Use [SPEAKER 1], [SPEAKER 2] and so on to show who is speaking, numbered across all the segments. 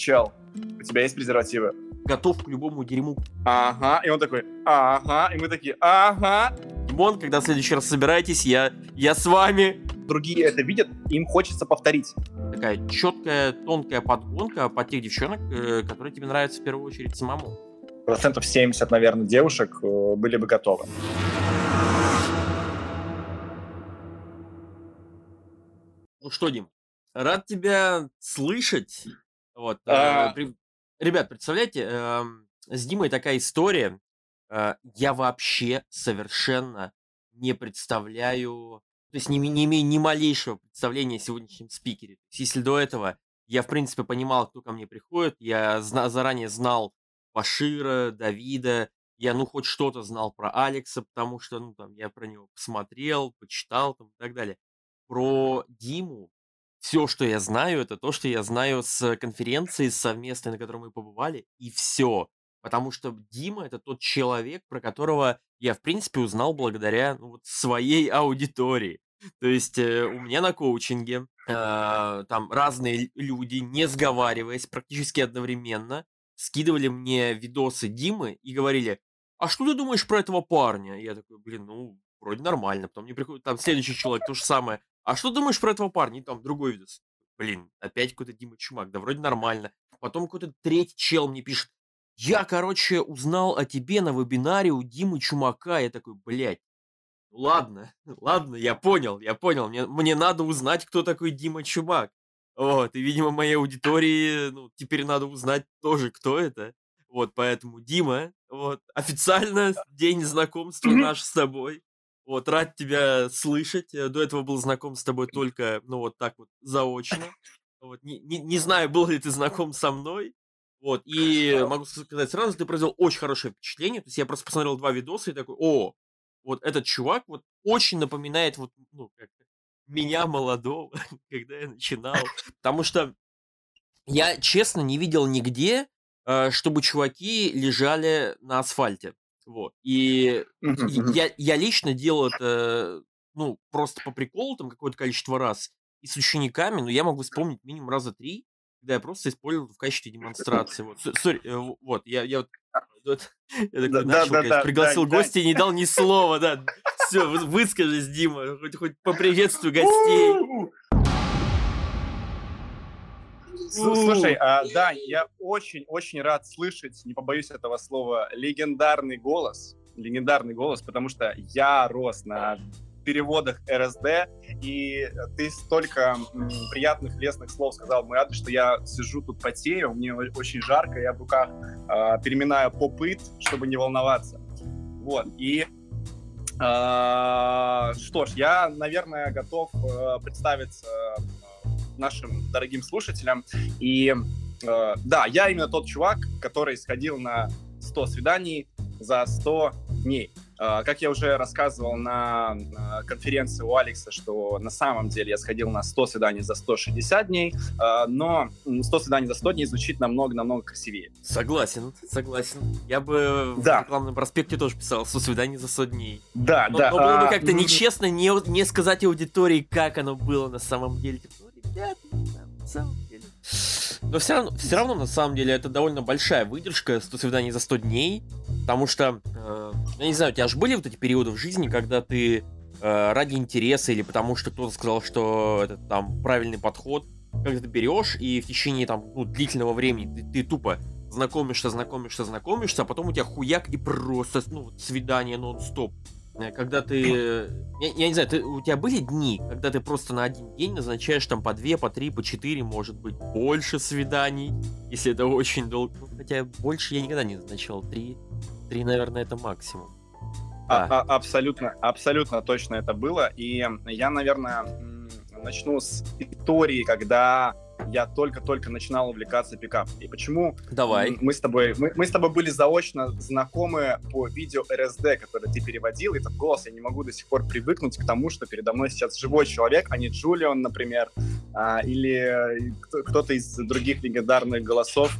[SPEAKER 1] чел, у тебя есть презервативы?
[SPEAKER 2] Готов к любому дерьму.
[SPEAKER 1] Ага, и он такой, ага, и мы такие, ага.
[SPEAKER 2] Димон, когда в следующий раз собираетесь, я, я с вами.
[SPEAKER 1] Другие это видят, им хочется повторить.
[SPEAKER 2] Такая четкая, тонкая подгонка по тех девчонок, э, которые тебе нравятся в первую очередь самому.
[SPEAKER 1] Процентов 70, наверное, девушек э, были бы готовы.
[SPEAKER 2] Ну что, Дим, рад тебя слышать. Вот, э,
[SPEAKER 1] А.
[SPEAKER 2] при- Ребят, представляете, эм, с Димой такая история. Э, Я вообще совершенно не представляю, то есть не, не имею ни малейшего представления о сегодняшнем спикере. То есть если до этого я, в принципе, понимал, кто ко мне приходит, я зна- заранее знал Башира, Давида, я, ну, хоть что-то знал про Алекса, потому что, ну, там, я про него посмотрел, почитал, там, и так далее. Про Диму все, что я знаю, это то, что я знаю с конференции совместной, на которой мы побывали, и все. Потому что Дима это тот человек, про которого я, в принципе, узнал благодаря ну, вот, своей аудитории. То есть э, у меня на коучинге э, там разные люди, не сговариваясь, практически одновременно, скидывали мне видосы Димы и говорили, а что ты думаешь про этого парня? Я такой, блин, ну, вроде нормально. Потом мне приходит там следующий человек, то же самое. А что думаешь про этого парня? И там другой видос. Блин, опять какой-то Дима Чумак, да вроде нормально. Потом какой-то третий чел мне пишет, я, короче, узнал о тебе на вебинаре у Димы Чумака. Я такой, блядь, ну ладно, ладно, я понял, я понял. Мне, мне надо узнать, кто такой Дима Чумак. Вот, и, видимо, моей аудитории, ну, теперь надо узнать тоже, кто это. Вот, поэтому, Дима, вот, официально день знакомства наш с тобой. Вот, рад тебя слышать. Э, До этого был знаком с тобой только, ну, вот так вот, заочно. Вот, не, не, не знаю, был ли ты знаком со мной. Вот, и могу сказать сразу, ты произвел очень хорошее впечатление. То есть я просто посмотрел два видоса и такой, о, вот этот чувак вот очень напоминает вот, ну, как меня молодого, когда я начинал. Потому что я, честно, не видел нигде, э, чтобы чуваки лежали на асфальте. Вот. И я, я лично делал это, ну, просто по приколу, там, какое-то количество раз, и с учениками, но я могу вспомнить минимум раза три, когда я просто использовал в качестве демонстрации. Вот, сори, э, вот, я, я вот, вот, я такой
[SPEAKER 1] Да,
[SPEAKER 2] начал,
[SPEAKER 1] да,
[SPEAKER 2] конечно,
[SPEAKER 1] да,
[SPEAKER 2] пригласил
[SPEAKER 1] да, да.
[SPEAKER 2] гостя и не дал ни слова, да. Все, выскажись, Дима, хоть, хоть поприветствуй гостей.
[SPEAKER 1] Слушай, а, да, я очень-очень рад слышать, не побоюсь этого слова, легендарный голос. Легендарный голос, потому что я рос на переводах РСД, и ты столько приятных, лестных слов сказал мой адрес, что я сижу тут потею, мне очень жарко, я в руках а, переминаю попыт, чтобы не волноваться. Вот, и а, что ж, я, наверное, готов э, представиться э, нашим дорогим слушателям. И э, да, я именно тот чувак, который сходил на 100 свиданий за 100 дней. Э, Как я уже рассказывал на э, конференции у Алекса, что на самом деле я сходил на 100 свиданий за 160 дней, э, но м, 100 свиданий за 100 дней звучит намного-намного красивее.
[SPEAKER 2] Согласен, согласен. Я бы в
[SPEAKER 1] Да.
[SPEAKER 2] рекламном проспекте тоже писал «Со свидания за 100 дней».
[SPEAKER 1] Да,
[SPEAKER 2] Но,
[SPEAKER 1] да.
[SPEAKER 2] но было бы
[SPEAKER 1] а,
[SPEAKER 2] как-то
[SPEAKER 1] м,
[SPEAKER 2] нечестно не, не сказать аудитории, как оно было на самом деле. Ну, ребят, на самом деле. Но все равно, все равно, на самом деле, это довольно большая выдержка 100 свиданий за 100 дней, потому что, э, я не знаю, у тебя же были вот эти периоды в жизни, когда ты э, ради интереса или потому что кто-то сказал, что это там правильный подход, когда ты берешь и в течение там ну, длительного времени ты, ты тупо знакомишься, знакомишься, знакомишься, а потом у тебя хуяк и просто ну, свидание нон-стоп. Э, Когда ты... Я, я не знаю, ты- у тебя были дни, когда ты просто на один день назначаешь там по две, по три, по четыре, может быть, больше свиданий, если это очень долго. Ну, хотя больше я никогда не назначал. Три, три, наверное, это максимум.
[SPEAKER 1] А-
[SPEAKER 2] Да.
[SPEAKER 1] а- абсолютно, абсолютно точно это было. И я, наверное, начну с истории, когда я только-только начинал увлекаться пикапом. И почему
[SPEAKER 2] Давай.
[SPEAKER 1] мы с тобой, мы, мы с тобой были заочно знакомы по видео РСД, которое ты переводил. Этот голос я не могу до сих пор привыкнуть к тому, что передо мной сейчас живой человек, а не Джулиан, например, а, или э, кто- кто-то из других легендарных голосов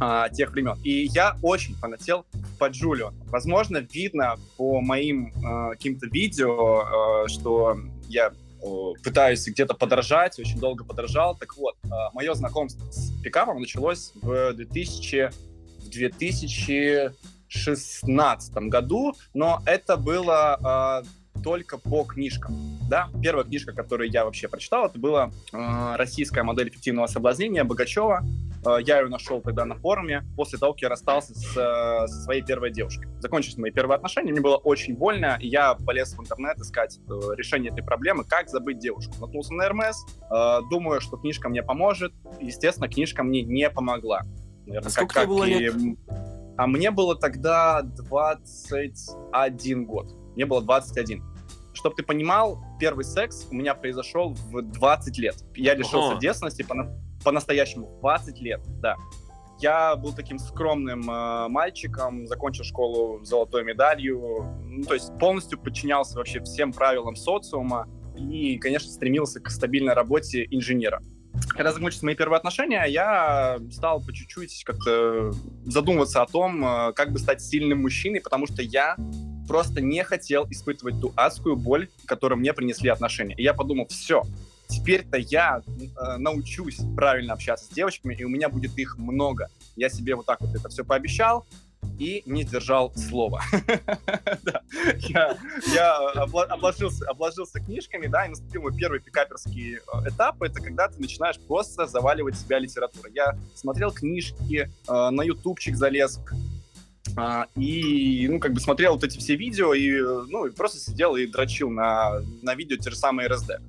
[SPEAKER 1] а, тех времен. И я очень фанател по Джулиону. Возможно, видно по моим э, каким-то видео, э, что я пытаюсь где-то подражать, очень долго подражал. Так вот, мое знакомство с пикапом началось в 2000, в 2016 году, но это было только по книжкам. Да, первая книжка, которую я вообще прочитал, это была э, «Российская модель эффективного соблазнения» Богачева. Э, я ее нашел тогда на форуме после того, как я расстался с, э, со своей первой девушкой. Закончились мои первые отношения, мне было очень больно, и я полез в интернет искать э, решение этой проблемы, как забыть девушку. Наткнулся на РМС, думаю, что книжка мне поможет. Естественно, книжка мне не помогла.
[SPEAKER 2] Наверное, а сколько как, тебе было лет?
[SPEAKER 1] А мне было тогда 21 год. Мне было 21 чтобы ты понимал, первый секс у меня произошел в 20 лет. Я лишился Ого. девственности по- по-настоящему. 20 лет, да. Я был таким скромным э, мальчиком, закончил школу золотой медалью, ну, то есть полностью подчинялся вообще всем правилам социума и, конечно, стремился к стабильной работе инженера. Когда закончились мои первые отношения, я стал по чуть-чуть как-то задумываться о том, э, как бы стать сильным мужчиной, потому что я просто не хотел испытывать ту адскую боль, которую мне принесли отношения. И я подумал, все, теперь-то я э, научусь правильно общаться с девочками, и у меня будет их много. Я себе вот так вот это все пообещал, и не сдержал слова. Я обложился книжками, да, и наступил мой первый пикаперский э, этап. Это когда ты начинаешь просто заваливать себя литературой. Я смотрел книжки, э, на ютубчик залез, а, и, ну, как бы смотрел вот эти все видео и, ну, и просто сидел и дрочил на, на видео те же самые РСД.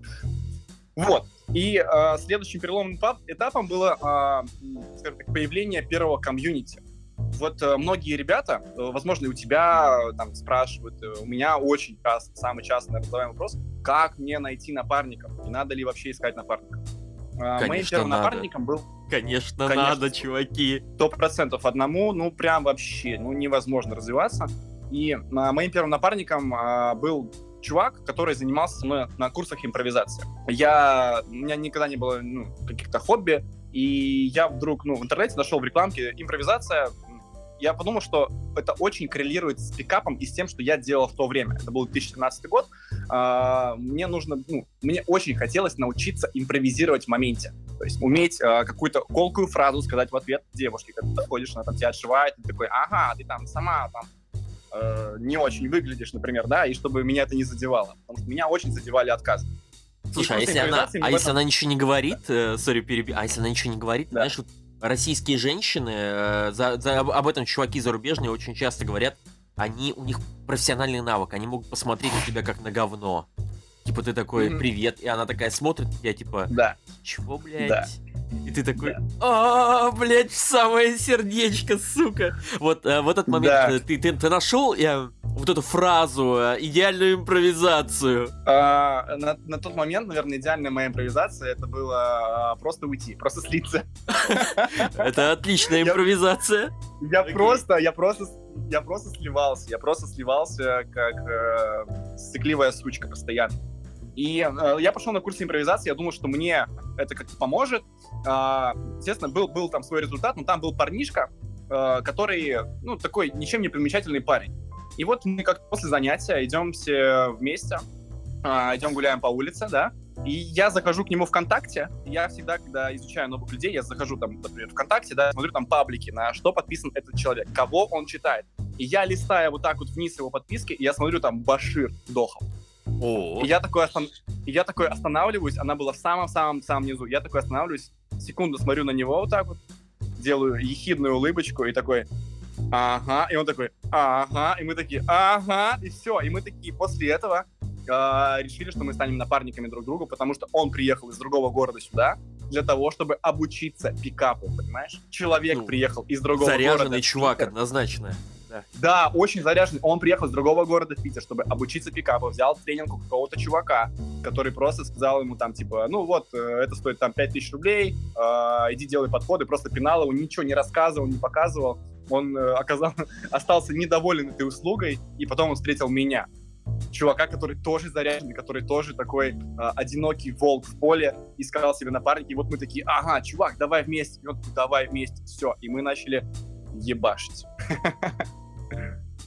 [SPEAKER 1] Вот. И э, следующим переломным этапом было, э, скажем так, появление первого комьюнити. Вот э, многие ребята, э, возможно, и у тебя э, там спрашивают, э, у меня очень часто, самый часто задаваемый вопрос, как мне найти напарников, и надо ли вообще искать напарников.
[SPEAKER 2] Конечно, Моим первым надо. напарником был Конечно, Конечно, надо, чуваки.
[SPEAKER 1] Сто процентов одному, ну, прям вообще, ну, невозможно развиваться. И а, моим первым напарником а, был чувак, который занимался со мной на курсах импровизации. Я, у меня никогда не было ну, каких-то хобби, и я вдруг ну, в интернете нашел в рекламке импровизация, я подумал, что это очень коррелирует с пикапом и с тем, что я делал в то время. Это был 2017 год. А, мне нужно, ну, мне очень хотелось научиться импровизировать в моменте. То есть уметь а, какую-то колкую фразу сказать в ответ девушке, когда ты подходишь, она там тебя отшивает, и ты такой, ага, ты там сама там э, не очень выглядишь, например, да, и чтобы меня это не задевало. Потому что меня очень задевали отказы.
[SPEAKER 2] Слушай, а если, она, а если она ничего не говорит, сори, э, переби... а если она ничего не говорит, да. знаешь, вот российские женщины, э, за, за, об этом чуваки зарубежные очень часто говорят, они, у них профессиональный навык, они могут посмотреть на тебя как на говно. Типа ты такой, mm-hmm. привет, и она такая смотрит тебя, типа,
[SPEAKER 1] да.
[SPEAKER 2] чего, блядь? Да. И ты такой, а, блядь, в самое сердечко, сука. Вот э, в этот момент. Э, ты, ты, ты нашел я, вот эту фразу, э, идеальную импровизацию.
[SPEAKER 1] А, на, на тот момент, наверное, идеальная моя импровизация это было а, просто уйти, просто слиться.
[SPEAKER 2] Это отличная импровизация.
[SPEAKER 1] Я просто, я просто я просто сливался, я просто сливался как э, стекливая сучка постоянно. И э, я пошел на курс импровизации, я думал, что мне это как-то поможет. Э, естественно, был, был там свой результат, но там был парнишка, э, который, ну, такой ничем не примечательный парень. И вот мы как после занятия идем все вместе, э, идем гуляем по улице, да, и я захожу к нему ВКонтакте. Я всегда, когда изучаю новых людей, я захожу там, например, ВКонтакте, да, смотрю там паблики, на что подписан этот человек, кого он читает. И я листаю вот так вот вниз его подписки, и я смотрю там Башир Дохов. О. И я такой, остан... и я такой останавливаюсь, она была в самом-самом-самом низу. Я такой останавливаюсь, секунду смотрю на него вот так вот, делаю ехидную улыбочку и такой, ага, и он такой, ага, и мы такие, ага, и все, и мы такие после этого э, решили, что мы станем напарниками друг другу, потому что он приехал из другого города сюда для того, чтобы обучиться пикапу, понимаешь? Человек ну, приехал из другого
[SPEAKER 2] заряженный
[SPEAKER 1] города.
[SPEAKER 2] Заряженный чувак, однозначно
[SPEAKER 1] да. Очень заряженный. Он приехал из другого города в Питер, чтобы обучиться пикапу. Взял тренинг у какого-то чувака, который просто сказал ему там, типа, ну вот, э, это стоит там 5000 рублей, э, иди делай подходы. Просто пинал его, ничего не рассказывал, не показывал. Он э, оказал, остался недоволен этой услугой, и потом он встретил меня чувака, который тоже заряженный, который тоже такой э, одинокий волк в поле, искал себе напарника, и вот мы такие, ага, чувак, давай вместе, и он давай вместе, все, и мы начали ебашить.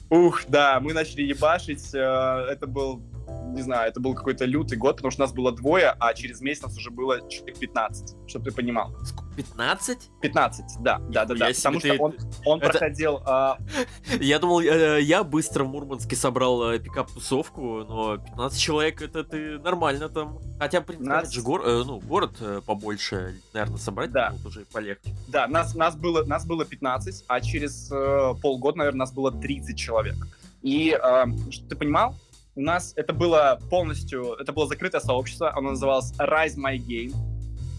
[SPEAKER 1] Ух, да, мы начали ебашить. Э, это был, не знаю, это был какой-то лютый год, потому что нас было двое, а через месяц нас уже было человек 15, чтобы ты понимал.
[SPEAKER 2] 15?
[SPEAKER 1] 15, да, да, да, да. Потому что он, он
[SPEAKER 2] это...
[SPEAKER 1] проходил... А...
[SPEAKER 2] Я думал, э, я быстро в Мурманске собрал э, пикап-тусовку, но 15 человек это ты нормально там. Хотя, в принципе, 15... же гор... Э, ну, город побольше, наверное, собрать да. было уже полегче.
[SPEAKER 1] Да, нас, нас, было, нас было 15, а через э, полгода, наверное, нас было 30 человек. И, э, что ты понимал, у нас это было полностью, это было закрытое сообщество, оно называлось Rise My Game.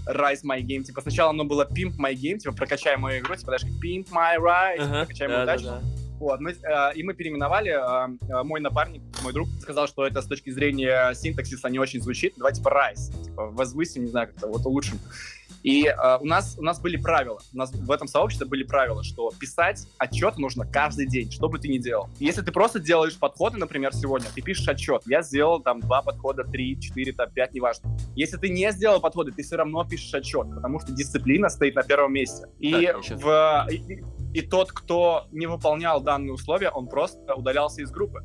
[SPEAKER 1] Rise My Game. Типа сначала оно было Pimp My Game, типа прокачай мою игру, типа даже Pimp My Rise, uh-huh. прокачай мою да, удачу. Да, да. Вот, мы, э, и мы переименовали, э, э, мой напарник, мой друг сказал, что это с точки зрения синтаксиса не очень звучит, давай типа Rise, типа возвысим, не знаю, как-то вот улучшим. И э, у, нас, у нас были правила, у нас в этом сообществе были правила, что писать отчет нужно каждый день, что бы ты ни делал. Если ты просто делаешь подходы, например, сегодня, ты пишешь отчет, я сделал там два подхода, три, четыре, там, пять, неважно. Если ты не сделал подходы, ты все равно пишешь отчет, потому что дисциплина стоит на первом месте. И, так, в, и, и тот, кто не выполнял данные условия, он просто удалялся из группы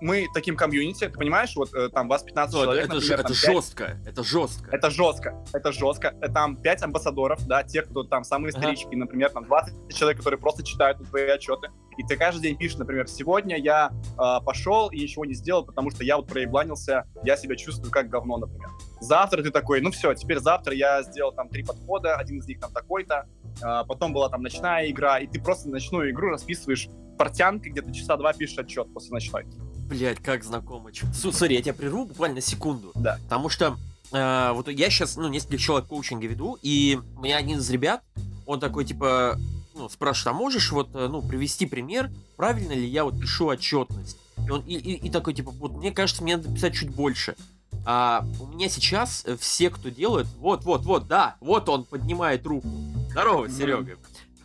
[SPEAKER 1] мы таким комьюнити, ты понимаешь, вот э, там вас 15 ну, человек,
[SPEAKER 2] это,
[SPEAKER 1] например,
[SPEAKER 2] это 5, жестко, это жестко.
[SPEAKER 1] Это жестко, это жестко. Э, там 5 амбассадоров, да, те, кто там самые ага. старички, например, там 20 человек, которые просто читают твои отчеты. И ты каждый день пишешь, например, сегодня я э, пошел и ничего не сделал, потому что я вот проебланился, я себя чувствую как говно, например. Завтра ты такой, ну все, теперь завтра я сделал там три подхода, один из них там такой-то, э, потом была там ночная игра, и ты просто ночную игру расписываешь портянкой, где-то часа два пишешь отчет после ночной.
[SPEAKER 2] Блять, как знакомо. Смотри, я тебя прерву буквально секунду.
[SPEAKER 1] Да.
[SPEAKER 2] Потому что э, вот я сейчас, ну, несколько человек коучинга веду, и у меня один из ребят, он такой, типа, ну, спрашивает, а можешь вот, э, ну, привести пример, правильно ли я вот пишу отчетность? И он и, и, и такой, типа, вот, мне кажется, мне надо писать чуть больше. А у меня сейчас все, кто делает, вот, вот, вот, да, вот он поднимает руку. Здорово, Серега.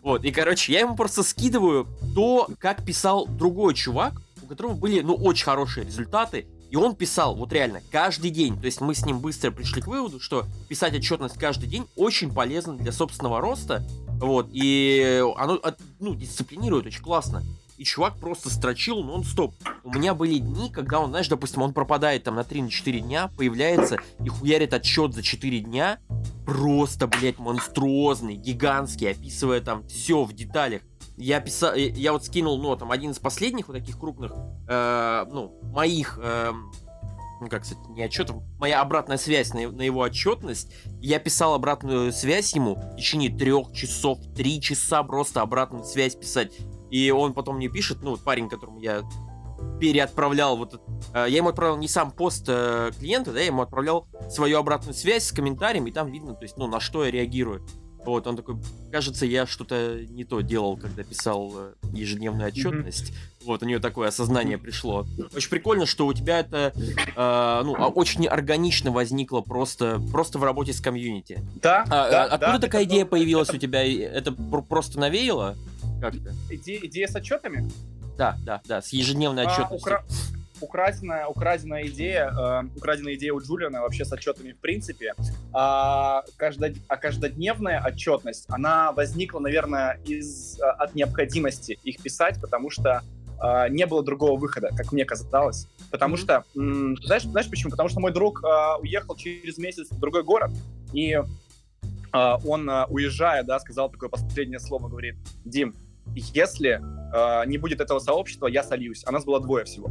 [SPEAKER 2] Вот, и, короче, я ему просто скидываю то, как писал другой чувак, которого были, ну, очень хорошие результаты. И он писал, вот реально, каждый день. То есть мы с ним быстро пришли к выводу, что писать отчетность каждый день очень полезно для собственного роста. Вот, и оно, ну, дисциплинирует очень классно. И чувак просто строчил нон-стоп. У меня были дни, когда он, знаешь, допустим, он пропадает там на 3-4 дня, появляется и хуярит отчет за 4 дня. Просто, блядь, монструозный, гигантский, описывая там все в деталях я писал, я вот скинул, ну, там, один из последних вот таких крупных, э, ну, моих, э, ну, как сказать, не отчетов, моя обратная связь на, на его отчетность. Я писал обратную связь ему в течение трех часов, три часа просто обратную связь писать. И он потом мне пишет, ну, вот парень, которому я переотправлял вот э, я ему отправлял не сам пост э, клиента, да, я ему отправлял свою обратную связь с комментарием, и там видно, то есть, ну, на что я реагирую. Вот, он такой, кажется, я что-то не то делал, когда писал э, ежедневную отчетность. Mm-hmm. Вот, у нее такое осознание пришло. Очень прикольно, что у тебя это, э, ну, а, очень органично возникло просто, просто в работе с комьюнити.
[SPEAKER 1] Да,
[SPEAKER 2] а,
[SPEAKER 1] да,
[SPEAKER 2] Откуда
[SPEAKER 1] да,
[SPEAKER 2] такая идея это... появилась у тебя? Это просто навеяло? Как-то?
[SPEAKER 1] Иде- идея с отчетами?
[SPEAKER 2] Да, да, да, с ежедневной отчетностью. А, укра
[SPEAKER 1] украденная, украденная идея, э, украденная идея у Джулиана вообще с отчетами в принципе, а, каждод, а каждодневная отчетность, она возникла, наверное, из, э, от необходимости их писать, потому что э, не было другого выхода, как мне казалось. Потому что, м, знаешь, знаешь почему? Потому что мой друг э, уехал через месяц в другой город, и э, он, э, уезжая, да, сказал такое последнее слово, говорит, Дим, если э, не будет этого сообщества, я сольюсь. А нас было двое всего.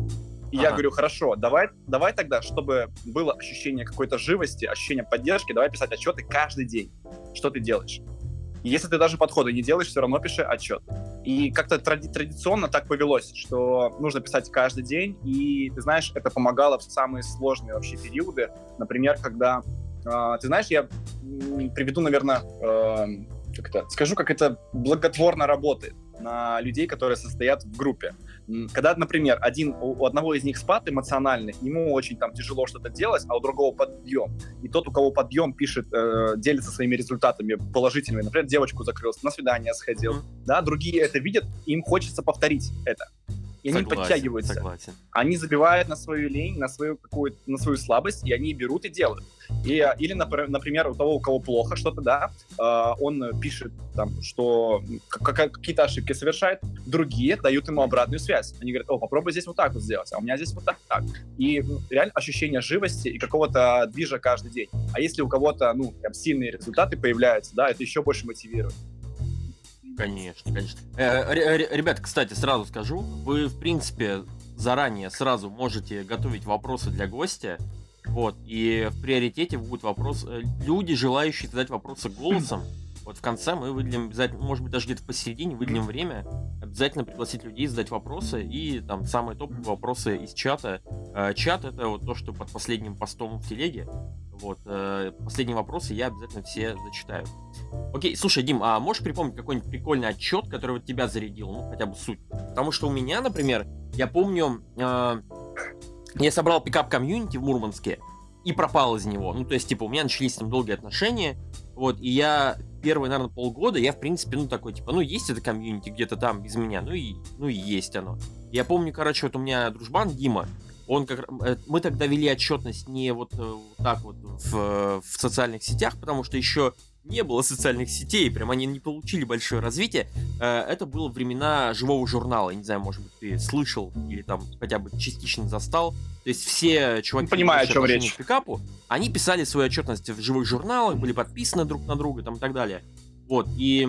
[SPEAKER 1] И ага. я говорю, хорошо, давай, давай тогда, чтобы было ощущение какой-то живости, ощущение поддержки, давай писать отчеты каждый день. Что ты делаешь? Если ты даже подходы не делаешь, все равно пиши отчет. И как-то тради- традиционно так повелось, что нужно писать каждый день, и ты знаешь, это помогало в самые сложные вообще периоды. Например, когда, э, ты знаешь, я приведу, наверное, э, как это, скажу, как это благотворно работает на людей, которые состоят в группе. Когда, например, один, у одного из них спад эмоциональный, ему очень там тяжело что-то делать, а у другого подъем. И тот, у кого подъем, пишет, э, делится своими результатами положительными. Например, девочку закрылся, на свидание сходил. Mm-hmm. Да, другие это видят, им хочется повторить это. И они подтягиваются.
[SPEAKER 2] Согласен.
[SPEAKER 1] Они забивают на свою лень, на свою какую на свою слабость, и они берут и делают. И, а, или, например, у того, у кого плохо что-то, да, а, он пишет, там, что какие-то ошибки совершает, другие дают ему обратную связь. Они говорят, о, попробуй здесь вот так вот сделать, а у меня здесь вот так. так. И ну, реально ощущение живости и какого-то движа каждый день. А если у кого-то, ну, прям сильные результаты появляются, да, это еще больше мотивирует.
[SPEAKER 2] Конечно, конечно. Э, ребят, кстати, сразу скажу, вы, в принципе, заранее сразу можете готовить вопросы для гостя, вот, и в приоритете будет вопрос, э, люди, желающие задать вопросы голосом, вот в конце мы выделим обязательно, может быть, даже где-то посередине выделим время, обязательно пригласить людей задать вопросы и там самые топовые вопросы из чата. Э, чат это вот то, что под последним постом в телеге. Вот, э, последние вопросы я обязательно все зачитаю. Окей, слушай, Дим, а можешь припомнить какой-нибудь прикольный отчет, который вот тебя зарядил, ну, хотя бы суть? Потому что у меня, например, я помню, э, я собрал пикап-комьюнити в Мурманске и пропал из него. Ну, то есть, типа, у меня начались там долгие отношения, вот, и я первые, наверное, полгода, я, в принципе, ну, такой, типа, ну, есть это комьюнити где-то там без меня, ну, и, ну, и есть оно. Я помню, короче, вот у меня дружбан Дима, он как э, мы тогда вели отчетность не вот, э, вот так вот в, в социальных сетях, потому что еще не было социальных сетей, прям они не получили большое развитие. Э, это было времена живого журнала. Я не знаю, может быть, ты слышал или там хотя бы частично застал. То есть все чуваки,
[SPEAKER 1] Понимаю, о чем речь.
[SPEAKER 2] пикапу, они писали свою отчетность в живых журналах, были подписаны друг на друга там и так далее. Вот, и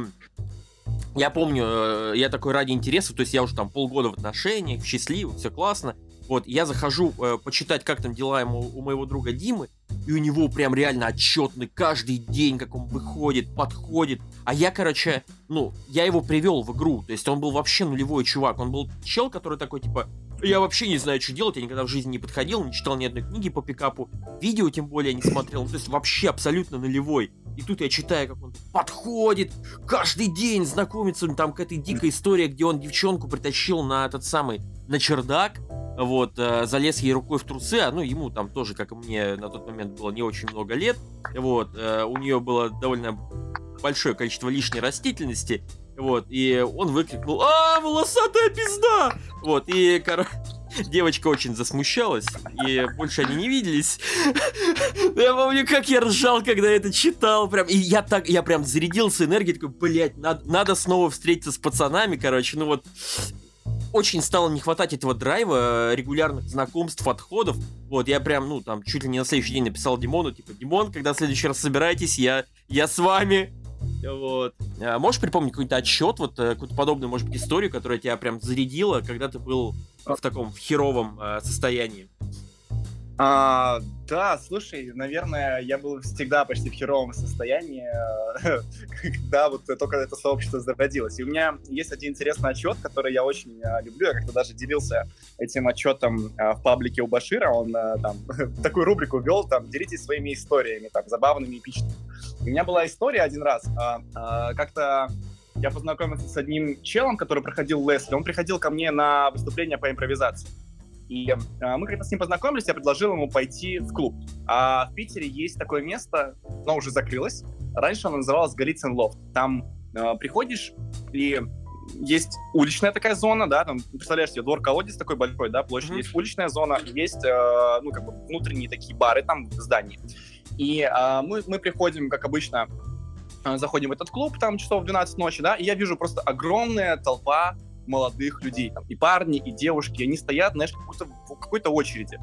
[SPEAKER 2] я помню, я такой ради интереса, то есть я уже там полгода в отношениях, счастливый, все классно. Вот, я захожу э, почитать, как там дела ему, у моего друга Димы, и у него прям реально отчетный каждый день, как он выходит, подходит. А я, короче, ну, я его привел в игру, то есть он был вообще нулевой чувак. Он был чел, который такой, типа, я вообще не знаю, что делать, я никогда в жизни не подходил, не читал ни одной книги по пикапу, видео тем более не смотрел, ну, то есть вообще абсолютно нулевой. И тут я читаю, как он подходит, каждый день знакомится, там какая-то дикая история, где он девчонку притащил на этот самый, на чердак, вот, э, залез ей рукой в трусы, а, ну, ему там тоже, как и мне, на тот момент было не очень много лет, вот, э, у нее было довольно большое количество лишней растительности, вот, и он выкрикнул, а, волосатая пизда! Вот, и, короче, девочка очень засмущалась, и больше они не виделись. Я помню, как я ржал, когда это читал, прям, и я так, я прям зарядился энергией, такой, блядь, надо, надо снова встретиться с пацанами, короче, ну вот, очень стало не хватать этого драйва, регулярных знакомств, отходов. Вот, я прям, ну, там, чуть ли не на следующий день написал Димону, типа, Димон, когда в следующий раз собираетесь, я, я с вами. Вот. А можешь припомнить какой-то отчет, вот э, какую-то подобную, может быть, историю, которая тебя прям зарядила, когда ты был в таком херовом э, состоянии?
[SPEAKER 1] А, да, слушай, наверное, я был всегда почти в херовом состоянии, когда вот только это сообщество зародилось. И у меня есть один интересный отчет, который я очень а, люблю. Я как-то даже делился этим отчетом а, в паблике у Башира. Он там такую рубрику вел, там, делитесь своими историями, там, забавными, эпичными. У меня была история один раз. Как-то я познакомился с одним челом, который проходил Лесли. Он приходил ко мне на выступление по импровизации. И э, мы когда с ним познакомились, я предложил ему пойти в клуб. А в Питере есть такое место, но уже закрылось. Раньше оно называлось Голицын Лофт. Там э, приходишь, и есть уличная такая зона, да, там, представляешь себе, двор-колодец такой большой, да, площадь, mm-hmm. есть уличная зона, есть, э, ну, как бы внутренние такие бары там в здании. И э, мы, мы приходим, как обычно, заходим в этот клуб, там, часов 12 ночи, да, и я вижу просто огромная толпа молодых людей, там, и парни, и девушки, они стоят, знаешь, в какой-то очереди.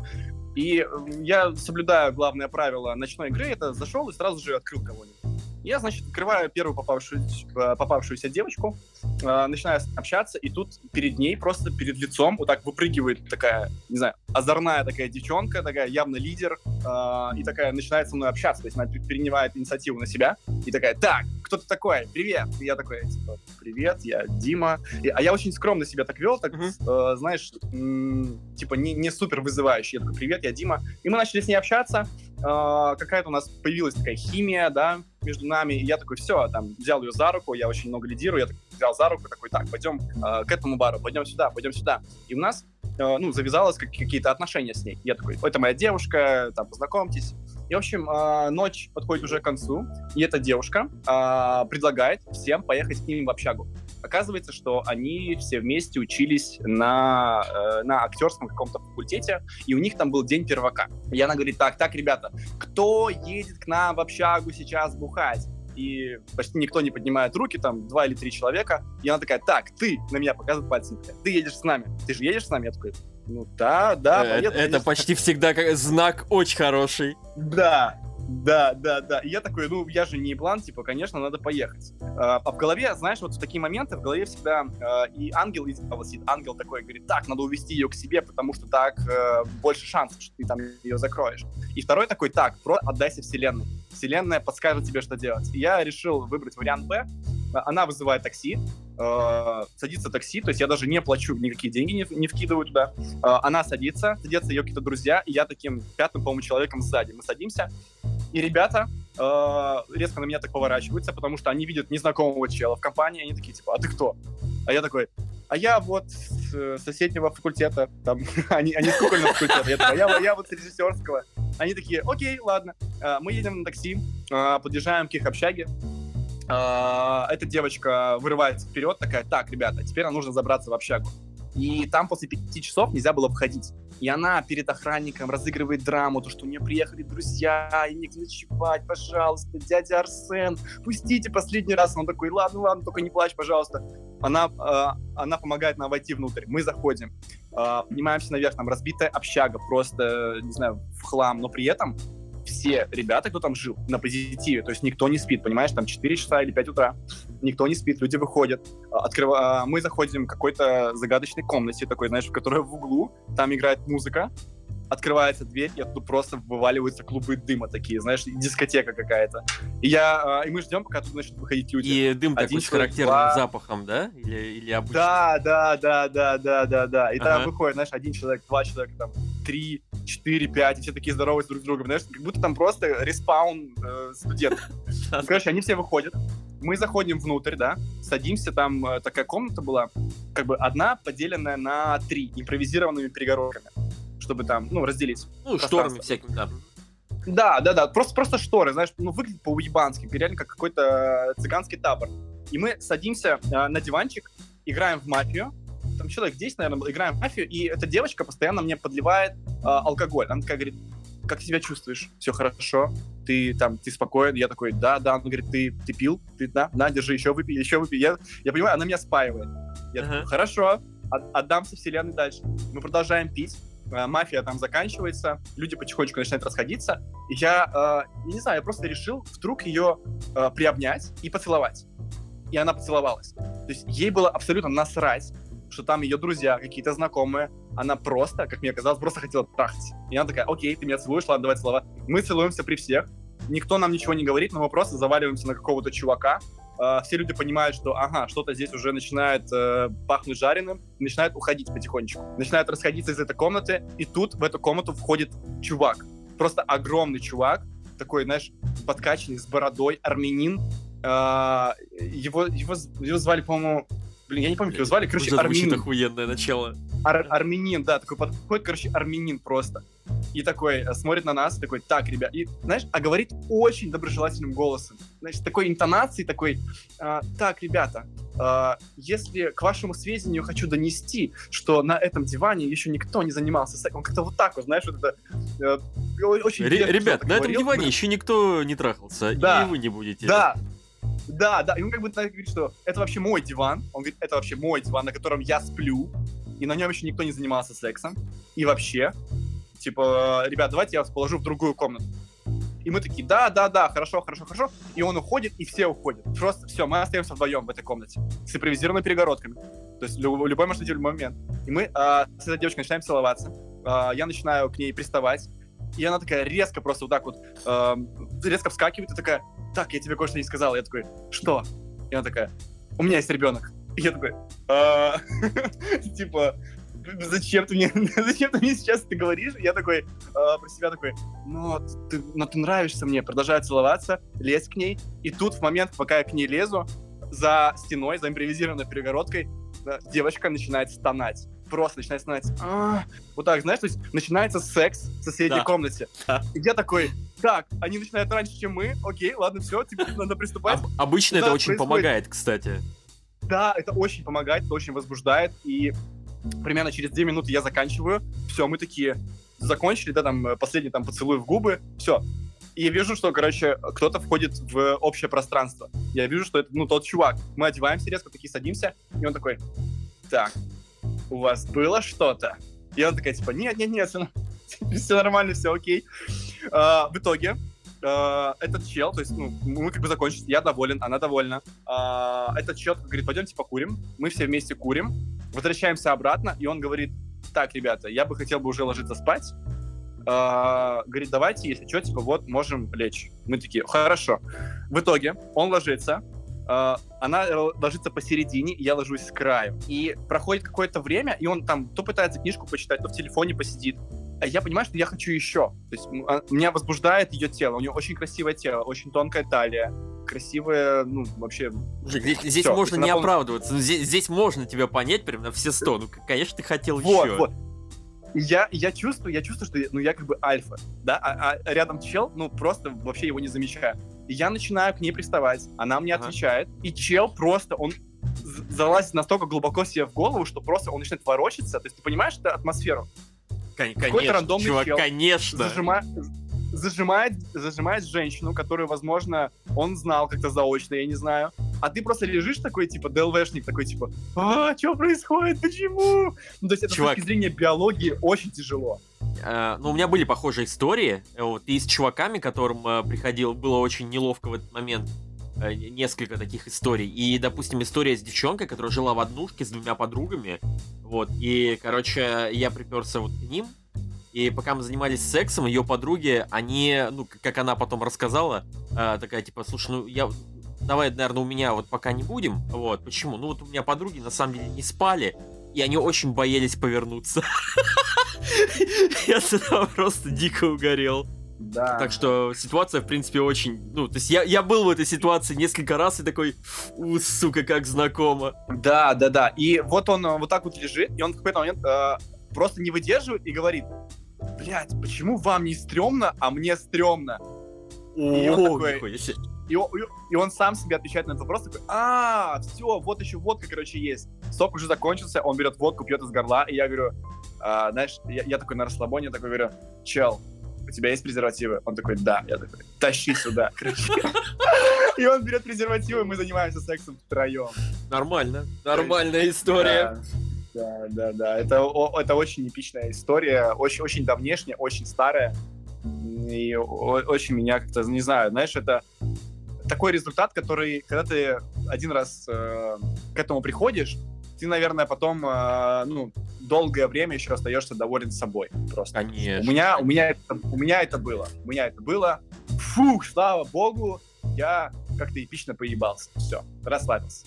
[SPEAKER 1] И я соблюдаю главное правило ночной игры, это зашел и сразу же открыл кого-нибудь. Я, значит, открываю первую попавшуюся, э, попавшуюся девочку, э, начинаю общаться, и тут перед ней, просто перед лицом, вот так выпрыгивает такая, не знаю, озорная такая девчонка, такая явно лидер, э, и такая начинает со мной общаться, то есть она принимает инициативу на себя, и такая, так, кто ты такой? Привет! И я такой, типа, привет, я Дима. И, а я очень скромно себя так вел, так, uh-huh. э, знаешь, м- типа, не, не супер вызывающий. Я такой, привет, я Дима. И мы начали с ней общаться, э, какая-то у нас появилась такая химия, да, между нами, и я такой, все, там, взял ее за руку, я очень много лидирую, я так, взял за руку, такой, так, пойдем э, к этому бару, пойдем сюда, пойдем сюда. И у нас, э, ну, завязалось как, какие-то отношения с ней. Я такой, это моя девушка, там, познакомьтесь. И, в общем, э, ночь подходит уже к концу, и эта девушка э, предлагает всем поехать к ним в общагу. Оказывается, что они все вместе учились на, э, на актерском каком-то факультете, и у них там был день первака. И она говорит, так, так, ребята, кто едет к нам в общагу сейчас бухать? и почти никто не поднимает руки, там два или три человека, и она такая, так, ты, на меня показывает пальцем, ты едешь с нами, ты же едешь с нами? Я такой, ну да, да,
[SPEAKER 2] э, поеду. Это почти всегда знак очень хороший.
[SPEAKER 1] Да, да, да, да. И я такой, ну, я же не план, типа, конечно, надо поехать. А, а в голове, знаешь, вот в такие моменты в голове всегда э, и ангел из сидит. Ангел такой говорит, так, надо увести ее к себе, потому что так э, больше шансов, что ты там ее закроешь. И второй такой, так, просто отдайся вселенной. Вселенная подскажет тебе, что делать. И я решил выбрать вариант Б. Она вызывает такси, э, садится такси, то есть я даже не плачу, никакие деньги не, не вкидываю туда. Э, она садится, садятся ее какие-то друзья, и я таким пятым, по-моему, человеком сзади. Мы садимся, и ребята э, резко на меня так поворачиваются, потому что они видят незнакомого чела в компании, они такие, типа, а ты кто? А я такой, а я вот с э, соседнего факультета, там, они, они с кукольного факультета, я, такой, «А я, я вот с режиссерского. Они такие, окей, ладно, э, мы едем на такси, э, подъезжаем к их общаге, эта девочка вырывается вперед, такая, так, ребята, теперь нам нужно забраться в общагу. И там после пяти часов нельзя было входить. И она перед охранником разыгрывает драму, то, что у нее приехали друзья, и не ночевать, пожалуйста, дядя Арсен, пустите последний раз. Он такой, ладно, ладно, только не плачь, пожалуйста. Она, э, она помогает нам войти внутрь. Мы заходим, э, поднимаемся наверх, там разбитая общага, просто, не знаю, в хлам, но при этом все ребята, кто там жил, на позитиве. То есть никто не спит, понимаешь, там 4 часа или 5 утра. Никто не спит, люди выходят. А, Открыв... А, мы заходим в какой-то загадочной комнате, такой, знаешь, в которой в углу, там играет музыка, открывается дверь, и оттуда просто вываливаются клубы дыма такие, знаешь, дискотека какая-то. И я, а, и мы ждем, пока тут начнут выходить люди.
[SPEAKER 2] И дым Один такой с характерным два... запахом, да? Или, или обычный?
[SPEAKER 1] Да, да, да, да, да, да, да. И ага. там выходит, знаешь, один человек, два человека, там, три, четыре, пять, и все такие здороваются друг с другом, знаешь, как будто там просто респаун э, студентов. Короче, они все выходят, мы заходим внутрь, да, садимся, там э, такая комната была, как бы одна поделенная на три импровизированными перегородками чтобы там, ну, разделить.
[SPEAKER 2] Ну, шторами всякими, да.
[SPEAKER 1] Да, да, да, просто, просто шторы, знаешь, ну, выглядит по-уебански, реально как какой-то цыганский табор. И мы садимся э, на диванчик, играем в мафию, там человек 10, наверное, играем в мафию, и эта девочка постоянно мне подливает э, алкоголь. Она такая говорит, как себя чувствуешь? Все хорошо? Ты там, ты спокоен? Я такой, да, да. Она говорит, ты, ты пил? Ты, да? На, держи, еще выпей, еще выпей. Я, я понимаю, она меня спаивает. Я uh-huh. такой, хорошо, от, отдамся вселенной дальше. Мы продолжаем пить. Э, мафия там заканчивается, люди потихонечку начинают расходиться, и я, э, не знаю, я просто решил вдруг ее э, приобнять и поцеловать. И она поцеловалась. То есть ей было абсолютно насрать, что там ее друзья, какие-то знакомые, она просто, как мне казалось, просто хотела трахать. И она такая, окей, ты меня целуешь, ладно, давай целовать. Мы целуемся при всех, никто нам ничего не говорит, но мы просто заваливаемся на какого-то чувака, э, все люди понимают, что, ага, что-то здесь уже начинает э, пахнуть жареным, начинают уходить потихонечку, начинают расходиться из этой комнаты, и тут в эту комнату входит чувак, просто огромный чувак, такой, знаешь, подкачанный, с бородой, армянин, э, его, его, его звали, по-моему, Блин, я не помню, как его звали. Короче,
[SPEAKER 2] Уже армянин. охуенное начало.
[SPEAKER 1] Ар армянин, да, такой подходит, короче, армянин просто. И такой э, смотрит на нас, такой, так, ребят, и, знаешь, а говорит очень доброжелательным голосом. Значит, такой интонацией, такой, а, так, ребята, а, если к вашему сведению хочу донести, что на этом диване еще никто не занимался сексом. Он как-то вот так вот, знаешь, вот это
[SPEAKER 2] э, очень... Ребят, на этом диване еще никто не трахался, да. и вы не будете.
[SPEAKER 1] Да, да, да, и он как бы говорит, что это вообще мой диван. Он говорит, это вообще мой диван, на котором я сплю, и на нем еще никто не занимался сексом. И вообще, типа, ребят, давайте я вас положу в другую комнату. И мы такие, да, да, да, хорошо, хорошо, хорошо. И он уходит, и все уходят. Просто все, мы остаемся вдвоем в этой комнате с импровизированными перегородками. То есть любой, любой может быть любой момент. И мы э, с этой девочкой начинаем целоваться. Э, я начинаю к ней приставать. И она такая резко просто вот так вот э, резко вскакивает и такая, так, я тебе кое-что не сказал. Я такой, что? И она такая, у меня есть ребенок. И я такой, «А, типа, зачем ты мне, зачем ты мне сейчас это говоришь? Я такой, э, про себя такой, ну ты, ну ты нравишься мне, продолжаю целоваться, лезть к ней, и тут в момент, пока я к ней лезу, за стеной, за импровизированной перегородкой, девочка начинает стонать. Просто начинает стонать. А, вот так, знаешь, то есть начинается секс в соседней да. комнате. Да. И я такой, так, они начинают раньше, чем мы, окей, ладно, все, типа, надо приступать. Об-
[SPEAKER 2] обычно это очень происходит... помогает, кстати.
[SPEAKER 1] Да, это очень помогает, это очень возбуждает, и примерно через две минуты я заканчиваю, все, мы такие закончили, да, там, последний там поцелуй в губы, все. И я вижу, что, короче, кто-то входит в общее пространство. Я вижу, что это, ну, тот чувак. Мы одеваемся резко, такие садимся, и он такой, так, у вас было что-то? И он такая, типа, нет, нет, нет, все, нормально, все окей. А, в итоге, а, этот чел, то есть, ну, мы как бы закончили, я доволен, она довольна. А, этот чел говорит, пойдемте покурим, мы все вместе курим, возвращаемся обратно, и он говорит, так, ребята, я бы хотел бы уже ложиться спать, говорит, давайте, если что, типа, вот, можем лечь. Мы такие, хорошо. В итоге он ложится, она ложится посередине, я ложусь с краю. И проходит какое-то время, и он там то пытается книжку почитать, то в телефоне посидит. А я понимаю, что я хочу еще. То есть а, меня возбуждает ее тело. У нее очень красивое тело, очень тонкая талия, красивая, ну, вообще...
[SPEAKER 2] Здесь, здесь все. можно не оправдываться. Здесь, здесь можно тебя понять прям на все сто. Ну, конечно, ты хотел вот, еще. Вот.
[SPEAKER 1] Я, я чувствую, я чувствую, что ну, я как бы альфа, да, а, а рядом чел, ну, просто вообще его не замечаю. Я начинаю к ней приставать, она мне ага. отвечает, и чел просто, он залазит настолько глубоко себе в голову, что просто он начинает ворочаться. То есть ты понимаешь эту атмосферу?
[SPEAKER 2] Конечно, рандомный чувак, чел конечно.
[SPEAKER 1] Зажима... Зажимает, зажимает женщину, которую, возможно, он знал как-то заочно, я не знаю. А ты просто лежишь такой, типа, ДЛВшник, такой, типа, а, что происходит, почему? Ну, то есть это Чувак. с точки зрения биологии очень тяжело.
[SPEAKER 2] Uh, ну, у меня были похожие истории. Вот, и с чуваками, которым uh, приходил, было очень неловко в этот момент. Несколько таких историй. И, допустим, история с девчонкой, которая жила в однушке с двумя подругами. Вот, и, короче, я приперся вот к ним, и пока мы занимались сексом, ее подруги, они, ну, как она потом рассказала, э, такая, типа, слушай, ну, я, давай, наверное, у меня вот пока не будем, вот, почему? Ну, вот у меня подруги, на самом деле, не спали, и они очень боялись повернуться. Я тогда просто дико угорел. Да. Так что ситуация, в принципе, очень... Ну, то есть я, я был в этой ситуации несколько раз и такой, у, сука, как знакомо.
[SPEAKER 1] Да, да, да. И вот он э, вот так вот лежит, и он в какой-то момент э, просто не выдерживает и говорит, блядь, почему вам не стрёмно, а мне стрёмно? И он такой... И он, и он сам себе отвечает на этот вопрос, такой, а, все, вот еще водка, короче, есть. Сок уже закончился, он берет водку, пьет из горла, и я говорю, а, знаешь, я, я такой на расслабоне, такой говорю, чел, у тебя есть презервативы? Он такой, да. Я такой, тащи сюда, короче. И он берет презервативы, мы занимаемся сексом втроем.
[SPEAKER 2] Нормально, нормальная история.
[SPEAKER 1] Да, да, да. Это, это очень эпичная история, очень, очень давнешняя, очень старая. И очень меня как-то, не знаю, знаешь, это такой результат, который, когда ты один раз э, к этому приходишь, ты, наверное, потом, э, ну, долгое время еще остаешься доволен собой. Просто.
[SPEAKER 2] Конечно.
[SPEAKER 1] У меня, у меня, это, у меня это было. У меня это было. Фух, слава богу, я как-то эпично поебался. Все, расслабился.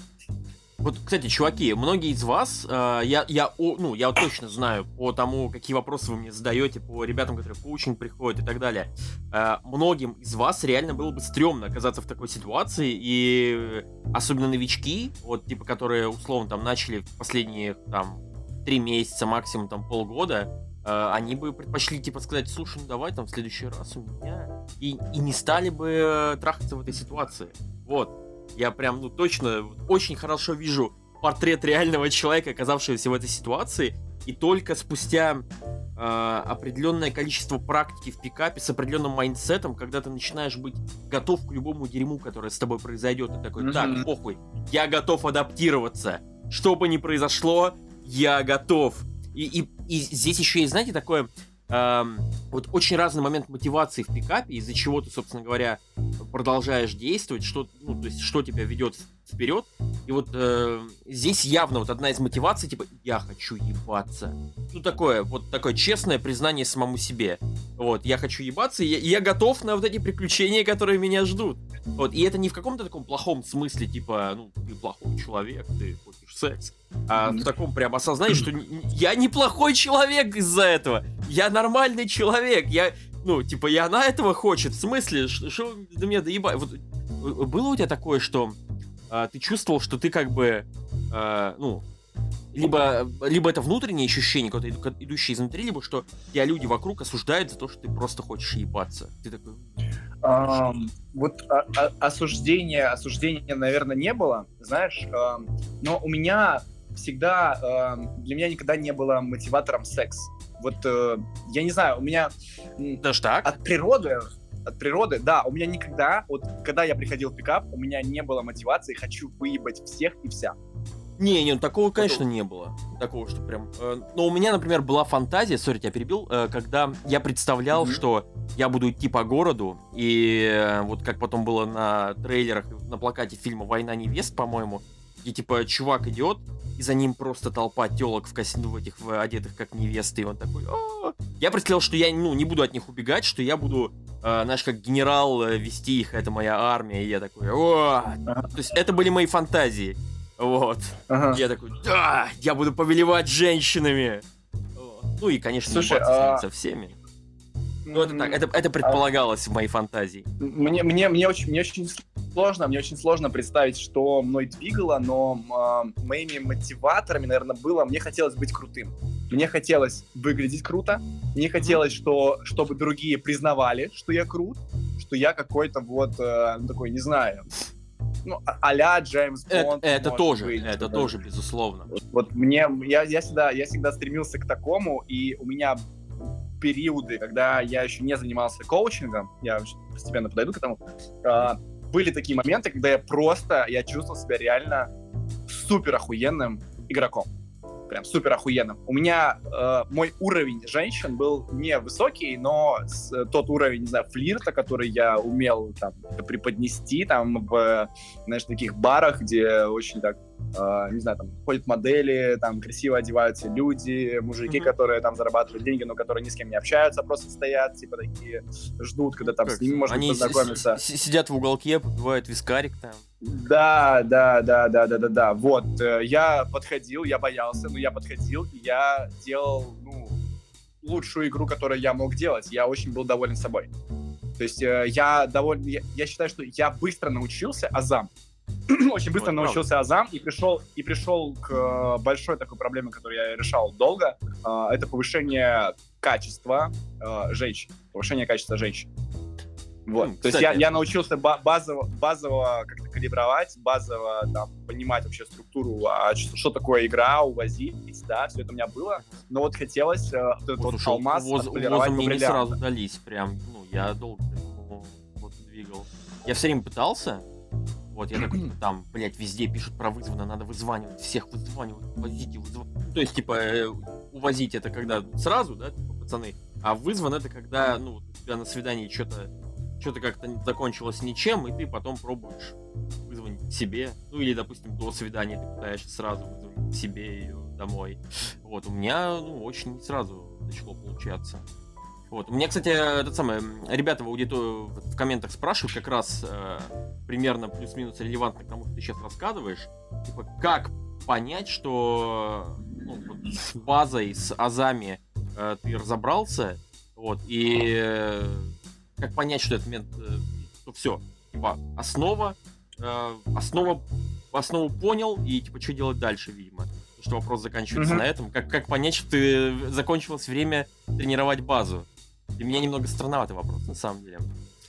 [SPEAKER 2] Вот, кстати, чуваки, многие из вас, э, я, я, ну, я точно знаю по тому, какие вопросы вы мне задаете, по ребятам, которые в коучинг приходят и так далее, э, многим из вас реально было бы стрёмно оказаться в такой ситуации, и особенно новички, вот, типа, которые, условно, там, начали в последние, там, три месяца, максимум, там, полгода, э, они бы предпочли, типа, сказать, слушай, ну, давай, там, в следующий раз у меня, и, и не стали бы э, трахаться в этой ситуации. Вот. Я прям, ну, точно очень хорошо вижу портрет реального человека, оказавшегося в этой ситуации, и только спустя э, определенное количество практики в пикапе с определенным майндсетом, когда ты начинаешь быть готов к любому дерьму, которое с тобой произойдет, и такой, так, похуй, я готов адаптироваться, что бы ни произошло, я готов. И, и, и здесь еще есть, знаете, такое вот очень разный момент мотивации в пикапе, из-за чего ты, собственно говоря, продолжаешь действовать, что, ну, то есть, что тебя ведет вперед. И вот э, здесь явно вот одна из мотиваций, типа, я хочу ебаться. Ну, такое, вот такое честное признание самому себе. Вот, я хочу ебаться, и я, я готов на вот эти приключения, которые меня ждут. Вот, и это не в каком-то таком плохом смысле, типа, ну, ты плохой человек, ты секс. А в таком прям осознании, что я неплохой человек из-за этого. Я нормальный человек. Я, ну, типа, я на этого хочет. В смысле, что до меня доебать? Вот, э, было у тебя такое, что а, ты чувствовал, что ты как бы, а, ну, либо, либо это внутреннее ощущение, какое-то идущее изнутри, либо что тебя люди вокруг осуждают за то, что ты просто хочешь ебаться. Ты такой...
[SPEAKER 1] Um, вот а, а, осуждения, осуждения, наверное, не было. Знаешь, um, но у меня всегда, э, для меня никогда не было мотиватором секс. Вот, э, я не знаю, у меня...
[SPEAKER 2] Даже так?
[SPEAKER 1] От природы, от природы, да, у меня никогда, вот когда я приходил в пикап, у меня не было мотивации, хочу выебать всех и вся.
[SPEAKER 2] Не, не, ну такого, конечно, не было. Такого, что прям... Э, но у меня, например, была фантазия, сори, тебя перебил, э, когда я представлял, mm-hmm. что я буду идти по городу, и э, вот как потом было на трейлерах, на плакате фильма «Война невест», по-моему, где, типа, чувак идет, и за ним просто толпа телок в, кос... в этих в одетых как невесты, и он такой... А-а-а". Я представлял, что я, ну, не буду от них убегать, что я буду, э, знаешь, как генерал э, вести их, это моя армия, и я такой... О! То есть это были мои фантазии. Вот. Ага. Я такой, да, я буду повелевать женщинами. Ну и, конечно, Слушай, а... со всеми. Ну, это так, это, это предполагалось а... в моей фантазии.
[SPEAKER 1] Мне, мне, мне, очень, мне очень сложно, мне очень сложно представить, что мной двигало, но э, моими мотиваторами, наверное, было, мне хотелось быть крутым. Мне хотелось выглядеть круто, мне хотелось, что, чтобы другие признавали, что я крут, что я какой-то вот э, такой, не знаю, ну, а, а-ля Джеймс
[SPEAKER 2] Бонд. Это, это тоже, быть, это да. тоже, безусловно.
[SPEAKER 1] Вот, вот мне, я, я, всегда, я всегда стремился к такому, и у меня периоды, когда я еще не занимался коучингом, я постепенно подойду к этому, э, были такие моменты, когда я просто, я чувствовал себя реально супер охуенным игроком прям супер охуенным. У меня э, мой уровень женщин был не высокий, но с, тот уровень, не знаю, флирта, который я умел там преподнести там в, знаешь, таких барах, где очень так Uh, не знаю, там ходят модели, там красиво одеваются люди, мужики, mm-hmm. которые там зарабатывают деньги, но которые ни с кем не общаются, просто стоят, типа такие, ждут, когда там как? с ними можно познакомиться.
[SPEAKER 2] С- сидят в уголке, попивают вискарик там.
[SPEAKER 1] Да, да, да, да, да, да, да. Вот, э, я подходил, я боялся, но я подходил, и я делал, ну, лучшую игру, которую я мог делать. Я очень был доволен собой. То есть э, я доволен, я, я считаю, что я быстро научился азам. очень быстро вот, научился азам и пришел и пришел к э, большой такой проблеме, которую я решал долго. Это повышение качества женщин, повышение качества женщин. Вот. Mm, То есть я, я научился базово, базово как-то калибровать, базово там, понимать вообще структуру, а что, что такое игра, увозить, да, все это у меня было. Но вот хотелось э, вот этот вот алмаз воз, отполировать
[SPEAKER 2] мне не сразу дались, прям, ну, я долго вот, двигал. Я все время пытался, вот, я такой, типа, там, блядь, везде пишут про вызвано, надо вызванивать, всех вызванивать, увозите, вызванивать. То есть, типа, э, увозить это когда сразу, да, типа, пацаны, а вызван это когда, ну, у тебя на свидании что-то что-то как-то закончилось ничем, и ты потом пробуешь вызвонить себе. Ну или, допустим, до свидания ты пытаешься сразу вызвонить себе ее домой. Вот, у меня ну, очень сразу начало получаться. Вот. У меня, кстати, этот самый, ребята в аудитории в комментах спрашивают как раз э, примерно плюс-минус релевантно к тому, что ты сейчас рассказываешь. Типа, как понять, что ну, вот, с базой, с азами э, ты разобрался, вот, и э, как понять, что это момент, э, что все, типа, основа, э, основа, основу понял, и, типа, что делать дальше, видимо. Что вопрос заканчивается mm-hmm. на этом. Как, как понять, что ты закончилось время тренировать базу? Для меня немного странноватый вопрос, на самом деле.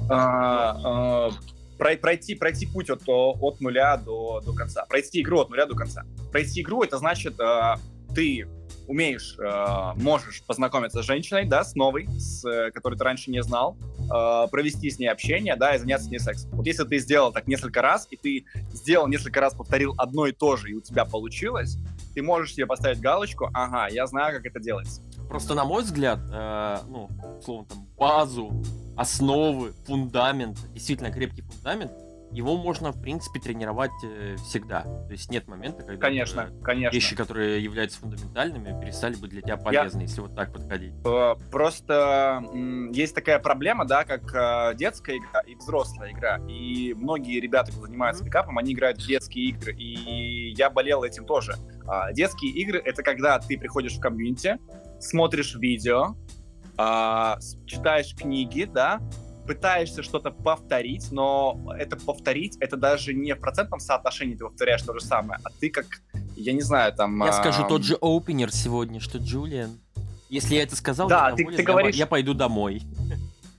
[SPEAKER 1] А, а, пройти, пройти путь от, от нуля до, до конца. Пройти игру от нуля до конца. Пройти игру, это значит, а, ты умеешь, э, можешь познакомиться с женщиной, да, с новой, с, э, которой ты раньше не знал, э, провести с ней общение, да, и заняться с ней сексом. Вот если ты сделал так несколько раз, и ты сделал несколько раз, повторил одно и то же, и у тебя получилось, ты можешь себе поставить галочку, ага, я знаю, как это делается.
[SPEAKER 2] Просто, на мой взгляд, э, ну, условно, там, базу, основы, фундамент, действительно крепкий фундамент, его можно, в принципе, тренировать э, всегда. То есть нет момента, когда
[SPEAKER 1] конечно, э, конечно.
[SPEAKER 2] вещи, которые являются фундаментальными, перестали быть для тебя полезны, Я... если вот так подходить.
[SPEAKER 1] Э, просто есть такая проблема, да, как детская игра и взрослая игра. И многие ребята, кто занимаются mm-hmm. пикапом, они играют в детские игры. И я болел этим тоже. А, детские игры — это когда ты приходишь в комьюнити, смотришь видео, а, читаешь книги, да, пытаешься что-то повторить, но это повторить, это даже не в процентном соотношении ты повторяешь то же самое, а ты как, я не знаю, там...
[SPEAKER 2] Я скажу тот же опенер сегодня, что Джулиан. Если я это сказал,
[SPEAKER 1] да,
[SPEAKER 2] я,
[SPEAKER 1] ты, ты говоришь...
[SPEAKER 2] я пойду домой.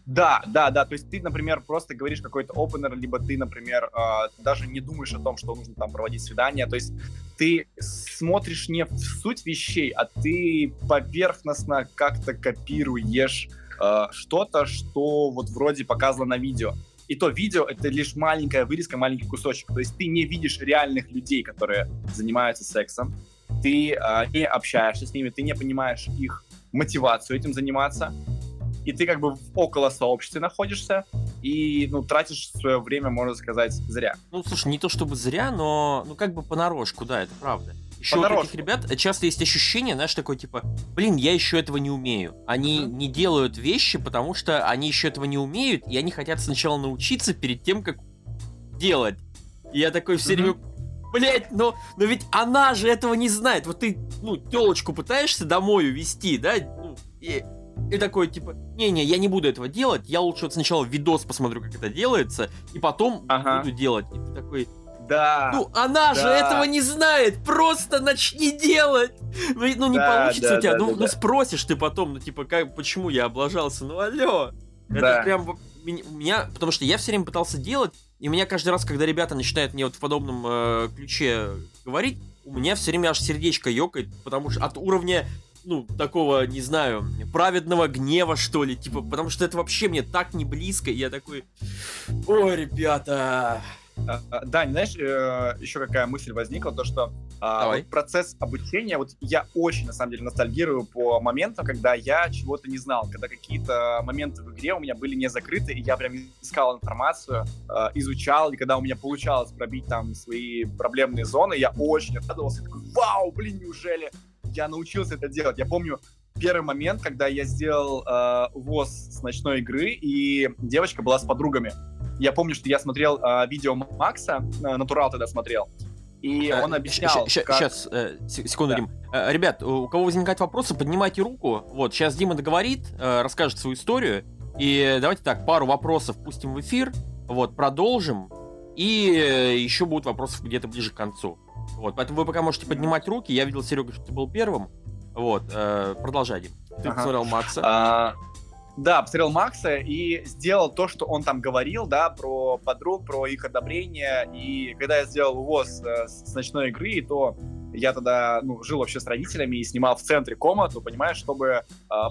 [SPEAKER 1] Да, да, да. То есть ты, например, просто говоришь какой-то опенер, либо ты, например, э, даже не думаешь о том, что нужно там проводить свидание. То есть ты смотришь не в суть вещей, а ты поверхностно как-то копируешь э, что-то, что вот вроде показано на видео. И то видео — это лишь маленькая вырезка, маленький кусочек. То есть ты не видишь реальных людей, которые занимаются сексом. Ты э, не общаешься с ними, ты не понимаешь их мотивацию этим заниматься и ты как бы около сообществе находишься, и, ну, тратишь свое время, можно сказать, зря.
[SPEAKER 2] Ну, слушай, не то чтобы зря, но, ну, как бы понарошку, да, это правда. Еще у этих ребят часто есть ощущение, знаешь, такое типа, блин, я еще этого не умею. Они mm-hmm. не делают вещи, потому что они еще этого не умеют, и они хотят сначала научиться перед тем, как делать. И я такой все mm-hmm. время, блять, но, но ведь она же этого не знает. Вот ты, ну, телочку пытаешься домой увести, да, ну, и и такой, типа, не-не, я не буду этого делать, я лучше вот сначала видос посмотрю, как это делается, и потом ага. буду делать. И ты такой,
[SPEAKER 1] да.
[SPEAKER 2] Ну, она да. же этого не знает. Просто начни делать. Ну, ну не да, получится да, у тебя. Да, ну, да, ну, да. спросишь ты потом, ну, типа, как, почему я облажался? Ну, алло. Да. Это прям меня, потому что я все время пытался делать, и меня каждый раз, когда ребята начинают мне вот в подобном э, ключе говорить, у меня все время аж сердечко ёкает, потому что от уровня ну, такого, не знаю, праведного гнева, что ли, типа, потому что это вообще мне так не близко, и я такой, ой, ребята...
[SPEAKER 1] А, а, Дань, знаешь, э, еще какая мысль возникла, то что а, вот процесс обучения, вот я очень, на самом деле, ностальгирую по моментам, когда я чего-то не знал, когда какие-то моменты в игре у меня были не закрыты, и я прям искал информацию, изучал, и когда у меня получалось пробить там свои проблемные зоны, я очень радовался, такой, вау, блин, неужели я научился это делать. Я помню первый момент, когда я сделал э, ВОЗ с ночной игры, и девочка была с подругами. Я помню, что я смотрел э, видео Макса, э, Натурал тогда смотрел, и э, он объяснял,
[SPEAKER 2] Сейчас, как... э, секунду, да. Дим. Э, ребят, у кого возникают вопросы, поднимайте руку. Вот, сейчас Дима договорит, э, расскажет свою историю. И давайте так, пару вопросов пустим в эфир, вот, продолжим. И э, еще будут вопросы где-то ближе к концу. Вот, поэтому вы пока можете поднимать руки. Я видел, Серега, что ты был первым. Вот, э, продолжай, Дим. Ты ага. посмотрел Макса. А,
[SPEAKER 1] да, посмотрел Макса и сделал то, что он там говорил, да, про подруг, про их одобрение. И когда я сделал увоз э, с ночной игры, то я тогда ну, жил вообще с родителями и снимал в центре комнату, понимаешь, чтобы э,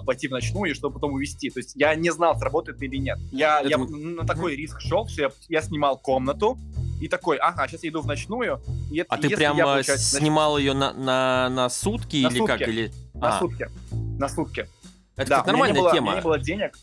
[SPEAKER 1] пойти в ночную и чтобы потом увезти. То есть я не знал, сработает или нет. Я, Это... я на такой риск шел, что я, я снимал комнату, и такой, ага, сейчас я иду в ночную. И
[SPEAKER 2] а ты прям я, снимал ее на, на, на сутки на или сутки. как? Или...
[SPEAKER 1] На а. сутки. На сутки.
[SPEAKER 2] Это да, нормальная
[SPEAKER 1] было,
[SPEAKER 2] тема.
[SPEAKER 1] У меня не было денег.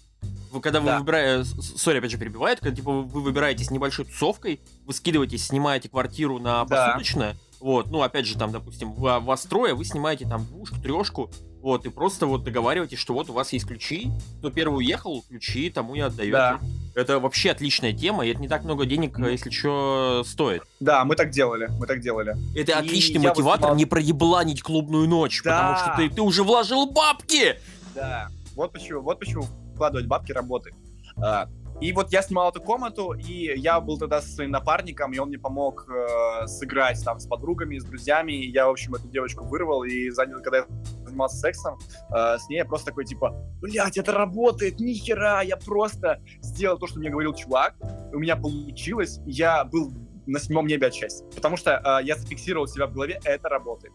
[SPEAKER 2] Вы когда да. вы выбираете, сори, опять же перебивает, когда типа вы выбираетесь небольшой тусовкой, вы скидываетесь, снимаете квартиру на посуточное, да. вот, ну опять же там, допустим, вас трое, вы снимаете там двушку, трешку, вот, и просто вот договариваетесь, что вот у вас есть ключи, кто первый уехал, ключи тому и отдаете. Да. Это вообще отличная тема, и это не так много денег, если что, стоит.
[SPEAKER 1] Да, мы так делали, мы так делали.
[SPEAKER 2] Это и отличный мотиватор снимал... не проебланить клубную ночь, да. потому что ты, ты уже вложил бабки!
[SPEAKER 1] Да, вот почему, вот почему вкладывать бабки работает. А, и вот я снимал эту комнату, и я был тогда со своим напарником, и он мне помог э, сыграть там с подругами, с друзьями. И я, в общем, эту девочку вырвал, и занял, когда я занимался сексом, э, с ней я просто такой, типа, блядь, это работает, нихера, я просто сделал то, что мне говорил чувак, у меня получилось, я был на седьмом небе от счастья. Потому что э, я зафиксировал себя в голове, это работает.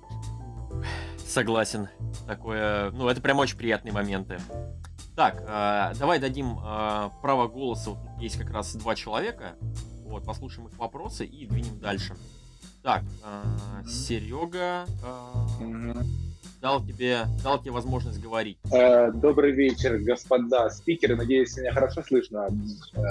[SPEAKER 2] Согласен. Такое, ну, это прям очень приятные моменты. Так, э, давай дадим э, право голоса. Вот тут есть как раз два человека. Вот, послушаем их вопросы и двинем дальше. Так, э, Серега э, дал тебе дал тебе возможность говорить.
[SPEAKER 3] Э, добрый вечер, господа спикеры. Надеюсь, меня хорошо слышно. Э,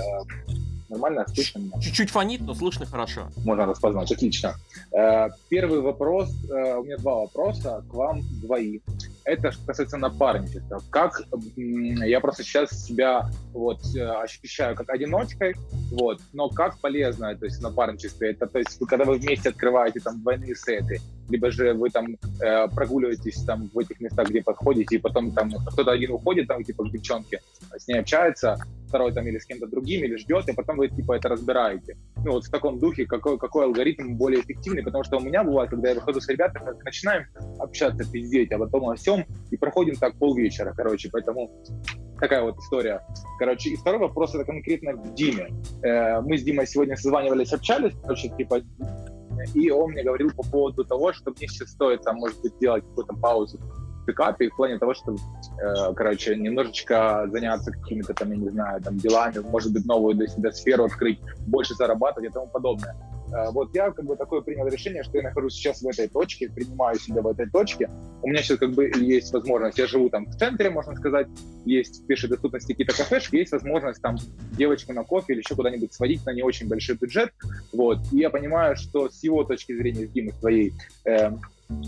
[SPEAKER 3] нормально слышно меня?
[SPEAKER 2] Чуть-чуть фонит, но слышно хорошо.
[SPEAKER 3] Можно распознать, отлично. Э, первый вопрос, э, у меня два вопроса к вам двоим это что касается напарничества. Как я просто сейчас себя вот э, ощущаю как одиночкой, вот, но как полезно, то есть напарничество, это то есть когда вы вместе открываете там двойные сеты, либо же вы там э, прогуливаетесь там в этих местах, где подходите, и потом там кто-то один уходит там типа к девчонке, с ней общается, второй там или с кем-то другим, или ждет, и потом вы типа это разбираете. Ну вот в таком духе, какой, какой алгоритм более эффективный, потому что у меня бывает, когда я выхожу с ребятами, начинаем общаться, пиздеть, а потом о всем, и проходим так полвечера, короче, поэтому такая вот история. Короче, и второй вопрос это конкретно к Диме. Э, мы с Димой сегодня созванивались, общались, короче, типа, и он мне говорил по поводу того, что мне сейчас стоит, там, может быть, сделать какую-то паузу пикапе в плане того, что, э, короче, немножечко заняться какими-то там, я не знаю, там, делами, может быть, новую для себя сферу открыть, больше зарабатывать и тому подобное. Э, вот я как бы такое принял решение, что я нахожусь сейчас в этой точке, принимаю себя в этой точке. У меня сейчас как бы есть возможность, я живу там в центре, можно сказать, есть в пешей доступности какие-то кафешки, есть возможность там девочку на кофе или еще куда-нибудь сводить на не очень большой бюджет. Вот. И я понимаю, что с его точки зрения, с Димы своей, э,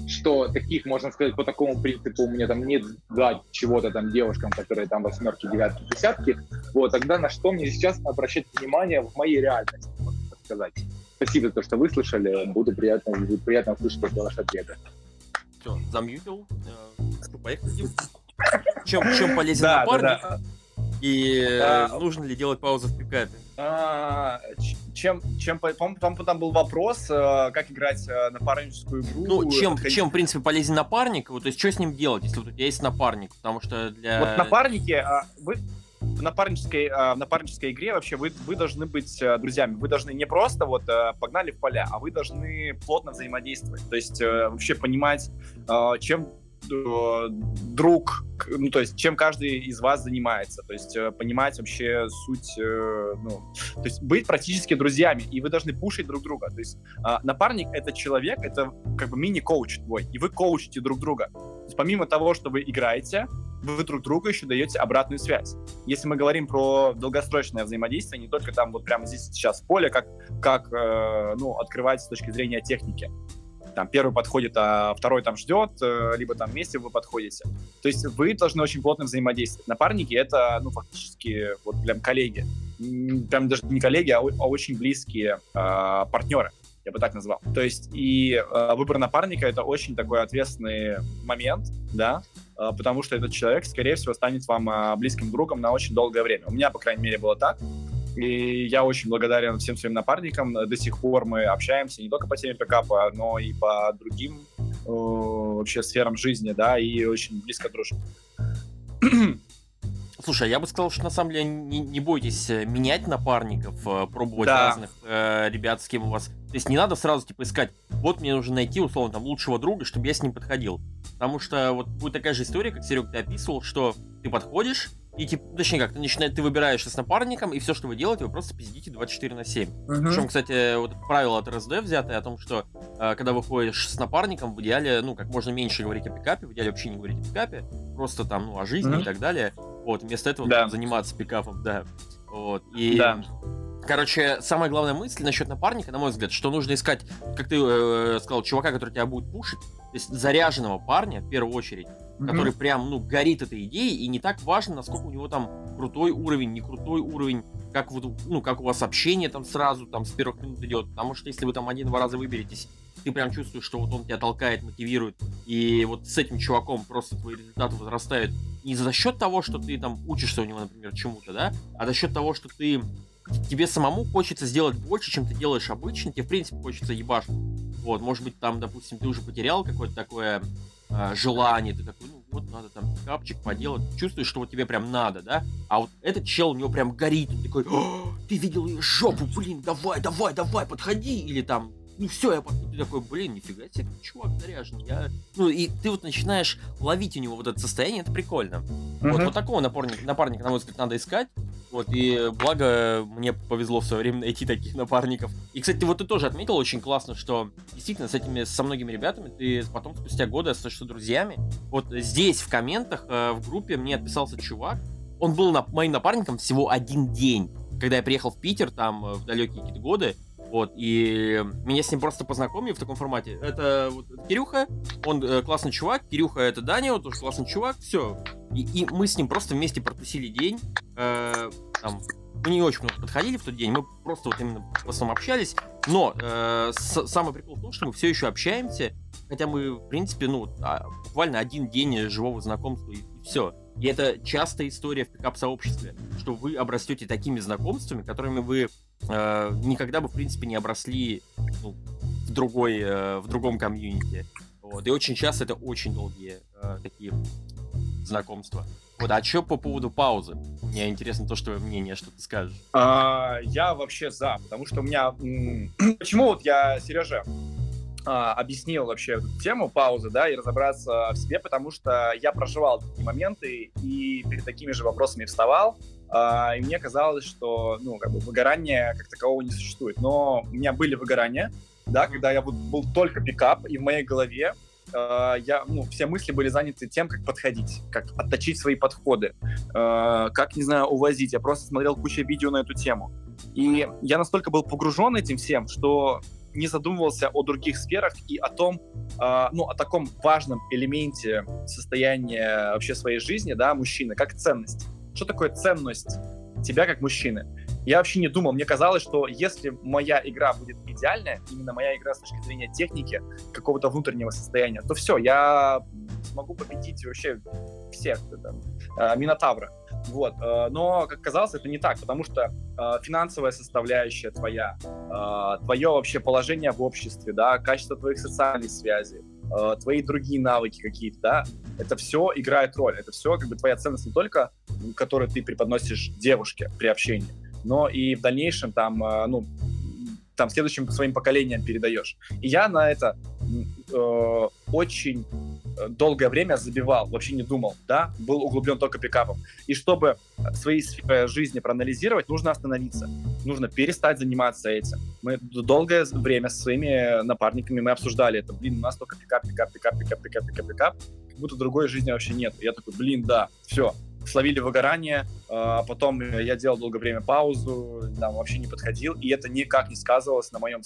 [SPEAKER 3] что таких, можно сказать, по такому принципу у меня там нет дать чего-то там девушкам, которые там восьмерки, девятки, десятки, вот, тогда на что мне сейчас обращать внимание в моей реальности, можно так сказать. Спасибо за то, что выслушали. Буду приятно, будет приятно услышать ваши ответы.
[SPEAKER 2] Все, замьютил. Э, поехали. Чем, чем полезен да, напарник? Да, да. И а, нужно ли делать паузу в пикапе?
[SPEAKER 1] А, чем, чем, по-моему, там, там был вопрос, э, как играть э, напарническую игру.
[SPEAKER 2] Ну, чем, чем, в принципе, полезен напарник? Вот, то есть, что с ним делать, если вот у тебя есть напарник? Потому что для...
[SPEAKER 1] Вот напарники, а, вы, в напарнической, э, в напарнической игре вообще вы, вы должны быть э, друзьями. Вы должны не просто вот э, погнали в поля, а вы должны плотно взаимодействовать. То есть вообще понимать, чем друг, ну, то есть, чем каждый из вас занимается, то есть, понимать вообще суть, ну, то есть, быть практически друзьями, и вы должны пушить друг друга, то есть, напарник — это человек, это как бы мини-коуч твой, и вы коучите друг друга. То есть, помимо того, что вы играете, вы друг другу еще даете обратную связь. Если мы говорим про долгосрочное взаимодействие, не только там вот прямо здесь сейчас в поле, как, как э, ну, открывать с точки зрения техники. Там первый подходит, а второй там ждет, э, либо там вместе вы подходите. То есть вы должны очень плотно взаимодействовать. Напарники — это, ну, фактически, вот прям коллеги. Прям даже не коллеги, а, а очень близкие э, партнеры я бы так назвал. То есть и э, выбор напарника это очень такой ответственный момент, да, э, потому что этот человек, скорее всего, станет вам э, близким другом на очень долгое время. У меня, по крайней мере, было так. И я очень благодарен всем своим напарникам. До сих пор мы общаемся не только по теме пикапа, но и по другим э, вообще сферам жизни, да, и очень близко дружим.
[SPEAKER 2] Слушай, я бы сказал, что на самом деле не, не бойтесь э, менять напарников, э, пробовать да. разных э, ребят, с кем у вас. То есть не надо сразу типа искать, вот мне нужно найти, условно, там, лучшего друга, чтобы я с ним подходил. Потому что вот будет такая же история, как Серег ты описывал, что ты подходишь, и типа, точнее как, ты начинаешь, ты выбираешь с напарником, и все, что вы делаете, вы просто пиздите 24 на 7. Угу. Причем, кстати, вот правило от РСД взятое о том, что э, когда выходишь с напарником, в идеале, ну, как можно меньше говорить о пикапе, в идеале вообще не говорить о пикапе, просто там, ну, о жизни угу. и так далее. Вот, вместо этого да. заниматься пикапом, да. Вот, и... Да. Короче, самая главная мысль насчет напарника, на мой взгляд, что нужно искать, как ты э, сказал, чувака, который тебя будет пушить, есть заряженного парня, в первую очередь, mm-hmm. который прям, ну, горит этой идеей, и не так важно, насколько у него там крутой уровень, не крутой уровень, как вот, ну, как у вас общение там сразу, там, с первых минут идет, потому что если вы там один-два раза выберетесь ты прям чувствуешь, что вот он тебя толкает, мотивирует, и вот с этим чуваком просто твои результаты возрастают не за счет того, что ты там учишься у него, например, чему-то, да, а за счет того, что ты тебе самому хочется сделать больше, чем ты делаешь обычно, тебе, в принципе, хочется ебашить. Вот, может быть, там, допустим, ты уже потерял какое-то такое э, желание, ты такой, ну, вот надо там капчик поделать, чувствуешь, что вот тебе прям надо, да? А вот этот чел, у него прям горит, он такой, ты видел ее жопу, блин, давай, давай, давай, подходи, или там, ну все, я ты такой, блин, нифига себе, чувак заряжен. Я... Ну и ты вот начинаешь ловить у него вот это состояние, это прикольно. Uh-huh. Вот, вот такого напарника, напарника, на мой взгляд, надо искать. Вот, и благо мне повезло в свое время найти таких напарников. И, кстати, вот ты тоже отметил очень классно, что действительно с этими, со многими ребятами ты потом спустя годы остаешься друзьями. Вот здесь в комментах э, в группе мне отписался чувак, он был на, моим напарником всего один день. Когда я приехал в Питер, там, э, в далекие какие-то годы, вот, и меня с ним просто познакомили в таком формате. Это вот Кирюха, он э, классный чувак, Кирюха это Даня, тоже классный чувак, все. И, и мы с ним просто вместе протусили день. Э, там, мы не очень много подходили в тот день, мы просто вот именно в основном общались. Но э, с, самый прикол в том, что мы все еще общаемся, хотя мы, в принципе, ну, а, буквально один день живого знакомства и, и все. И это частая история в пикап-сообществе, что вы обрастете такими знакомствами, которыми вы э, никогда бы, в принципе, не обросли ну, в, другой, э, в другом комьюнити. Вот. И очень часто это очень долгие э, такие знакомства. Вот, а что по поводу паузы? Мне интересно то, что мнение, что ты скажешь.
[SPEAKER 1] А, я вообще за, потому что у меня... Почему вот я, Сережа, а, объяснил вообще эту тему паузы, да, и разобраться в себе, потому что я проживал такие моменты и перед такими же вопросами вставал, а, и мне казалось, что, ну, как бы выгорания как такового не существует. Но у меня были выгорания, да, когда я был только пикап, и в моей голове э, я, ну, все мысли были заняты тем, как подходить, как отточить свои подходы, э, как, не знаю, увозить. Я просто смотрел кучу видео на эту тему. И я настолько был погружен этим всем, что не задумывался о других сферах и о том, э, ну, о таком важном элементе состояния вообще своей жизни, да, мужчины, как ценность. Что такое ценность тебя как мужчины? Я вообще не думал. Мне казалось, что если моя игра будет идеальная, именно моя игра с точки зрения техники, какого-то внутреннего состояния, то все, я смогу победить вообще всех там, э, Минотавра. Вот. Э, но, как казалось, это не так, потому что э, финансовая составляющая твоя, твое вообще положение в обществе, да, качество твоих социальных связей, твои другие навыки какие-то, да, это все играет роль. Это все как бы твоя ценность не только, которую ты преподносишь девушке при общении, но и в дальнейшем там, э, ну, там следующим своим поколениям передаешь. И я на это э, очень э, долгое время забивал, вообще не думал, да, был углублен только пикапом. И чтобы свои сферы жизни проанализировать, нужно остановиться, нужно перестать заниматься этим. Мы долгое время со своими напарниками мы обсуждали это, блин, у нас только пикап, пикап, пикап, пикап, пикап, пикап, пикап, как будто другой жизни вообще нет. Я такой, блин, да, все, словили выгорание, а потом я делал долгое время паузу, да, вообще не подходил, и это никак не сказывалось на, моем,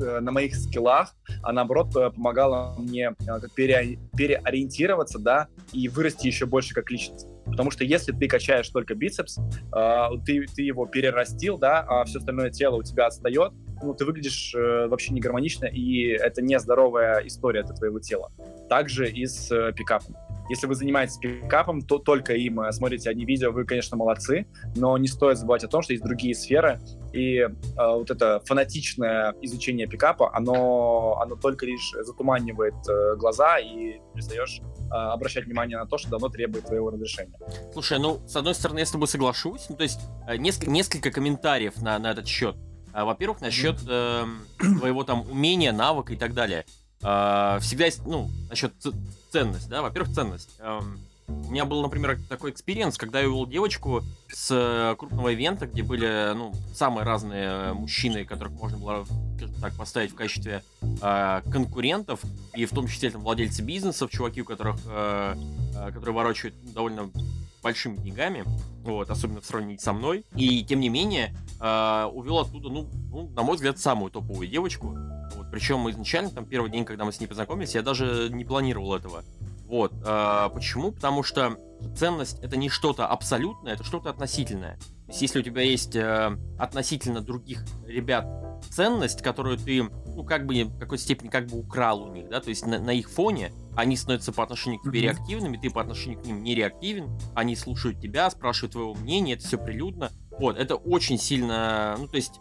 [SPEAKER 1] э, на моих скиллах, а наоборот э, помогало мне э, пере, переориентироваться, да, и вырасти еще больше как личность. Потому что если ты качаешь только бицепс, ты, ты его перерастил, да, а все остальное тело у тебя отстает, ну, ты выглядишь вообще не гармонично, и это нездоровая история для твоего тела. Также и с пикапом. Если вы занимаетесь пикапом, то только им э, смотрите одни видео, вы, конечно, молодцы, но не стоит забывать о том, что есть другие сферы, и э, вот это фанатичное изучение пикапа, оно, оно только лишь затуманивает э, глаза, и перестаешь э, обращать внимание на то, что давно требует твоего разрешения.
[SPEAKER 2] Слушай, ну, с одной стороны, я с тобой соглашусь, ну, то есть э, несколько, несколько комментариев на, на этот счет. А, во-первых, насчет э, твоего там умения, навыка и так далее. Э, всегда есть, ну, насчет ценность, да, во-первых, ценность. Эм, у меня был, например, такой experience, когда я увел девочку с э, крупного ивента, где были, ну, самые разные мужчины, которых можно было, так, поставить в качестве э, конкурентов, и в том числе там владельцы бизнесов, чуваки, у которых, э, э, которые ворочают довольно большими деньгами, вот, особенно в сравнении со мной. И, тем не менее, э, увел оттуда, ну, ну, на мой взгляд, самую топовую девочку, причем изначально, там, первый день, когда мы с ней познакомились, я даже не планировал этого. Вот. А, почему? Потому что ценность это не что-то абсолютное, это что-то относительное. То есть, если у тебя есть э, относительно других ребят ценность, которую ты, ну, как бы, в какой-то степени как бы украл у них, да, то есть на, на их фоне они становятся по отношению к тебе mm-hmm. реактивными, ты по отношению к ним не реактивен, они слушают тебя, спрашивают твоего мнения, это все прилюдно. Вот, это очень сильно, ну, то есть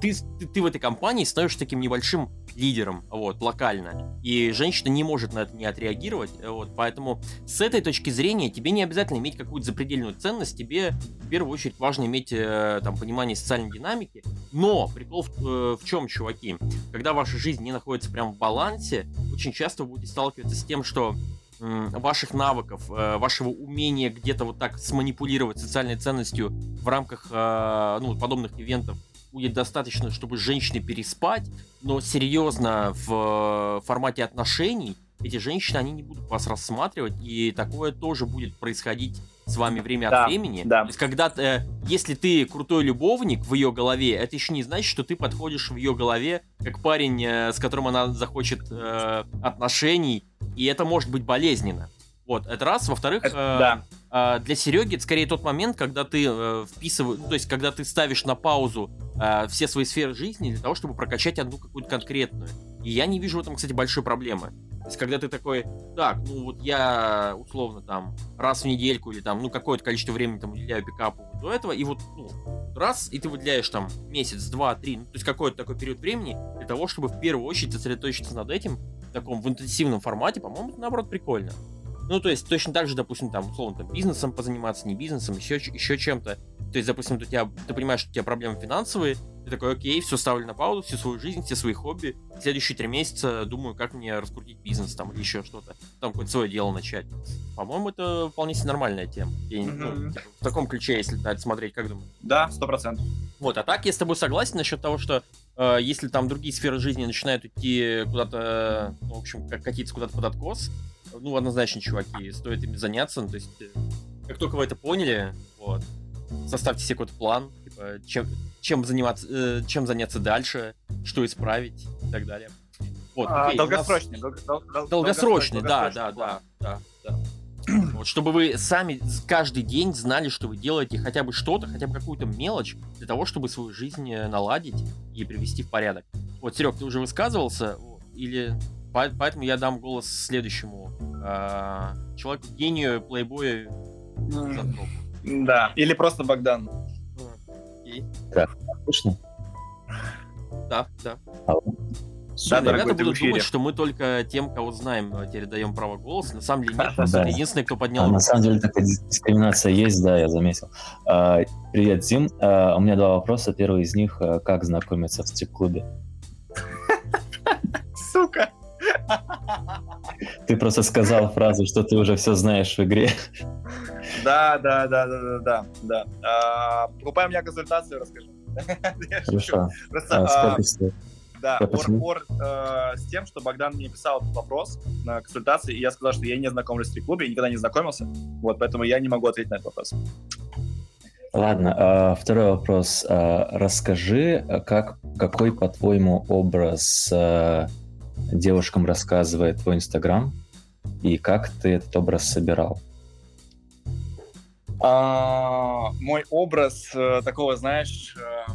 [SPEAKER 2] ты, ты, ты в этой компании становишься таким небольшим лидером, вот, локально. И женщина не может на это не отреагировать, вот, поэтому с этой точки зрения тебе не обязательно иметь какую-то запредельную ценность, тебе в первую очередь важно иметь э, там понимание социальной динамики, но прикол в, э, в чем, чуваки, когда ваша жизнь не находится прям в балансе, очень часто вы будете сталкиваться с тем, что ваших навыков, э, вашего умения где-то вот так сманипулировать социальной ценностью в рамках э, ну, подобных ивентов будет достаточно, чтобы с женщиной переспать, но серьезно в формате отношений эти женщины, они не будут вас рассматривать, и такое тоже будет происходить с вами время да, от времени. Да. То есть, когда э, если ты крутой любовник в ее голове, это еще не значит, что ты подходишь в ее голове как парень, э, с которым она захочет э, отношений, и это может быть болезненно. Вот, это раз. Во-вторых, э, да. Э, для Сереги это скорее тот момент, когда ты э, вписываешь, ну, то есть, когда ты ставишь на паузу э, все свои сферы жизни для того, чтобы прокачать одну какую-то конкретную. И я не вижу в этом, кстати, большой проблемы. То есть, когда ты такой, так, ну вот я условно там раз в недельку или там, ну какое-то количество времени там уделяю пикапу до этого, и вот, ну, раз, и ты выделяешь там месяц, два, три, ну, то есть какой-то такой период времени для того, чтобы в первую очередь сосредоточиться над этим в таком в интенсивном формате, по-моему, это наоборот прикольно. Ну, то есть точно так же, допустим, там, условно, там, бизнесом позаниматься, не бизнесом, еще, еще чем-то. То есть, допустим, у тебя, ты понимаешь, что у тебя проблемы финансовые, ты такой, окей, все ставлю на паузу, всю свою жизнь, все свои хобби. Следующие три месяца думаю, как мне раскрутить бизнес там или еще что-то. Там какое-то свое дело начать. По-моему, это вполне себе нормальная тема. Я, mm-hmm. ну, типа, в таком ключе, если дать смотреть, как думаю.
[SPEAKER 1] Да, сто процентов.
[SPEAKER 2] Вот, а так я с тобой согласен насчет того, что э, если там другие сферы жизни начинают идти куда-то, ну, в общем, как катиться куда-то под откос, ну, однозначно, чуваки, стоит ими заняться. Ну, то есть, э, как только вы это поняли, вот, составьте себе какой-то план, типа, чем, чем, заниматься, э, чем заняться дальше, что исправить и так далее.
[SPEAKER 1] Вот, а, окей, долгосрочный,
[SPEAKER 2] нас... дол- дол- долгосрочный, да, да, да, да, да. Вот, чтобы вы сами каждый день знали, что вы делаете хотя бы что-то, хотя бы какую-то мелочь для того, чтобы свою жизнь э, наладить и привести в порядок. Вот, Серег, ты уже высказывался, или поэтому я дам голос следующему э, человеку, гению, плейбою.
[SPEAKER 1] Да, или просто Богдан.
[SPEAKER 4] Так, слышно?
[SPEAKER 2] Да, да. Алло. Да, да, ребята будут думать, что мы только тем, кого знаем, передаем право голоса. На самом деле нет, да. единственный, кто поднял. А,
[SPEAKER 4] на самом деле такая дискриминация есть, да, я заметил. А, привет, Зим. А, у меня два вопроса. Первый из них, а, как знакомиться в стрип-клубе?
[SPEAKER 1] Сука!
[SPEAKER 4] Ты просто сказал фразу, что ты уже все знаешь в игре.
[SPEAKER 1] Да, да, да, да, да, да. А, покупай у меня консультацию, расскажи.
[SPEAKER 4] Хорошо. Просто, а, стоит?
[SPEAKER 1] Да, ор, э, с тем, что Богдан мне писал этот вопрос на консультации, и я сказал, что я не знакомлюсь в клубе, никогда не знакомился, вот, поэтому я не могу ответить на этот вопрос.
[SPEAKER 4] Ладно, э, второй вопрос. Э, расскажи, как, какой, по-твоему, образ э, девушкам рассказывает твой Инстаграм, и как ты этот образ собирал?
[SPEAKER 1] А, мой образ э, такого, знаешь, э,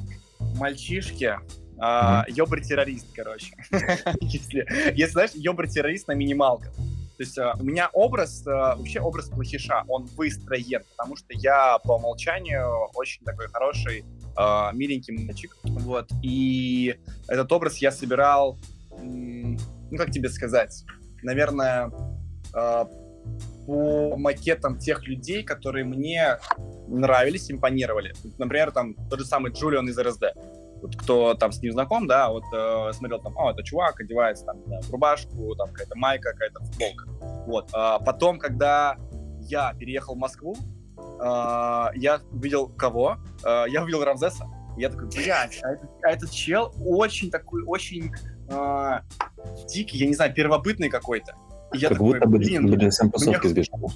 [SPEAKER 1] мальчишки, Uh, Ёбр-террорист, короче. если, если, знаешь, ёбр-террорист на минималках. То есть uh, у меня образ, вообще образ плохиша, он выстроен, потому что я по умолчанию очень такой хороший, uh, миленький мальчик. Вот. И этот образ я собирал, ну как тебе сказать, наверное, uh, по макетам тех людей, которые мне нравились, импонировали. Например, там тот же самый Джулиан из РСД вот кто там с ним знаком, да, вот э, смотрел там, о, это чувак одевается там да, в рубашку, там какая-то майка, какая-то футболка. Вот. А потом, когда я переехал в Москву, э, я увидел кого? Э, я увидел Рамзеса. Я такой, блядь, а этот, а этот чел очень такой, очень э, дикий, я не знаю, первобытный какой-то.
[SPEAKER 4] И я как такой, будто бы блин, тусовки сбежал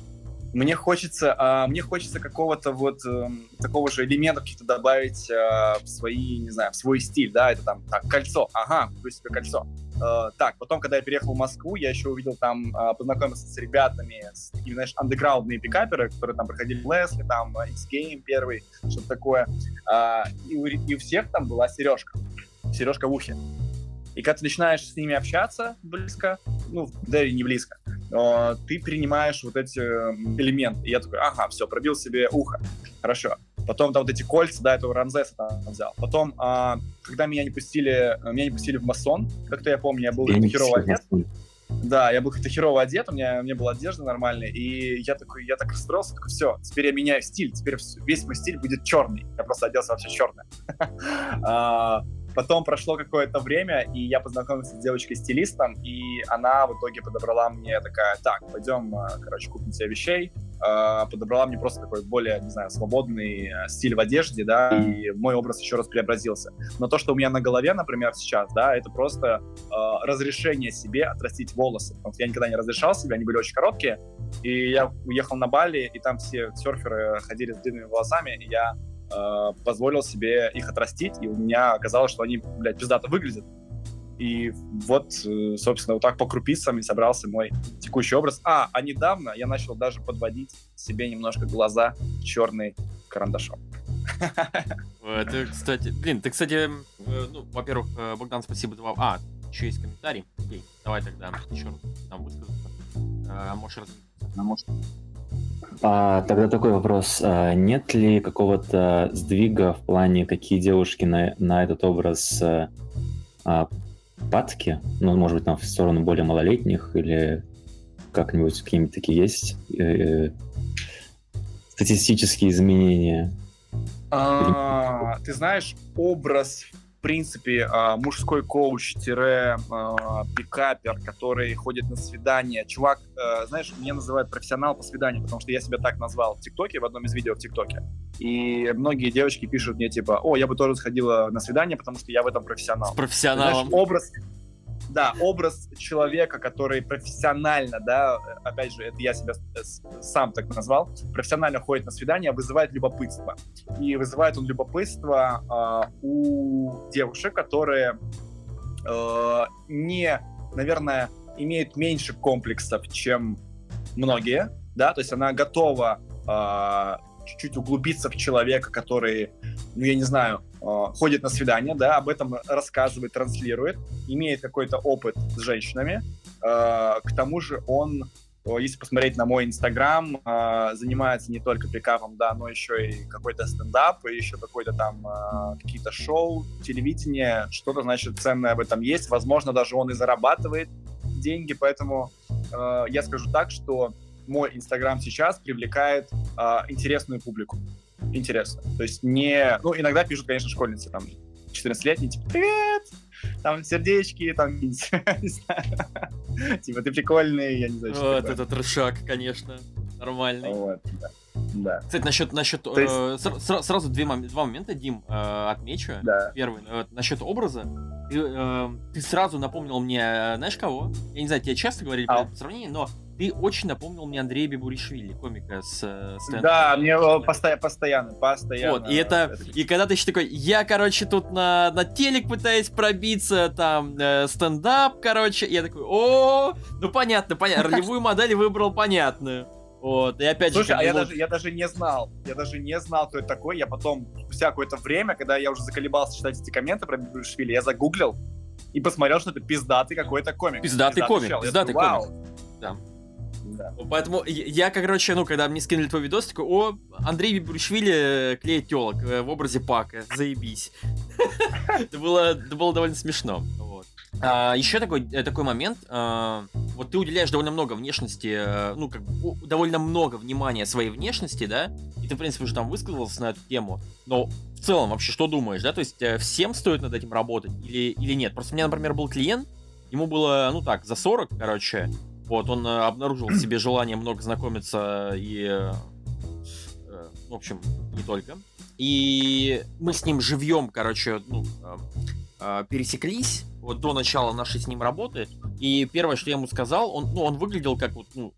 [SPEAKER 1] мне хочется, а, мне хочется какого-то вот а, такого же элемента каких-то добавить а, в свои, не знаю, в свой стиль, да, это там, так, кольцо, ага, куплю себе кольцо. А, так, потом, когда я переехал в Москву, я еще увидел там, а, познакомился с ребятами, с такими, знаешь, андеграундные пикаперы, которые там проходили Лесли, там, X-Game первый, что-то такое, а, и, у, и у всех там была сережка, сережка в ухе. И когда ты начинаешь с ними общаться близко, ну, да и не близко, ты принимаешь вот эти элементы. И я такой, ага, все, пробил себе ухо. Хорошо. Потом там вот эти кольца, да, этого Рамзеса там взял. Потом, а, когда меня не пустили, меня не пустили в масон, как-то я помню, я был я херово одет. Да, я был как-то херово одет, у меня, у меня была одежда нормальная, и я такой, я так расстроился, такой, все, теперь я меняю стиль, теперь весь мой стиль будет черный. Я просто оделся вообще черный. Потом прошло какое-то время, и я познакомился с девочкой-стилистом, и она в итоге подобрала мне такая, так, пойдем, э, короче, купим себе вещей. Э, подобрала мне просто такой более, не знаю, свободный э, стиль в одежде, да, и мой образ еще раз преобразился. Но то, что у меня на голове, например, сейчас, да, это просто разрешение себе отрастить волосы. Потому что я никогда не разрешал себе, они были очень короткие, и я уехал на Бали, и там все серферы ходили с длинными волосами, и я э, позволил себе их отрастить, и у меня оказалось, что они, блядь, пиздато выглядят. И вот, э, собственно, вот так по крупицам и собрался мой текущий образ. А, а недавно я начал даже подводить себе немножко глаза черный карандашом.
[SPEAKER 2] Это, кстати, блин, ты, кстати, э, ну, во-первых, э, Богдан, спасибо. Два... А, еще есть комментарий. Окей, давай тогда еще раз там высказаться. Можешь
[SPEAKER 4] развить. А, тогда такой вопрос. А, нет ли какого-то сдвига в плане, какие девушки на, на этот образ а, а падки? Ну, может быть, там в сторону более малолетних или как-нибудь какие-нибудь такие есть э, статистические изменения?
[SPEAKER 1] А, ты знаешь, образ принципе, а, мужской коуч-пикапер, а, который ходит на свидание. Чувак, э, знаешь, меня называют профессионал по свиданию, потому что я себя так назвал в ТикТоке, в одном из видео в ТикТоке. И многие девочки пишут мне, типа, о, я бы тоже сходила на свидание, потому что я в этом профессионал. С
[SPEAKER 2] профессионалом.
[SPEAKER 1] Знаешь, образ, да, образ человека, который профессионально, да, опять же, это я себя сам так назвал, профессионально ходит на свидание, вызывает любопытство. И вызывает он любопытство э, у девушек, которые э, не, наверное, имеют меньше комплексов, чем многие, да, то есть она готова э, чуть-чуть углубиться в человека, который, ну, я не знаю, э, ходит на свидание, да, об этом рассказывает, транслирует, имеет какой-то опыт с женщинами. Э, к тому же он, э, если посмотреть на мой инстаграм, занимается не только пикапом, да, но еще и какой-то стендап, и еще какой-то там какие-то шоу, телевидение, что-то, значит, ценное в этом есть. Возможно, даже он и зарабатывает деньги, поэтому я скажу так, что мой Инстаграм сейчас привлекает э, интересную публику. Интересно. То есть не... Ну, иногда пишут, конечно, школьницы, там, 14-летние, типа, привет! Там сердечки, там, не знаю. Типа, ты прикольный, я не знаю,
[SPEAKER 2] что Вот этот трешак, конечно, нормальный. Вот, да. Да. Кстати, насчет, насчет есть... э, сра- сразу две мом- два момента, Дим, э, отмечу. Да. Первый, э, насчет образа. Ты, э, ты сразу напомнил мне, э, знаешь кого? Я не знаю, тебе часто говорили а. про это сравнение, но ты очень напомнил мне Андрея Бибуришвили, комика с э,
[SPEAKER 1] Да, мне постоянно, постоянно, постоянно.
[SPEAKER 2] Вот, и это, и когда ты еще такой, я, короче, тут на, на телек пытаюсь пробиться, там, э, стендап, короче, я такой, о, ну понятно, понятно, ролевую модель выбрал понятную. Вот, и опять
[SPEAKER 1] Слушай,
[SPEAKER 2] же...
[SPEAKER 1] а я, даже, я даже не знал, я даже не знал, кто это такой, я потом, спустя какое-то время, когда я уже заколебался читать эти комменты про Бибуришвили, я загуглил и посмотрел, что это пиздатый какой-то комик.
[SPEAKER 2] Пиздатый, пиздатый комик, пиздатый комик. Да. Поэтому я, короче, ну, когда мне скинули твой видос, такой, о, Андрей Бибрушвили э, клеит телок э, в образе Пака, заебись. это, было, это было довольно смешно. А, еще такой, э, такой момент, а, вот ты уделяешь довольно много внешности, ну, как бы, довольно много внимания своей внешности, да, и ты, в принципе, уже там высказался на эту тему, но в целом вообще что думаешь, да, то есть всем стоит над этим работать или, или нет? Просто у меня, например, был клиент, ему было, ну так, за 40, короче, вот, он э, обнаружил в себе желание много знакомиться и, э, э, в общем, не только. И мы с ним живьем, короче, ну, пересеклись вот до начала нашей с ним работы. И первое, что я ему сказал, он, ну, он выглядел как вот, ну,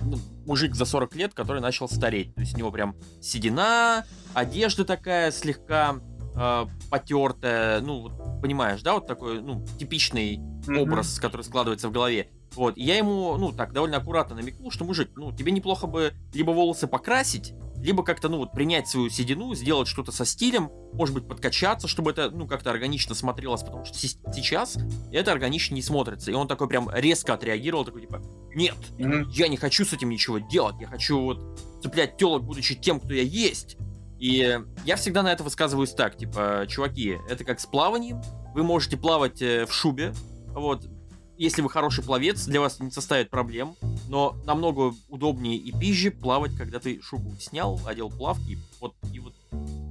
[SPEAKER 2] ну, мужик за 40 лет, который начал стареть. То есть у него прям седина, одежда такая слегка э, потертая, ну, вот, понимаешь, да, вот такой, ну, типичный mm-hmm. образ, который складывается в голове. Вот, и я ему, ну, так, довольно аккуратно намекнул, что, мужик, ну, тебе неплохо бы либо волосы покрасить, либо как-то, ну, вот, принять свою седину, сделать что-то со стилем, может быть, подкачаться, чтобы это, ну, как-то органично смотрелось, потому что сейчас это органично не смотрится. И он такой прям резко отреагировал, такой, типа, нет, mm-hmm. я не хочу с этим ничего делать, я хочу вот цеплять телок, будучи тем, кто я есть. И я всегда на это высказываюсь так, типа, чуваки, это как с плаванием, вы можете плавать э, в шубе, вот, если вы хороший пловец, для вас не составит проблем, но намного удобнее и пизже плавать, когда ты шубу снял, одел плавки, вот, и вот,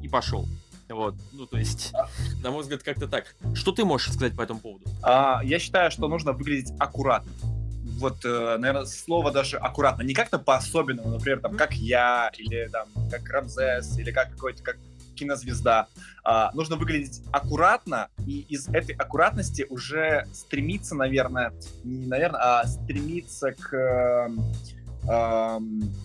[SPEAKER 2] и пошел. Вот, ну то есть, на мой взгляд, как-то так. Что ты можешь сказать по этому поводу?
[SPEAKER 1] А, я считаю, что нужно выглядеть аккуратно. Вот, э, наверное, слово даже аккуратно. Не как-то по-особенному, например, там, как я, или там, как Рамзес, или как какой-то, как кинозвезда. А, нужно выглядеть аккуратно, и из этой аккуратности уже стремиться, наверное, не наверное, а стремиться к э,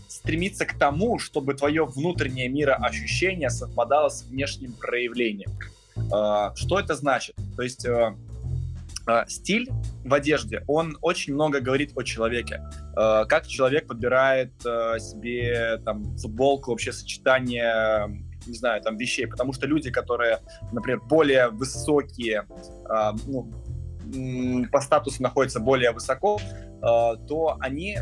[SPEAKER 1] стремиться к тому, чтобы твое внутреннее мироощущение совпадало с внешним проявлением. Э, что это значит? То есть э, э, стиль в одежде, он очень много говорит о человеке. Э, как человек подбирает себе там футболку, вообще сочетание не знаю, там, вещей, потому что люди, которые, например, более высокие, э, ну, по статусу находятся более высоко, э, то они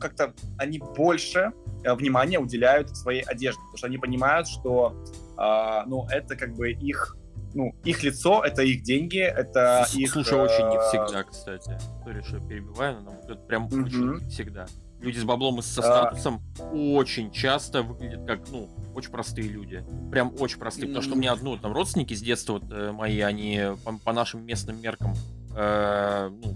[SPEAKER 1] как-то, они больше э, внимания уделяют своей одежде, потому что они понимают, что, э, ну, это как бы их ну, их лицо, это их деньги, это
[SPEAKER 2] С-
[SPEAKER 1] их...
[SPEAKER 2] Слушай, очень не
[SPEAKER 1] э,
[SPEAKER 2] всегда, кстати. Сори, что перебиваю, но это прям
[SPEAKER 1] Мгм.
[SPEAKER 2] очень не всегда. Люди с баблом и со
[SPEAKER 1] А.
[SPEAKER 2] статусом очень часто выглядят как, ну, очень простые люди. Прям очень простые. Потому что у меня, ну, там, родственники с детства вот, э, мои, они по, по нашим местным меркам, э, ну,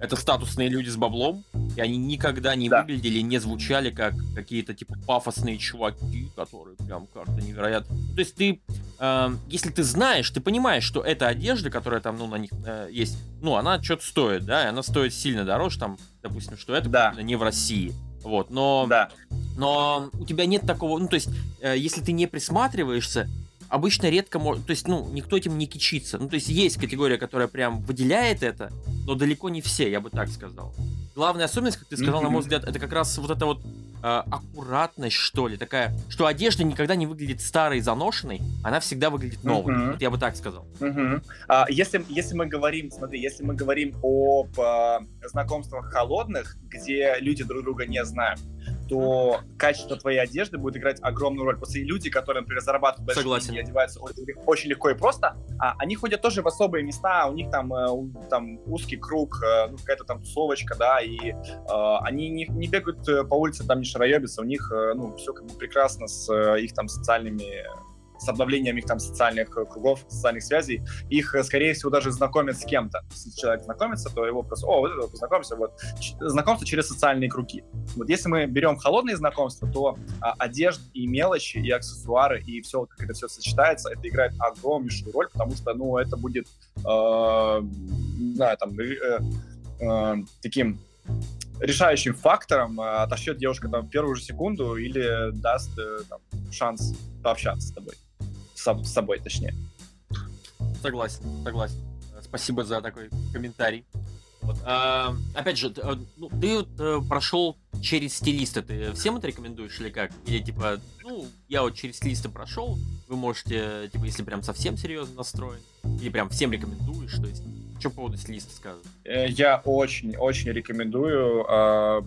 [SPEAKER 2] это статусные люди с баблом, и они никогда не
[SPEAKER 1] Да.
[SPEAKER 2] выглядели, не звучали как какие-то, типа, пафосные чуваки, которые прям как-то невероятно... То есть ты, э, если ты знаешь, ты понимаешь, что эта одежда, которая там, ну, на них э, есть, ну, она что-то стоит, да, и она стоит сильно дороже, там, допустим, что это
[SPEAKER 1] Да.
[SPEAKER 2] не в России. Вот, но,
[SPEAKER 1] Да.
[SPEAKER 2] но у тебя нет такого, ну, то есть, э, если ты не присматриваешься, обычно редко может, то есть, ну, никто этим не кичится. Ну, то есть, есть категория, которая прям выделяет это, но далеко не все, я бы так сказал. Главная особенность, как ты сказал, на мой взгляд, это как раз вот эта вот э, аккуратность, что ли, такая, что одежда никогда не выглядит старой заношенной, она всегда выглядит новой.
[SPEAKER 1] Мгм.
[SPEAKER 2] Вот я бы так сказал.
[SPEAKER 1] Мгм. А, если, если мы говорим, смотри, если мы говорим об а, знакомствах холодных, где люди друг друга не знают, то качество твоей одежды будет играть огромную роль. Просто и люди, которые, например, зарабатывают большие
[SPEAKER 2] Согласен.
[SPEAKER 1] деньги и одеваются очень, очень легко и просто, а, они ходят тоже в особые места, у них там, э, там узкий круг, э, ну, какая-то там тусовочка, да, и э, они не, не бегают э, по улице, там не шароебятся, у них, ну, все как бы прекрасно с их там социальными с обновлением их там социальных э, кругов, социальных связей, их, э, скорее всего, даже знакомят с кем-то. Если человек знакомится, то его просто, о, вот это познакомься, вот. Знакомство через социальные круги. Вот если мы берем холодные знакомства, то а, одежда и мелочи, и аксессуары, и все, как это все сочетается, это играет огромнейшую роль, потому что, ну, это будет, э, не знаю, там, э, э, таким решающим фактором э, отошьет девушка там первую же секунду или даст там, шанс пообщаться с тобой. С, соб- с собой, точнее.
[SPEAKER 2] Согласен, согласен. Спасибо за такой комментарий. Вот. а, опять же, э, ну, ты вот, э, прошел через стилиста, ты всем это рекомендуешь или как? Или типа, ну, я вот через стилиста прошел, вы можете, типа, если прям совсем серьезно настроен, или прям всем рекомендуешь, то есть, что по поводу стилиста скажешь?
[SPEAKER 1] Э, Я очень-очень рекомендую э,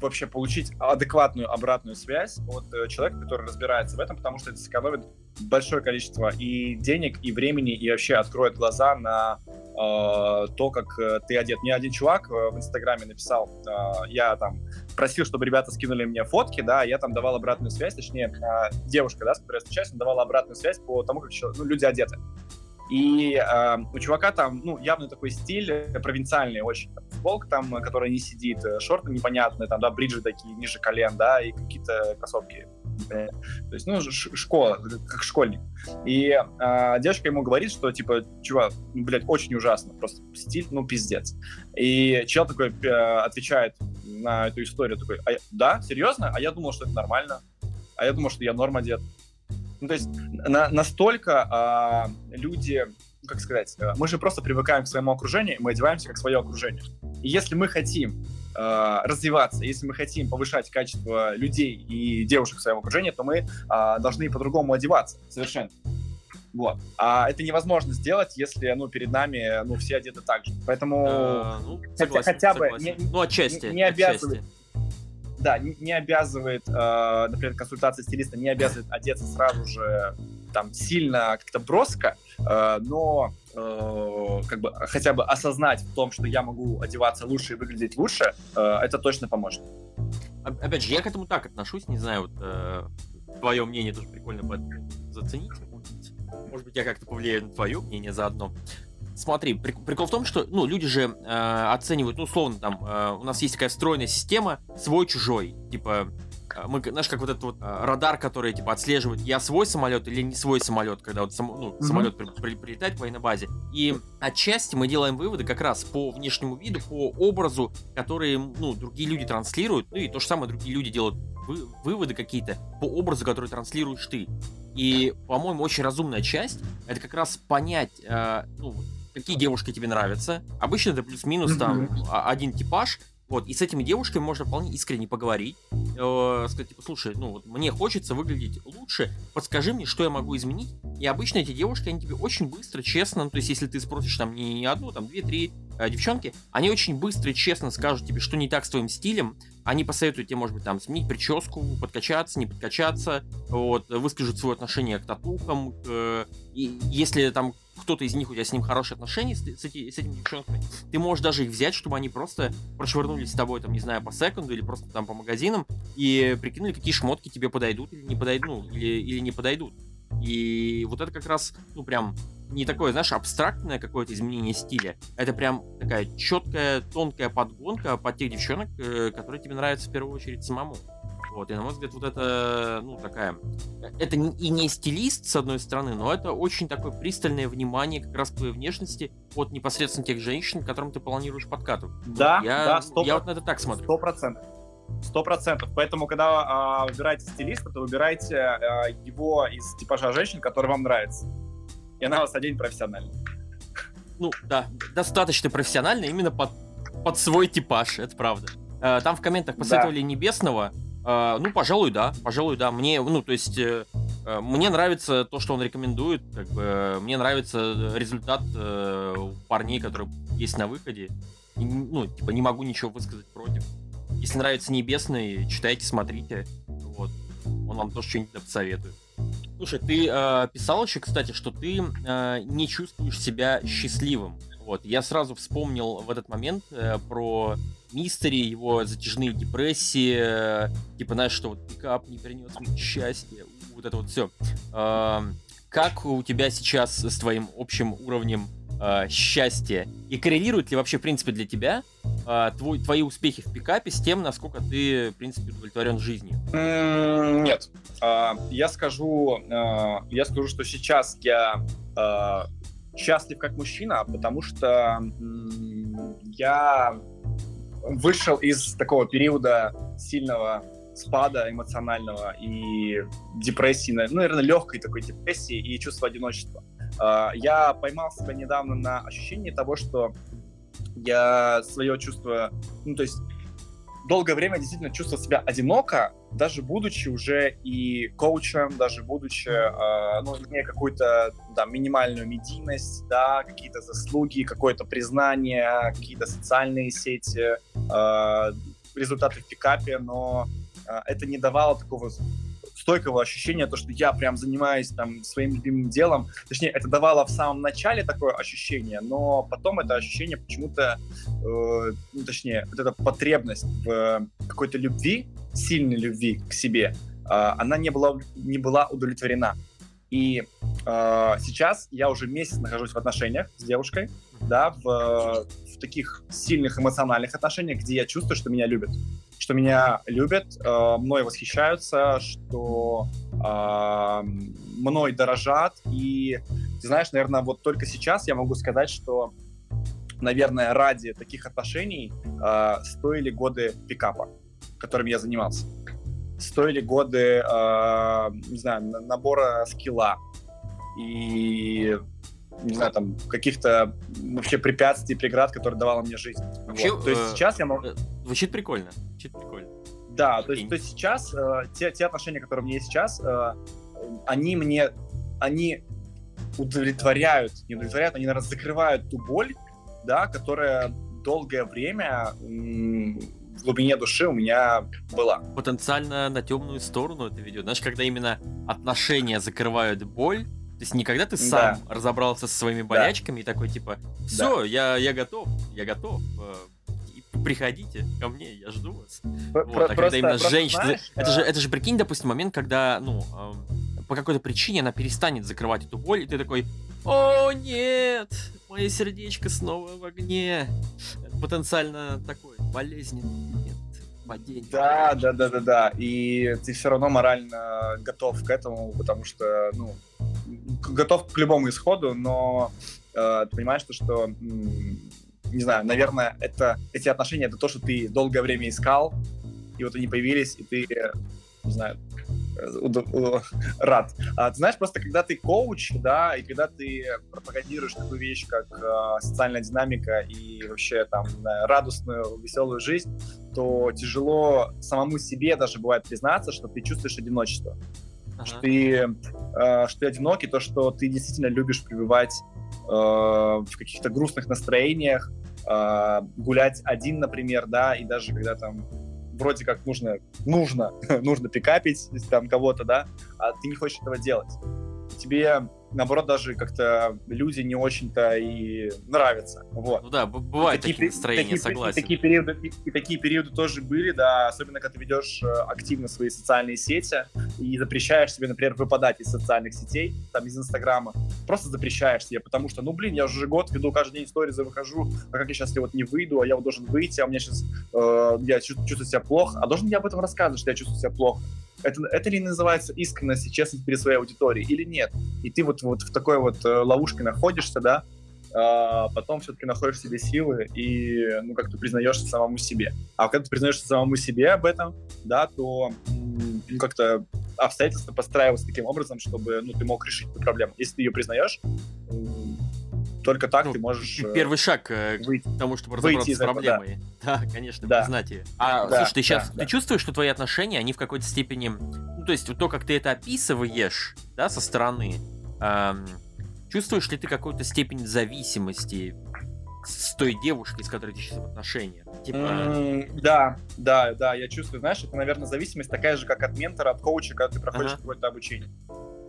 [SPEAKER 1] вообще получить адекватную обратную связь от э, человека, который разбирается в этом, потому что это сэкономит большое количество и денег, и времени, и вообще откроет глаза на э, то, как э, ты одет. Мне один чувак э, в Инстаграме написал, э, я там просил, чтобы ребята скинули мне фотки, да, я там давал обратную связь, точнее, э, девушка, да, с которой я встречаюсь, она давала обратную связь по тому, как ну, люди одеты. И э, у чувака там, ну, явно такой стиль э, провинциальный очень. Там, футболка там, э, которая не сидит, э, шорты непонятные, там, да, бриджи такие ниже колен, да, и какие-то кроссовки. То есть, ну, школа, как школьник. И э, девушка ему говорит, что, типа, чувак, ну, блядь, очень ужасно, просто стиль, ну, пиздец. И чел такой э, отвечает на эту историю, такой, а, да, серьезно? А я думал, что это нормально. А я думал, что я норм одет. Ну, то есть на- настолько а, люди, как сказать, э, мы же просто привыкаем к своему окружению, и мы одеваемся как свое окружение. И если мы хотим а, развиваться, если мы хотим повышать качество людей и девушек в своем окружении, то мы а, должны по-другому одеваться совершенно. Вот. А это невозможно сделать, если ну, перед нами ну, все одеты так же. Поэтому
[SPEAKER 2] Э, ну, согласен,
[SPEAKER 1] хотя бы
[SPEAKER 2] согласен.
[SPEAKER 1] не-
[SPEAKER 2] ну, отчасти.
[SPEAKER 1] не- не обязывает.
[SPEAKER 2] отчасти.
[SPEAKER 1] Да, не, не обязывает, э, например, консультация стилиста не обязывает одеться сразу же там сильно как-то броско, э, но э, как бы хотя бы осознать в том, что я могу одеваться лучше и выглядеть лучше, э, это точно поможет.
[SPEAKER 2] Опять же, я к этому так отношусь, не знаю, вот э, твое мнение тоже прикольно заценить. Может быть, я как-то повлияю на твое мнение заодно. Смотри, прик- прикол в том, что, ну, люди же э, оценивают, ну, условно, там, э, у нас есть такая встроенная система свой-чужой. Типа, э, мы, знаешь, как вот этот вот э, радар, который, типа, отслеживает, я свой самолет или не свой самолет, когда вот само- ну, самолет при- при- прилетает к военной базе. И отчасти мы делаем выводы как раз по внешнему виду, по образу, которые, ну, другие люди транслируют, ну, и то же самое другие люди делают вы- выводы какие-то по образу, который транслируешь ты. И, по-моему, очень разумная часть это как раз понять, э, ну, какие девушки тебе нравятся. Обычно это плюс-минус там а- один типаж. Вот, и с этими девушками можно вполне искренне поговорить. Э, сказать, типа, слушай, ну вот мне хочется выглядеть лучше, подскажи мне, что я могу изменить. И обычно эти девушки, они тебе очень быстро, честно, ну, то есть если ты спросишь там не одну, там две-три э, девчонки, они очень быстро и честно скажут тебе, что не так с твоим стилем, они посоветуют тебе, может быть, там, сменить прическу, подкачаться, не подкачаться, вот, выскажут свое отношение к татухам, к, и если там кто-то из них, у тебя с ним хорошие отношения, с, с, эти, с этими девчонками, ты можешь даже их взять, чтобы они просто прошвырнулись с тобой, там, не знаю, по секунду или просто там по магазинам и прикинули, какие шмотки тебе подойдут или не подойдут, ну, или, или не подойдут. И вот это как раз, ну, прям не такое, знаешь, абстрактное какое-то изменение стиля. Это прям такая четкая, тонкая подгонка под тех девчонок, э, которые тебе нравятся в первую очередь самому. Вот, и на мой взгляд, вот это, ну, такая... Это и не стилист, с одной стороны, но это очень такое пристальное внимание как раз к твоей внешности от непосредственно тех женщин, к которым ты планируешь подкатывать.
[SPEAKER 1] Да,
[SPEAKER 2] я,
[SPEAKER 1] да, 100%,
[SPEAKER 2] я вот на это так смотрю.
[SPEAKER 1] Сто процентов. Сто процентов. Поэтому, когда а, выбираете стилиста, то выбирайте а, его из типажа женщин, который вам нравится. И она вас оденет профессионально.
[SPEAKER 2] Ну, да, достаточно профессионально именно под, под свой типаж, это правда. Э, там в комментах посоветовали да. Небесного. Э, ну, пожалуй, да, пожалуй, да. Мне, ну, то есть, э, мне нравится то, что он рекомендует. Как бы, мне нравится результат у парней, которые есть на выходе. И, ну, типа, не могу ничего высказать против. Если нравится Небесный, читайте, смотрите. Вот. Он вам тоже что-нибудь посоветует. Слушай, ты э, писал еще, кстати, что ты э, не чувствуешь себя счастливым. Вот, я сразу вспомнил в этот момент э, про Мистери, его затяжные депрессии, э, типа, знаешь, что вот пикап не принес мне счастья, вот это вот все. Э, как у тебя сейчас с твоим общим уровнем э, счастья? И коррелирует ли вообще, в принципе, для тебя э, твой, твои успехи в пикапе с тем, насколько ты, в принципе, удовлетворен жизнью?
[SPEAKER 1] Нет. А, я скажу, а, я скажу, что сейчас я счастлив как мужчина, потому что я вышел из такого периода сильного спада эмоционального и депрессии, ну, наверное, легкой такой депрессии и чувства одиночества. Я поймал себя недавно на ощущении того, что я свое чувство, ну, то есть долгое время действительно чувствовал себя одиноко, даже будучи уже и коучем, даже будучи, э, ну, имея какую-то, да, минимальную медийность, да, какие-то заслуги, какое-то признание, какие-то социальные сети, э, результаты в пикапе, но э, это не давало такого стойкого ощущения, то, что я прям занимаюсь там своим любимым делом. Точнее, это давало в самом начале такое ощущение, но потом это ощущение почему-то, э, ну, точнее, вот эта потребность в какой-то любви, сильной любви к себе, э, она не была, не была удовлетворена. И э, сейчас я уже месяц нахожусь в отношениях с девушкой, да, в, в таких сильных эмоциональных отношениях, где я чувствую, что меня любят что меня любят, э, мной восхищаются, что э, мной дорожат. И, ты знаешь, наверное, вот только сейчас я могу сказать, что, наверное, ради таких отношений э, стоили годы пикапа, которым я занимался. Стоили годы, э, не знаю, набора скилла. И не знаю, там, каких-то вообще препятствий, преград, которые давала мне жизнь. Вообще, вот. То есть э, сейчас я могу... Э,
[SPEAKER 2] звучит прикольно. Звучит прикольно.
[SPEAKER 1] Да, то есть, то есть сейчас э, те, те отношения, которые у меня есть сейчас, э, они мне, они удовлетворяют, не удовлетворяют, они, наверное, закрывают ту боль, да, которая долгое время в глубине души у меня была.
[SPEAKER 2] Потенциально на темную сторону это ведет. Знаешь, когда именно отношения закрывают боль, то есть не когда ты сам да. разобрался со своими болячками да. и такой типа, все, да. я, я готов, я готов, э, приходите ко мне, я жду вас. Про- вот, а когда именно женщина, знаешь, это же, это же прикинь, допустим, момент, когда, ну, э, по какой-то причине она перестанет закрывать эту боль, и ты такой, о нет, мое сердечко снова в огне. Потенциально такой болезненный момент
[SPEAKER 1] падение. Да, да, да, да, да. И ты все равно морально готов к этому, потому что, ну, готов к любому исходу, но э, ты понимаешь, что, что не знаю, наверное, это эти отношения это то, что ты долгое время искал, и вот они появились, и ты, не знаю, э, рад. А, ты знаешь, просто когда ты коуч, да, и когда ты пропагандируешь такую вещь, как э, социальная динамика и вообще там радостную, веселую жизнь, то тяжело самому себе даже бывает признаться, что ты чувствуешь одиночество ага. что ты, э, что ты одинокий, то, что ты действительно любишь пребывать э, в каких-то грустных настроениях, э, гулять один, например, да, и даже когда там вроде как нужно, нужно, нужно пикапить там кого-то, да, а ты не хочешь этого делать. Тебе наоборот, даже как-то люди не очень-то и нравятся. Вот.
[SPEAKER 2] Ну да, бывают такие, такие настроения, такие, согласен.
[SPEAKER 1] И такие, периоды, и, и такие периоды тоже были, да, особенно когда ты ведешь э, активно свои социальные сети и запрещаешь себе, например, выпадать из социальных сетей, там, из Инстаграма, просто запрещаешь себе, потому что, ну, блин, я уже год веду каждый день истории, выхожу, а как я сейчас вот не выйду, а я вот должен выйти, а у меня сейчас, э, я чувствую себя плохо, а должен я об этом рассказывать, что я чувствую себя плохо? это, это ли называется искренность и честность перед своей аудиторией или нет? И ты вот, вот в такой вот э, ловушке находишься, да, а потом все-таки находишь в себе силы и, ну, как-то признаешься самому себе. А когда ты признаешься самому себе об этом, да, то, ну, как-то обстоятельства подстраиваются таким образом, чтобы, ну, ты мог решить эту проблему. Если ты ее признаешь, только так ну, ты можешь...
[SPEAKER 2] Э, первый шаг э, выйти, к тому, чтобы разобраться с проблемой. Да, да конечно, да. признать ее. А, да, слушай, ты сейчас, да, ты чувствуешь, что твои отношения, они в какой-то степени... Ну, то есть, то, как ты это описываешь, да, со стороны, эм, чувствуешь ли ты какую-то степень зависимости с той девушкой, с которой ты сейчас в отношениях?
[SPEAKER 1] Типа... Mm, да, да, да, я чувствую, знаешь, это, наверное, зависимость такая же, как от ментора, от коуча, когда ты проходишь ага. какое-то обучение.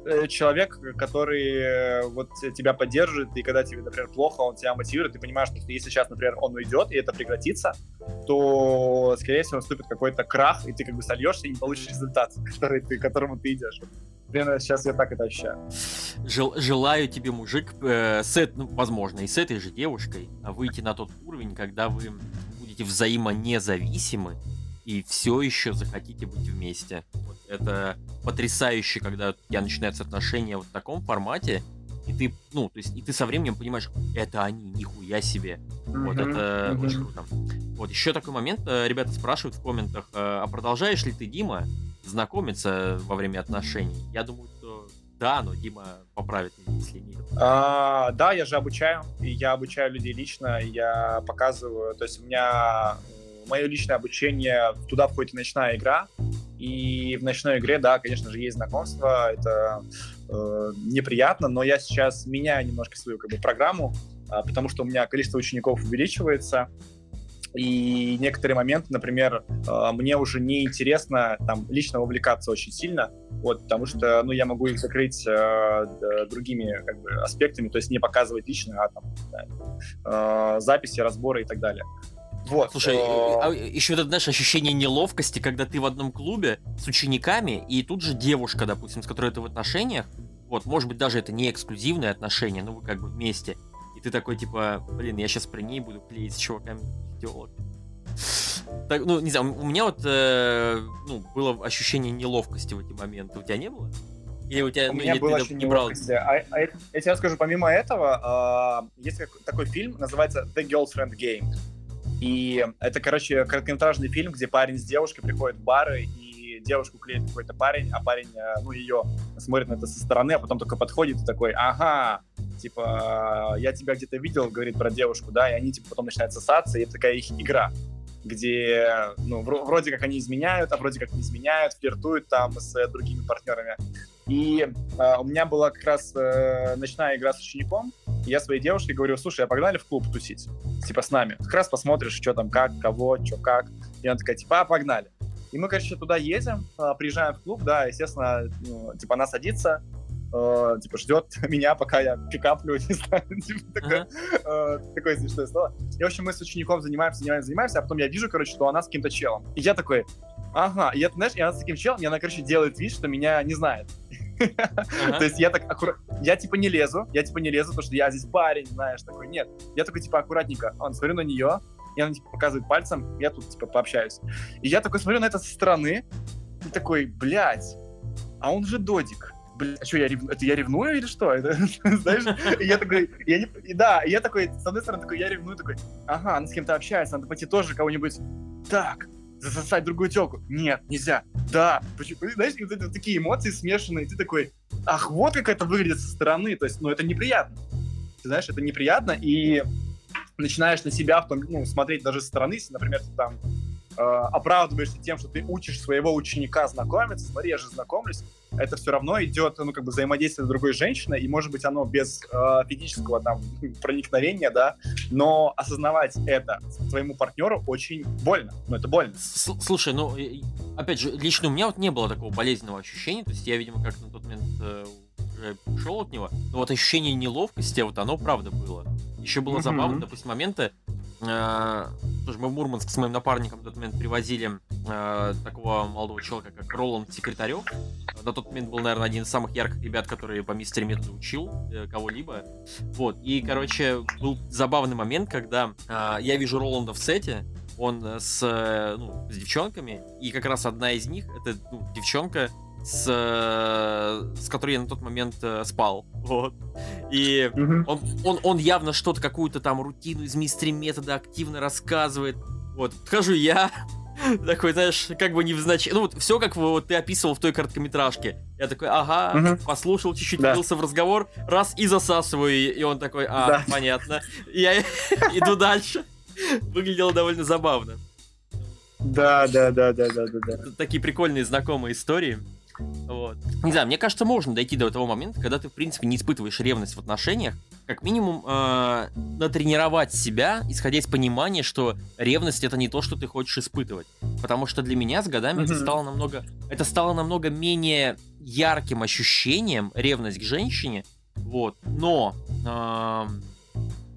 [SPEAKER 1] Э, человек, который э, вот тебя поддерживает, и когда тебе, например, плохо, он тебя мотивирует, ты понимаешь, что если сейчас, например, он уйдет, и это прекратится, то, скорее всего, наступит какой-то крах, и ты как бы сольешься и не получишь результат, который ты, к которому ты идешь. Примерно сейчас я так это ощущаю.
[SPEAKER 2] Жел, желаю тебе, мужик, э, с, ну, возможно, и с этой же девушкой выйти на тот уровень, когда вы будете взаимонезависимы, и все еще захотите быть вместе. Это потрясающе, когда я начинаются отношения вот в таком формате, и ты, ну, то есть, и ты со временем понимаешь, это они, нихуя себе. Mm-hmm. Вот это mm-hmm. очень круто. Вот еще такой момент, э, ребята спрашивают в комментах, э, а продолжаешь ли ты, Дима, знакомиться во время отношений? Я думаю, что да, но Дима поправит меня, если нет.
[SPEAKER 1] А, да, я же обучаю, и я обучаю людей лично, я показываю, то есть у меня мое личное обучение, туда входит и ночная игра. И в ночной игре, да, конечно же, есть знакомство, это э, неприятно, но я сейчас меняю немножко свою как бы, программу, э, потому что у меня количество учеников увеличивается, и некоторые моменты, например, э, мне уже не интересно там лично вовлекаться очень сильно, вот, потому что, ну, я могу их закрыть э, другими как бы аспектами, то есть не показывать лично, а там да, э, записи, разборы и так далее.
[SPEAKER 2] Вот. Слушай, а, еще это, знаешь, ощущение неловкости, когда ты в одном клубе с учениками, и тут же девушка, допустим, с которой ты в отношениях, вот, может быть, даже это не эксклюзивные отношения, но вы как бы вместе, и ты такой, типа, блин, я сейчас при ней буду клеить с чуваками телок. Так, ну, не знаю, у меня вот, э, ну, было ощущение неловкости в эти моменты. У тебя не было?
[SPEAKER 1] Или у тебя, у ну, меня было не брал? А, а я тебе расскажу, помимо этого, э, есть такой фильм, называется The Girlfriend Game. И это, короче, короткометражный фильм, где парень с девушкой приходит в бары, и девушку клеит какой-то парень, а парень, э, ну, ее смотрит на это со стороны, а потом только подходит и такой, ага, типа, я тебя где-то видел, говорит про девушку, да, и они, типа, потом начинают сосаться, и это такая их игра где, ну, вроде как они изменяют, а вроде как не изменяют, флиртуют там с э, другими партнерами. И э, у меня была как раз э, ночная игра с учеником, и я своей девушке говорю, слушай, а погнали в клуб тусить, типа с нами. Как раз посмотришь, что там, как, кого, что, как. И она такая, типа, а, погнали. И мы, короче, туда едем, э, приезжаем в клуб, да, естественно, ну, типа, она садится, э, типа, ждет меня, пока я пикаплю, не знаю, типа, такое, uh-huh. э, такое смешное слово. И, в общем, мы с учеником занимаемся, занимаемся, занимаемся, а потом я вижу, короче, что она с каким-то челом. И я такой, ага, и это, знаешь, и она с таким челом, и она, короче, делает вид, что меня не знает. То есть я так аккуратно, я типа не лезу, я типа не лезу, потому что я здесь парень, знаешь, такой, нет. Я такой типа аккуратненько, он, смотрю на нее, и она типа показывает пальцем, я тут типа пообщаюсь. И я такой смотрю на это со стороны, и такой, блядь, а он же додик. Блядь, а что, я ревную? Это я ревную или что? Это, знаешь, я такой, я не, да, я такой, с одной стороны, такой, я ревную, такой, ага, она с кем-то общается, надо пойти тоже кого-нибудь, так, засосать другую телку. Нет, нельзя. Да. Почему? Знаешь, вот это, такие эмоции смешанные. Ты такой, ах, вот как это выглядит со стороны. То есть, ну, это неприятно. Ты знаешь, это неприятно, и начинаешь на себя в том, ну, смотреть даже со стороны, если, например, ты там оправдываешься тем, что ты учишь своего ученика знакомиться, смотри, я же знакомлюсь, это все равно идет, ну, как бы взаимодействие с другой женщиной, и, может быть, оно без э, физического там проникновения, да, но осознавать это твоему партнеру очень больно, ну, это больно.
[SPEAKER 2] Слушай, ну, опять же, лично у меня вот не было такого болезненного ощущения, то есть я, видимо, как на тот момент э, уже пришел от него, но вот ощущение неловкости, вот оно правда было. Еще было mm-hmm. забавно, допустим, моменты, э, тоже мы в Мурманск с моим напарником в тот момент привозили э, такого молодого человека, как Роланд Секретарев. На тот момент был, наверное, один из самых ярких ребят, который по мистере методу учил э, кого-либо. Вот. И, короче, был забавный момент, когда э, я вижу Роланда в сете, он с, э, ну, с девчонками, и как раз одна из них, это ну, девчонка, с, с которой я на тот момент э, спал. Вот. И mm-hmm. он, он, он явно что-то, какую-то там рутину из мистери метода активно рассказывает. Вот. Подхожу я, такой, знаешь, как бы невзначай. Ну, вот все, как вот ты описывал в той короткометражке. Я такой, ага, угу. послушал, чуть-чуть да. в разговор, раз и засасываю. И он такой, а, да. понятно. Я иду дальше. Выглядело довольно забавно.
[SPEAKER 1] Да, да, да, да, да, да.
[SPEAKER 2] Такие прикольные знакомые истории. Вот. Не знаю, мне кажется, можно дойти до того момента, когда ты, в принципе, не испытываешь ревность в отношениях, как минимум э, натренировать себя, исходя из понимания, что ревность это не то, что ты хочешь испытывать. Потому что для меня с годами mm-hmm. это стало намного, это стало намного менее ярким ощущением ревность к женщине, вот. Но э,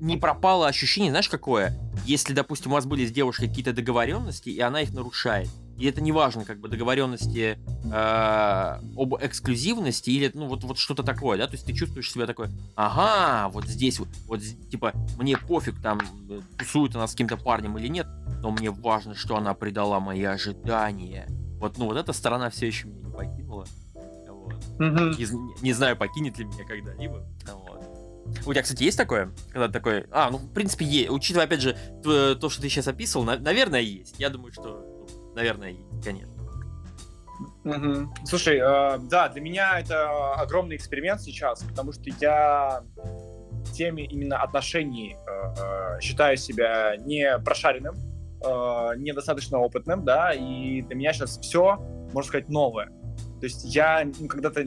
[SPEAKER 2] не пропало ощущение, знаешь, какое? Если, допустим, у вас были с девушкой какие-то договоренности, и она их нарушает. И это не важно, как бы договоренности э, об эксклюзивности или ну вот вот что-то такое, да, то есть ты чувствуешь себя такой, ага, вот здесь вот, вот типа мне пофиг там тусует она с каким-то парнем или нет, но мне важно, что она предала мои ожидания. Вот, ну вот эта сторона все еще меня не покинула. Вот. Mm-hmm. Не, не знаю, покинет ли меня когда-либо. Вот. У тебя, кстати, есть такое? Когда такой... А, ну, в принципе, есть. Учитывая, опять же, то, что ты сейчас описывал, на, наверное, есть. Я думаю, что наверное, конечно.
[SPEAKER 1] Угу. Слушай, э, да, для меня это огромный эксперимент сейчас, потому что я в теме именно отношений э, э, считаю себя не прошаренным, э, недостаточно опытным, да, и для меня сейчас все, можно сказать, новое. То есть я ну, когда-то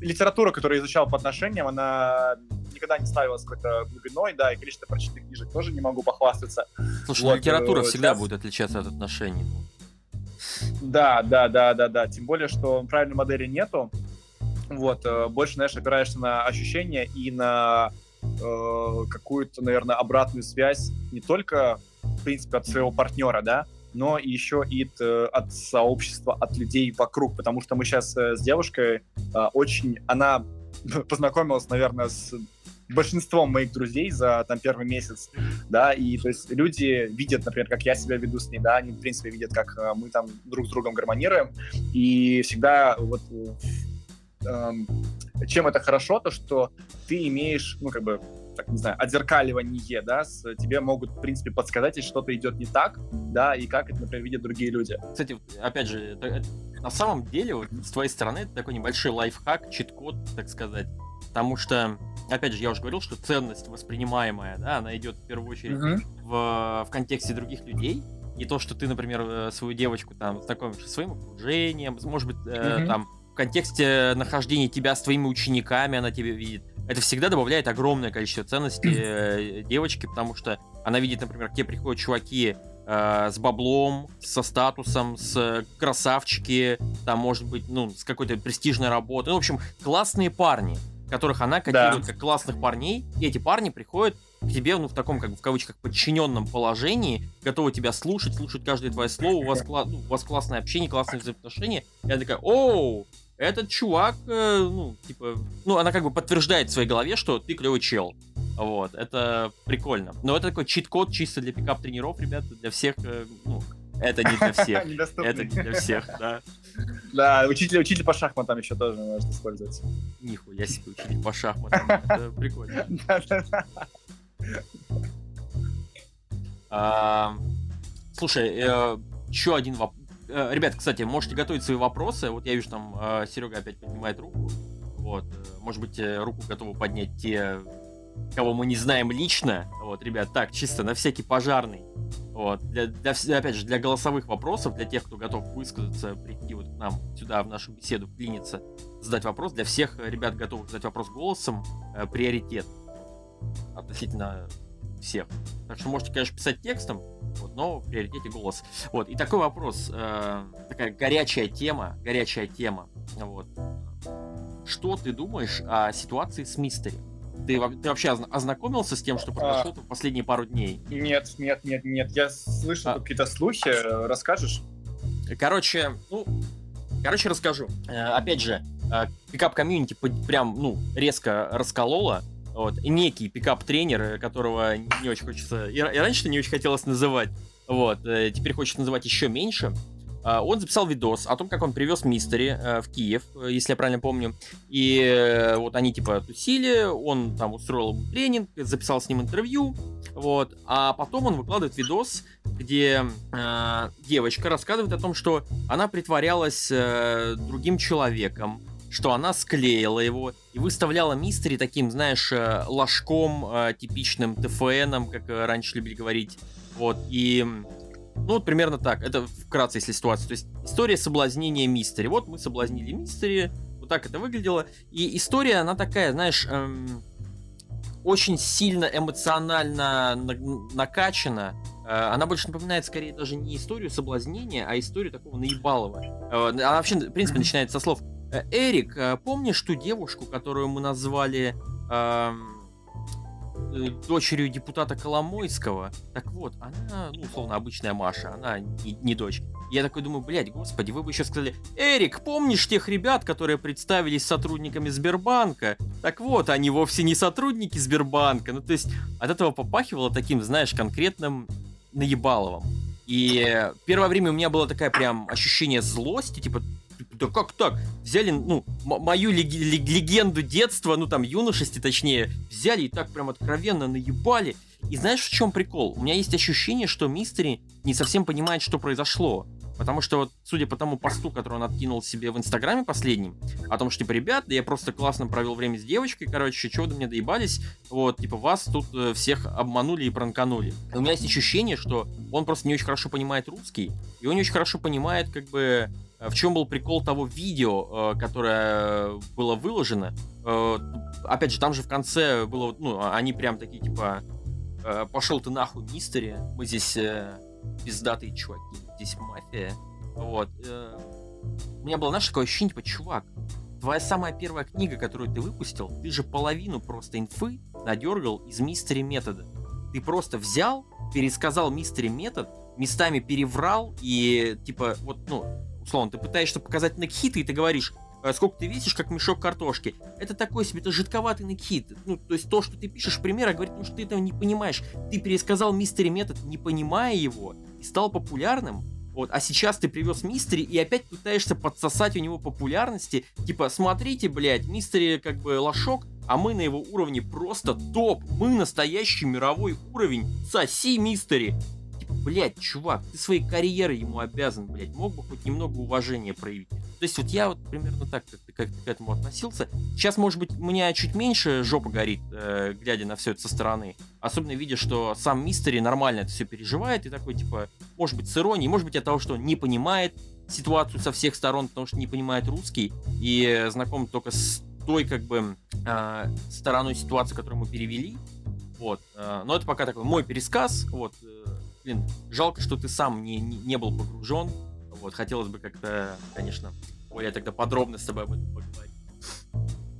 [SPEAKER 1] литература, которую я изучал по отношениям, она никогда не ставилась какой-то глубиной, да, и количество прочитанных книжек тоже не могу похвастаться.
[SPEAKER 2] Слушай, ну, вот, литература э, всегда сейчас... будет отличаться от отношений.
[SPEAKER 1] Да, да, да, да, да. Тем более, что правильной модели нету. Вот, э, больше, знаешь, опираешься на ощущения и на э, какую-то, наверное, обратную связь не только, в принципе, от своего партнера, да, но еще и от, сообщества, от людей вокруг, потому что мы сейчас э, с девушкой очень, она познакомилась, наверное, с большинством моих друзей за там первый месяц, да, и то есть люди видят, например, как я себя веду с ней, да, они, в принципе, видят, как э, мы там друг с другом гармонируем, и всегда вот э, чем это хорошо, то что ты имеешь, ну, как бы, так не знаю, отзеркаливание, да, с, тебе могут, в принципе, подсказать, если что-то идет не так, да, и как это, например, видят другие люди.
[SPEAKER 2] Кстати, опять же, на самом деле, вот, с твоей стороны, это такой небольшой лайфхак, чит-код, так сказать, потому что, опять же, я уже говорил, что ценность воспринимаемая, да, она идет в первую очередь uh-huh. в, в контексте других людей, и то, что ты, например, э, свою девочку там знакомишь со своим окружением, может быть, uh-huh. там в контексте нахождения тебя с твоими учениками она тебя видит, это всегда добавляет огромное количество ценности э, девочке, потому что она видит, например, к тебе приходят чуваки э, с баблом, со статусом, с красавчики, там, может быть, ну, с какой-то престижной работой. Ну, в общем, классные парни, которых она котирует да. как классных парней, и эти парни приходят к тебе, ну, в таком, как бы, в кавычках, подчиненном положении, готовы тебя слушать, слушать каждое твое слово, у вас, кла- ну, у вас классное общение, классные взаимоотношения. И она такая, оу, этот чувак, э, ну, типа, ну, она как бы подтверждает в своей голове, что ты клевый чел. Вот, это прикольно. Но это такой чит-код чисто для пикап-тренеров, ребята, для всех, э, ну, это не для всех. Это не для всех, да.
[SPEAKER 1] Да, учитель, учитель по шахматам еще тоже можно использовать.
[SPEAKER 2] Нихуя себе учитель по шахматам. Это прикольно. Слушай, э, еще один вопрос Э, ребят, кстати, можете готовить свои вопросы. Вот я вижу, там Серега опять поднимает руку. Вот, может быть, руку готовы поднять те, кого мы не знаем лично. Вот, ребят, так, чисто на всякий пожарный. Вот. Для, для, опять же, для голосовых вопросов, для тех, кто готов высказаться, прийти вот к нам сюда в нашу беседу, вклиниться, задать вопрос, для всех ребят, готовых задать вопрос голосом, э, приоритет относительно всех. Так что можете, конечно, писать текстом, вот, но в приоритете голос. Вот, и такой вопрос, э, такая горячая тема, горячая тема. Вот. Что ты думаешь о ситуации с Мистери? Ты, ты вообще ознакомился с тем, что произошло а, в последние пару дней?
[SPEAKER 1] Нет, нет, нет, нет. Я слышал а. какие-то слухи. Расскажешь?
[SPEAKER 2] Короче, ну, короче, расскажу. Э, опять же, э, пикап-комьюнити прям, ну, резко расколола. Вот, некий пикап-тренер, э, которого не очень хочется... И, раньше не очень хотелось называть. Вот, теперь хочет называть еще меньше. А, он записал видос о том, как он привез Мистери э, в Киев, э, если я правильно помню. И э, вот они типа тусили, он там устроил тренинг, записал с ним интервью. Вот. А потом он выкладывает видос, где э, девочка рассказывает о том, что она притворялась э, другим человеком, что она склеила его и выставляла мистери таким, знаешь, ложком, э, типичным ТФНом, как раньше любили говорить. Вот, и ну, вот примерно так. Это вкратце, если ситуация. То есть история соблазнения мистери. Вот мы соблазнили мистери, вот так это выглядело. И история, она такая, знаешь, эм, очень сильно эмоционально накачана. Э, она больше напоминает скорее даже не историю соблазнения, а историю такого наебалого. Э, она вообще, в принципе, начинается со слов. «Э, Эрик, э, помнишь ту девушку, которую мы назвали... Эм, дочерью депутата Коломойского. Так вот, она, ну, условно, обычная Маша, она не, не дочь. Я такой думаю, блядь, господи, вы бы еще сказали, Эрик, помнишь тех ребят, которые представились сотрудниками Сбербанка? Так вот, они вовсе не сотрудники Сбербанка. Ну, то есть, от этого попахивало таким, знаешь, конкретным наебаловым. И первое время у меня было такое прям ощущение злости, типа, да как так? Взяли, ну, мою легенду детства, ну там юношести точнее, взяли и так прям откровенно наебали. И знаешь, в чем прикол? У меня есть ощущение, что Мистери не совсем понимает, что произошло. Потому что вот, судя по тому посту, который он откинул себе в Инстаграме последним, о том, что, типа, ребят, я просто классно провел время с девочкой, короче, чего до меня доебались, вот, типа, вас тут э, всех обманули и пранканули. И у меня есть ощущение, что он просто не очень хорошо понимает русский, и он не очень хорошо понимает, как бы, в чем был прикол того видео, э, которое было выложено? Э, опять же, там же в конце было, ну, а, они прям такие, типа, пошел ты нахуй, мистери, мы здесь пиздатые чуваки, здесь мафия. Вот. У меня было, знаешь, такое ощущение, типа, чувак, твоя самая первая книга, которую ты выпустил, ты же половину просто инфы надергал из мистери метода. Ты просто взял, пересказал мистери метод, местами переврал и, типа, вот, ну, условно, ты пытаешься показать некхит, и ты говоришь, «Э, сколько ты весишь, как мешок картошки. Это такой себе, это жидковатый некхит. Ну, то есть то, что ты пишешь пример, говорит, ну, что ты этого не понимаешь. Ты пересказал мистери метод, не понимая его, и стал популярным. Вот, а сейчас ты привез Мистери и опять пытаешься подсосать у него популярности. Типа, смотрите, блядь, Мистери как бы лошок, а мы на его уровне просто топ. Мы настоящий мировой уровень. Соси, Мистери блядь, чувак, ты своей карьерой ему обязан, блядь, мог бы хоть немного уважения проявить. То есть вот я вот примерно так как, как к этому относился. Сейчас, может быть, у меня чуть меньше жопа горит, э, глядя на все это со стороны. Особенно видя, что сам Мистери нормально это все переживает и такой, типа, может быть, с иронией, может быть, от того, что он не понимает ситуацию со всех сторон, потому что не понимает русский и знаком только с той, как бы, э, стороной ситуации, которую мы перевели. Вот. Э, но это пока такой мой пересказ. Вот. Блин, жалко, что ты сам не, не, не был погружен. Вот, хотелось бы как-то, конечно, более тогда подробно с тобой об этом поговорить.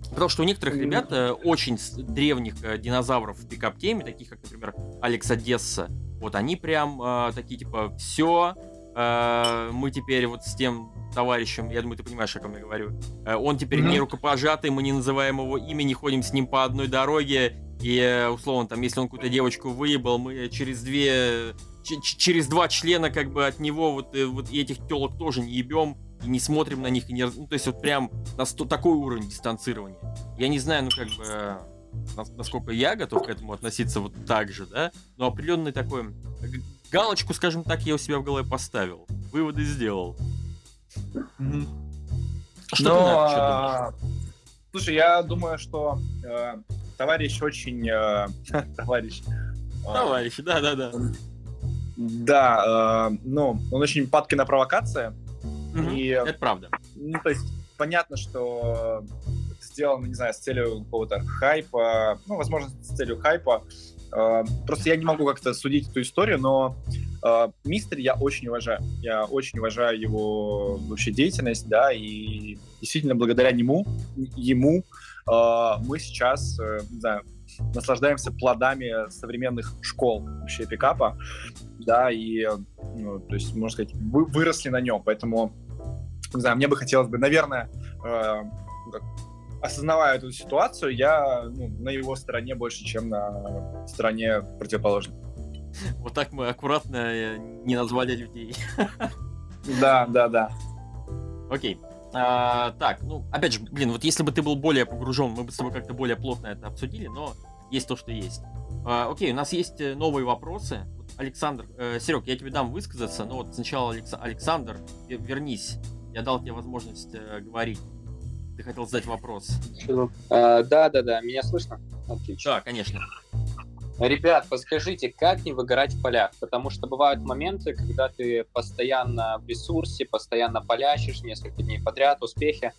[SPEAKER 2] Потому что у некоторых ребят э, очень древних э, динозавров в пикап-теме, таких как, например, Алекс Одесса, вот они прям э, такие, типа, все, э, мы теперь вот с тем товарищем, я думаю, ты понимаешь, о ком я говорю, э, он теперь mm-hmm. не рукопожатый, мы не называем его имя, не ходим с ним по одной дороге, и, э, условно, там, если он какую-то девочку выебал, мы через две через два члена как бы от него вот, э, вот этих телок тоже не ебем и не смотрим на них и не ну, то есть вот прям на сто, такой уровень дистанцирования. Я не знаю ну как бы насколько я готов к этому относиться вот так же да но определенный такой галочку скажем так я у себя в голове поставил выводы сделал.
[SPEAKER 1] Mm-hmm. что но, ты на а... слушай я думаю что э, товарищ очень э, товарищ
[SPEAKER 2] товарищ да да да
[SPEAKER 1] Да, э, ну, он очень падкий на провокации.
[SPEAKER 2] Мгм,
[SPEAKER 1] И,
[SPEAKER 2] Это правда.
[SPEAKER 1] ну, то есть, понятно, что сделано, не знаю, с целью какого-то хайпа, ну, возможно, с целью хайпа. Э, Просто я не могу как-то судить эту историю, но э, Мистер я очень уважаю. Я очень уважаю его вообще деятельность, да, и действительно благодаря нему, ему э, мы сейчас, э, не знаю, наслаждаемся плодами современных школ вообще пикапа, да, и, э, ну, то есть, можно сказать, вы, выросли на нем, поэтому, не знаю, мне бы хотелось бы, наверное, э, ну, осознавая эту ситуацию, я ну, на его стороне больше, чем на стороне противоположной.
[SPEAKER 2] Вот так мы аккуратно э, не назвали людей.
[SPEAKER 1] Да, да, да.
[SPEAKER 2] Окей. А, так, ну, опять же, блин, вот если бы ты был более погружен, мы бы с тобой как-то более плотно это обсудили, но есть то, что есть. А, окей, у нас есть э, новые вопросы. Александр, э, Серег, я тебе дам высказаться, но вот сначала Алекса- Александр, ве- вернись. Я дал тебе возможность э, говорить. Ты хотел задать вопрос.
[SPEAKER 5] А, Да, да, да, меня слышно? Отлично.
[SPEAKER 2] Да, конечно.
[SPEAKER 5] Ребят, подскажите, как не выгорать в полях? Потому что бывают моменты, когда ты постоянно в ресурсе, постоянно полящешь несколько дней подряд, успехи.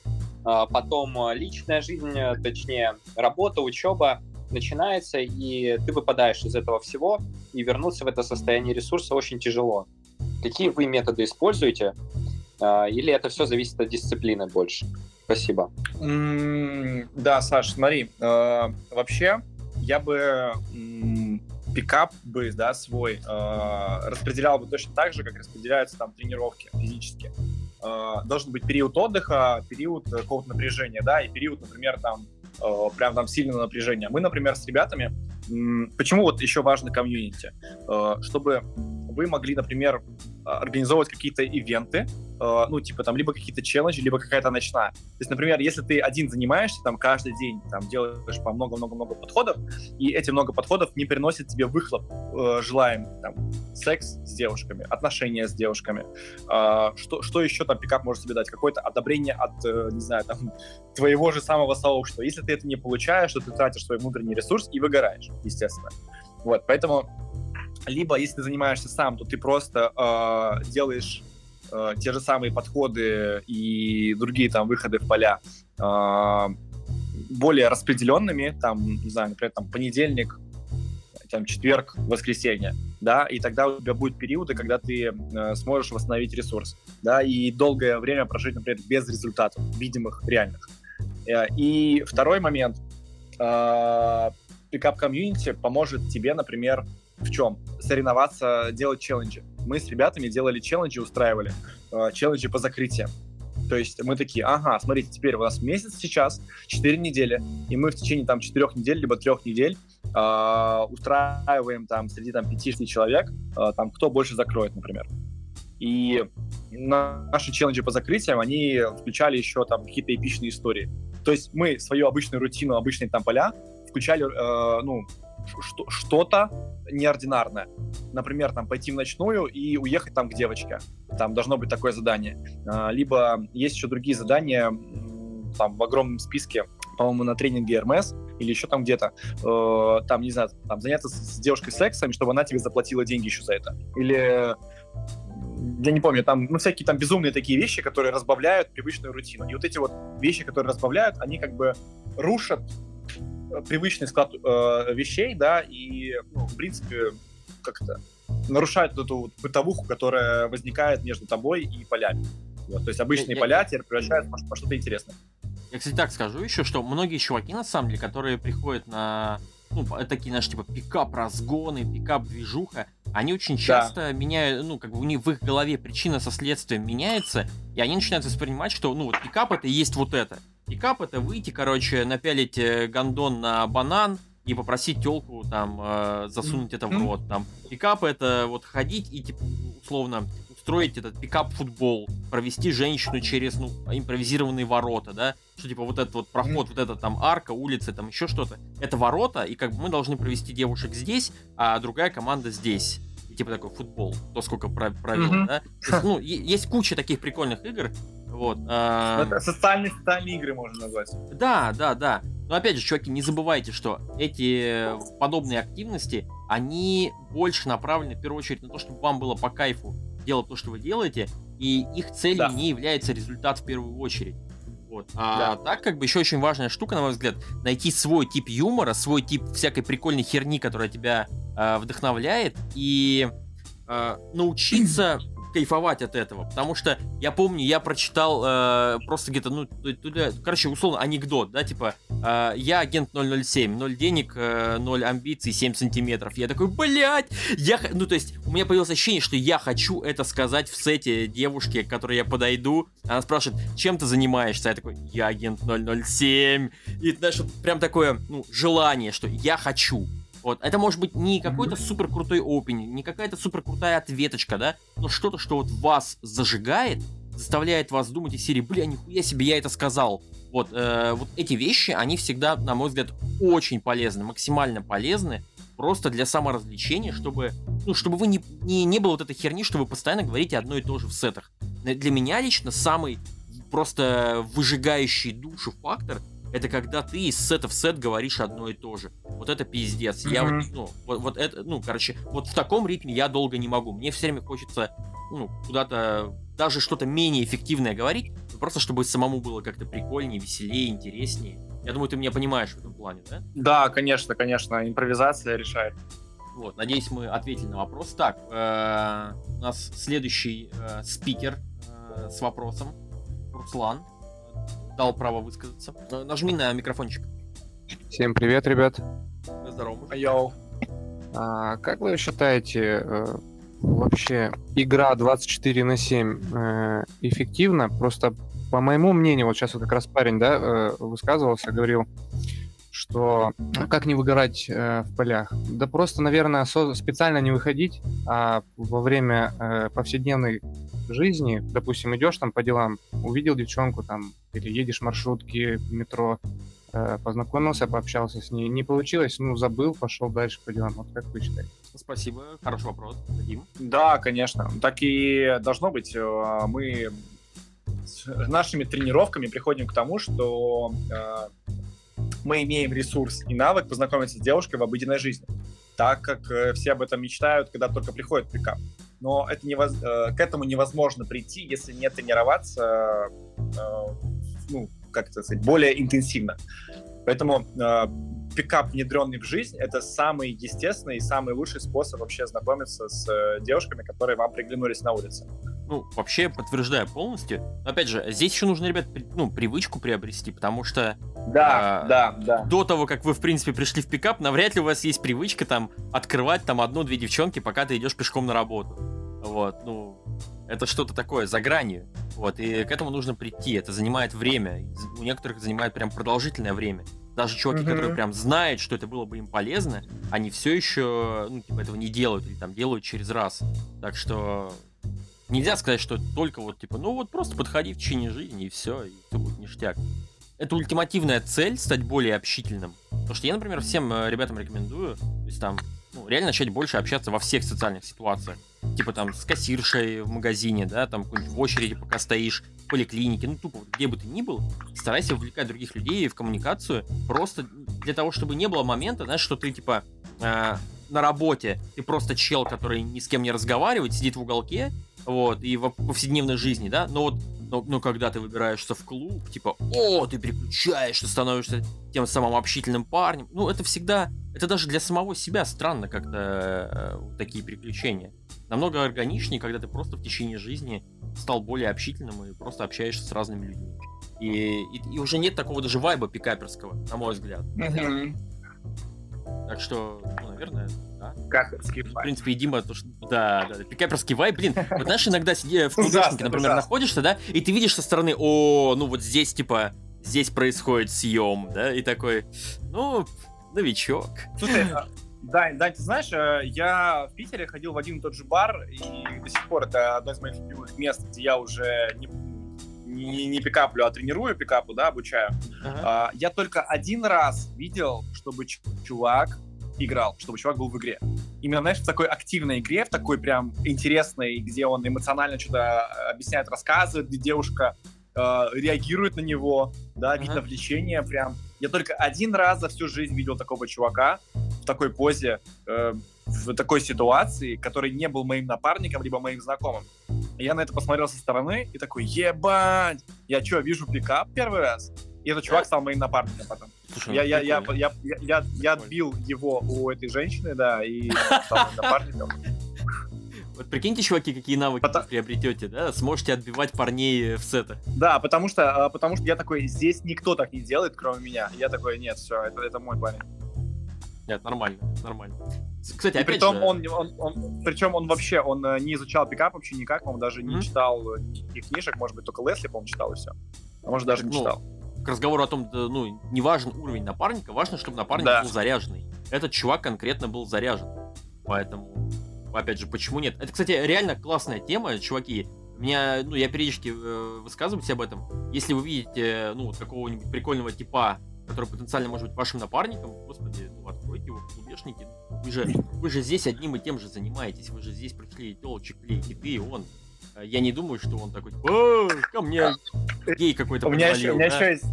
[SPEAKER 5] А Потом э, личная жизнь, э, точнее, работа, учеба начинается, и ты выпадаешь из этого всего, и вернуться в это состояние ресурса очень тяжело. Какие вы методы используете? А, Или это все зависит от дисциплины больше? Спасибо.
[SPEAKER 1] М, Да, Саш, смотри, э, вообще я бы м, пикап бы, да, свой э, распределял бы точно так же, как распределяются там тренировки физически. Э, Должен быть период отдыха, период э, какого-то напряжения, да, и период, например, там прям там сильного напряжения. Мы, например, с ребятами, почему вот еще важно комьюнити, Э, чтобы вы могли, например, организовывать какие-то ивенты, э, ну, типа там либо какие-то челленджи, либо какая-то ночная. То есть, например, если ты один занимаешься там каждый день, там делаешь по много-много-много подходов, и эти много подходов не приносят тебе выхлоп э, желаемый, там, секс с девушками, отношения с девушками, А, что, что еще там пикап может себе дать? Какое-то одобрение от, э, не знаю, там, твоего же самого сообщества. Если ты это не получаешь, то ты тратишь свой внутренний ресурс и выгораешь, естественно. Вот, поэтому либо если ты занимаешься сам, то ты просто э, делаешь э, те же самые подходы и другие там выходы в поля э, более распределенными, там, не знаю, например, там понедельник, там четверг, воскресенье, да, и тогда у тебя будут периоды, когда ты э, сможешь восстановить ресурс, да, и долгое время прожить, например, без результатов, видимых, реальных. Э, и второй момент, э, пикап комьюнити поможет тебе, например, в чем? Соревноваться, делать челленджи. Мы с ребятами делали челленджи, устраивали э, челленджи по закрытиям. То есть мы такие, ага, смотрите, теперь у нас месяц сейчас, 4 недели, и мы в течение там 4 недель, либо 3 недель э, устраиваем там среди там 5-6 человек, э, там кто больше закроет, например. И на- наши челленджи по закрытиям, они включали еще там какие-то эпичные истории. То есть мы свою обычную рутину, обычные там поля включали, э, ну, что-то неординарное. Например, там пойти в ночную и уехать там к девочке. Там должно быть такое задание. А, Либо есть еще другие задания там в огромном списке, по-моему, на тренинге РМС или еще там где-то. Э, Там, не знаю, там заняться с девушкой сексом, чтобы она тебе заплатила деньги еще за это. Или я не помню, там, ну, всякие там безумные такие вещи, которые разбавляют привычную рутину. И вот эти вот вещи, которые разбавляют, они как бы рушат привычный склад э, вещей, да, и, ну, в принципе, как это, нарушают вот эту вот бытовуху, которая возникает между тобой и полями. Вот, то есть обычные
[SPEAKER 2] Я-
[SPEAKER 1] поля теперь превращаются во что-то интересное.
[SPEAKER 2] Я, кстати, так скажу еще, что многие чуваки, на самом деле, которые приходят на ну, такие, знаешь, типа пикап-разгоны, пикап-движуха, они очень часто меняют, ну, как бы у них в их голове причина со следствием меняется, и они начинают воспринимать, что, ну, вот пикап это и есть вот это. Пикап это выйти, короче, напялить э, гондон на банан и попросить телку там э, засунуть это в рот. Там пикап это вот ходить и типа условно устроить этот пикап-футбол, провести женщину через ну, импровизированные ворота, да, что типа вот этот вот проход, вот эта там арка, улица, там еще что-то, это ворота, и как бы мы должны провести девушек здесь, а другая команда здесь. И типа такой футбол, то сколько про- провел,
[SPEAKER 1] Мгм.
[SPEAKER 2] да. То есть, ну, есть куча таких прикольных игр, вот. а,
[SPEAKER 1] Это социальные, социальные игры можно назвать.
[SPEAKER 2] да, да, да. Но опять же, чуваки, не забывайте, что эти подобные активности, они больше направлены в первую очередь на то, чтобы вам было по кайфу делать то, что вы делаете, и их целью
[SPEAKER 1] Да.
[SPEAKER 2] не является результат в первую очередь. Вот. А
[SPEAKER 1] Да.
[SPEAKER 2] так, как бы, еще очень важная штука, на мой взгляд, найти свой тип юмора, свой тип всякой прикольной херни, которая тебя э, вдохновляет, и э, научиться кайфовать от этого. Потому что я помню, я прочитал э, просто где-то, ну, ту- туда, короче, условно, анекдот, да, типа, э, я агент 007, 0 денег, э, 0 амбиций, 7 сантиметров. Я такой, блядь, я, х-» ну, то есть, у меня появилось ощущение, что я хочу это сказать в сете девушке, к которой я подойду. Она спрашивает, чем ты занимаешься? Я такой, я агент 007. И, знаешь, вот прям такое, ну, желание, что я хочу. Вот, это может быть не какой-то супер крутой опенинг, не какая-то супер крутая ответочка, да, но что-то, что вот вас зажигает, заставляет вас думать из серии, бля, нихуя себе, я это сказал. Вот, э, вот эти вещи, они всегда, на мой взгляд, очень полезны, максимально полезны, просто для саморазвлечения, чтобы, ну, чтобы вы не, не, не было вот этой херни, что вы постоянно говорите одно и то же в сетах. Для меня лично самый просто выжигающий душу фактор это когда ты из сета в сет говоришь одно и то же. Вот это пиздец. Я
[SPEAKER 1] Мгм.
[SPEAKER 2] вот, ну, вот, вот это, ну, короче, вот в таком ритме я долго не могу. Мне все время хочется, ну, куда-то даже что-то менее эффективное говорить, просто чтобы самому было как-то прикольнее, веселее, интереснее. Я думаю, ты меня понимаешь в этом плане, да?
[SPEAKER 1] Да, конечно, конечно, импровизация решает.
[SPEAKER 2] Вот, надеюсь, мы ответили на вопрос. Так, э, у нас следующий э, спикер э, с вопросом. Руслан дал право высказаться. Нажми на микрофончик.
[SPEAKER 6] Всем привет, ребят.
[SPEAKER 2] Здорово.
[SPEAKER 1] Йоу.
[SPEAKER 6] А, как вы считаете, э, вообще игра 24 на 7 э, эффективна? Просто по моему мнению, вот сейчас вот как раз парень, да, э, высказывался, говорил, что ну, как не выгорать э, в полях? Да просто, наверное, со- специально не выходить, а во время э, повседневной жизни, допустим, идешь там по делам, увидел девчонку там, или едешь в маршрутке, в метро, э, познакомился, пообщался с ней, не получилось, ну, забыл, пошел дальше по делам. Вот как вы считаете?
[SPEAKER 2] Спасибо. Хороший вопрос. Дим.
[SPEAKER 1] Да, конечно. Так и должно быть. Э, Мы с нашими тренировками приходим к тому, что э, мы имеем ресурс и навык познакомиться с девушкой в обыденной жизни, так как э, все об этом мечтают, когда только приходит пикап. Но это невоз- э, к этому невозможно прийти, если не тренироваться, э, ну, как это сказать, более интенсивно. Поэтому э, пикап, внедренный в жизнь, это самый естественный и самый лучший способ вообще знакомиться с девушками, которые вам приглянулись на улице.
[SPEAKER 2] Ну, вообще подтверждаю полностью. Но опять же, здесь еще нужно, ребят, при- ну, привычку приобрести, потому что
[SPEAKER 1] Да,
[SPEAKER 2] А,
[SPEAKER 1] да, да.
[SPEAKER 2] до того, как вы, в принципе, пришли в пикап, навряд ли у вас есть привычка там открывать там одну-две девчонки, пока ты идешь пешком на работу. Вот, ну, это что-то такое за гранью. Вот, и к этому нужно прийти. Это занимает время. У некоторых занимает прям продолжительное время. Даже чуваки,
[SPEAKER 1] Мгм.
[SPEAKER 2] которые прям знают, что это было бы им полезно, они все еще, ну, типа, этого не делают или там делают через раз. Так что нельзя сказать, что только вот, типа, ну вот просто подходи в течение жизни и все, и все будет ништяк. Это ультимативная цель стать более общительным. Потому что я, например, всем э, ребятам рекомендую, то есть там, ну, реально начать больше общаться во всех социальных ситуациях. Типа там с кассиршей в магазине, да, там в очереди пока стоишь, в поликлинике, ну тупо, где бы ты ни был, старайся вовлекать других людей в коммуникацию, просто для того, чтобы не было момента, знаешь, что ты типа э, на работе, ты просто чел, который ни с кем не разговаривает, сидит в уголке, вот, и в повседневной жизни, да, но вот но, но когда ты выбираешься в клуб, типа, о, ты переключаешься, становишься тем самым общительным парнем. Ну, это всегда, это даже для самого себя странно как-то э, такие приключения. Намного органичнее, когда ты просто в течение жизни стал более общительным и просто общаешься с разными людьми. И, и, и уже нет такого даже вайба пикаперского, на мой взгляд. Так что, ну, наверное, да.
[SPEAKER 1] Каперский
[SPEAKER 2] В
[SPEAKER 1] вайб.
[SPEAKER 2] принципе, и Дима, то, что... да, да, да, пикаперский вайб, блин, вот знаешь, иногда сидя в КГшнике, например, находишься, да, и ты видишь со стороны, о, ну вот здесь, типа, здесь происходит съем, да, и такой, ну, новичок.
[SPEAKER 1] Слушай, а, Дань, Дань, ты знаешь, э, я в Питере ходил в один и тот же бар, и до сих пор это одно из моих любимых мест, где я уже не, не, не пикаплю, а тренирую пикапу, да, обучаю. А, Я только один раз видел, чтобы чувак играл, чтобы чувак был в игре. Именно, знаешь, в такой активной игре, в такой прям интересной, где он эмоционально что-то э, объясняет, рассказывает, где девушка э, реагирует на него, да, видно
[SPEAKER 2] Ага.
[SPEAKER 1] влечение прям. Я только один раз за всю жизнь видел такого чувака в такой позе, э, в такой ситуации, который не был моим напарником, либо моим знакомым. Я на это посмотрел со стороны и такой, ебать, я что, вижу пикап первый раз? И этот чувак стал моим напарником потом.
[SPEAKER 2] Слушай,
[SPEAKER 1] Я,
[SPEAKER 2] ну,
[SPEAKER 1] я, я, я, я, я, я отбил его у этой женщины, да, и стал моим напарником.
[SPEAKER 2] Вот прикиньте, чуваки, какие навыки
[SPEAKER 1] Пота-
[SPEAKER 2] вы приобретете, да? Сможете отбивать парней в сетах.
[SPEAKER 1] Да, потому что, а, потому что я такой, здесь никто так не делает, кроме меня. Я такой, нет, все, это, это мой парень.
[SPEAKER 2] Нет, нормально, нормально. Кстати,
[SPEAKER 1] И
[SPEAKER 2] опять
[SPEAKER 1] притом
[SPEAKER 2] же,
[SPEAKER 1] он, он, он, причем он вообще, он э, не изучал пикап вообще никак, он даже не
[SPEAKER 2] Мгм.
[SPEAKER 1] читал никаких книжек, может быть, только Лесли, по-моему, читал и все. А может, даже не
[SPEAKER 2] Ну,
[SPEAKER 1] читал.
[SPEAKER 2] К разговору о том, да, ну, не важен уровень напарника, важно, чтобы напарник
[SPEAKER 1] Да.
[SPEAKER 2] был заряженный. Этот чувак конкретно был заряжен. Поэтому, опять же, почему нет? Это, кстати, реально классная тема, чуваки. Меня, ну, я периодически э, высказываюсь об этом. Если вы видите, ну, вот какого-нибудь прикольного типа, который потенциально может быть вашим напарником, господи, ну, откройте его в клубешнике. Вы же, вы же здесь одним и тем же занимаетесь. Вы же здесь пришли телочек и ты, и он. Я не думаю, что он такой, «О, ко мне гей какой-то
[SPEAKER 1] У меня, еще, у меня
[SPEAKER 2] да?»
[SPEAKER 1] еще есть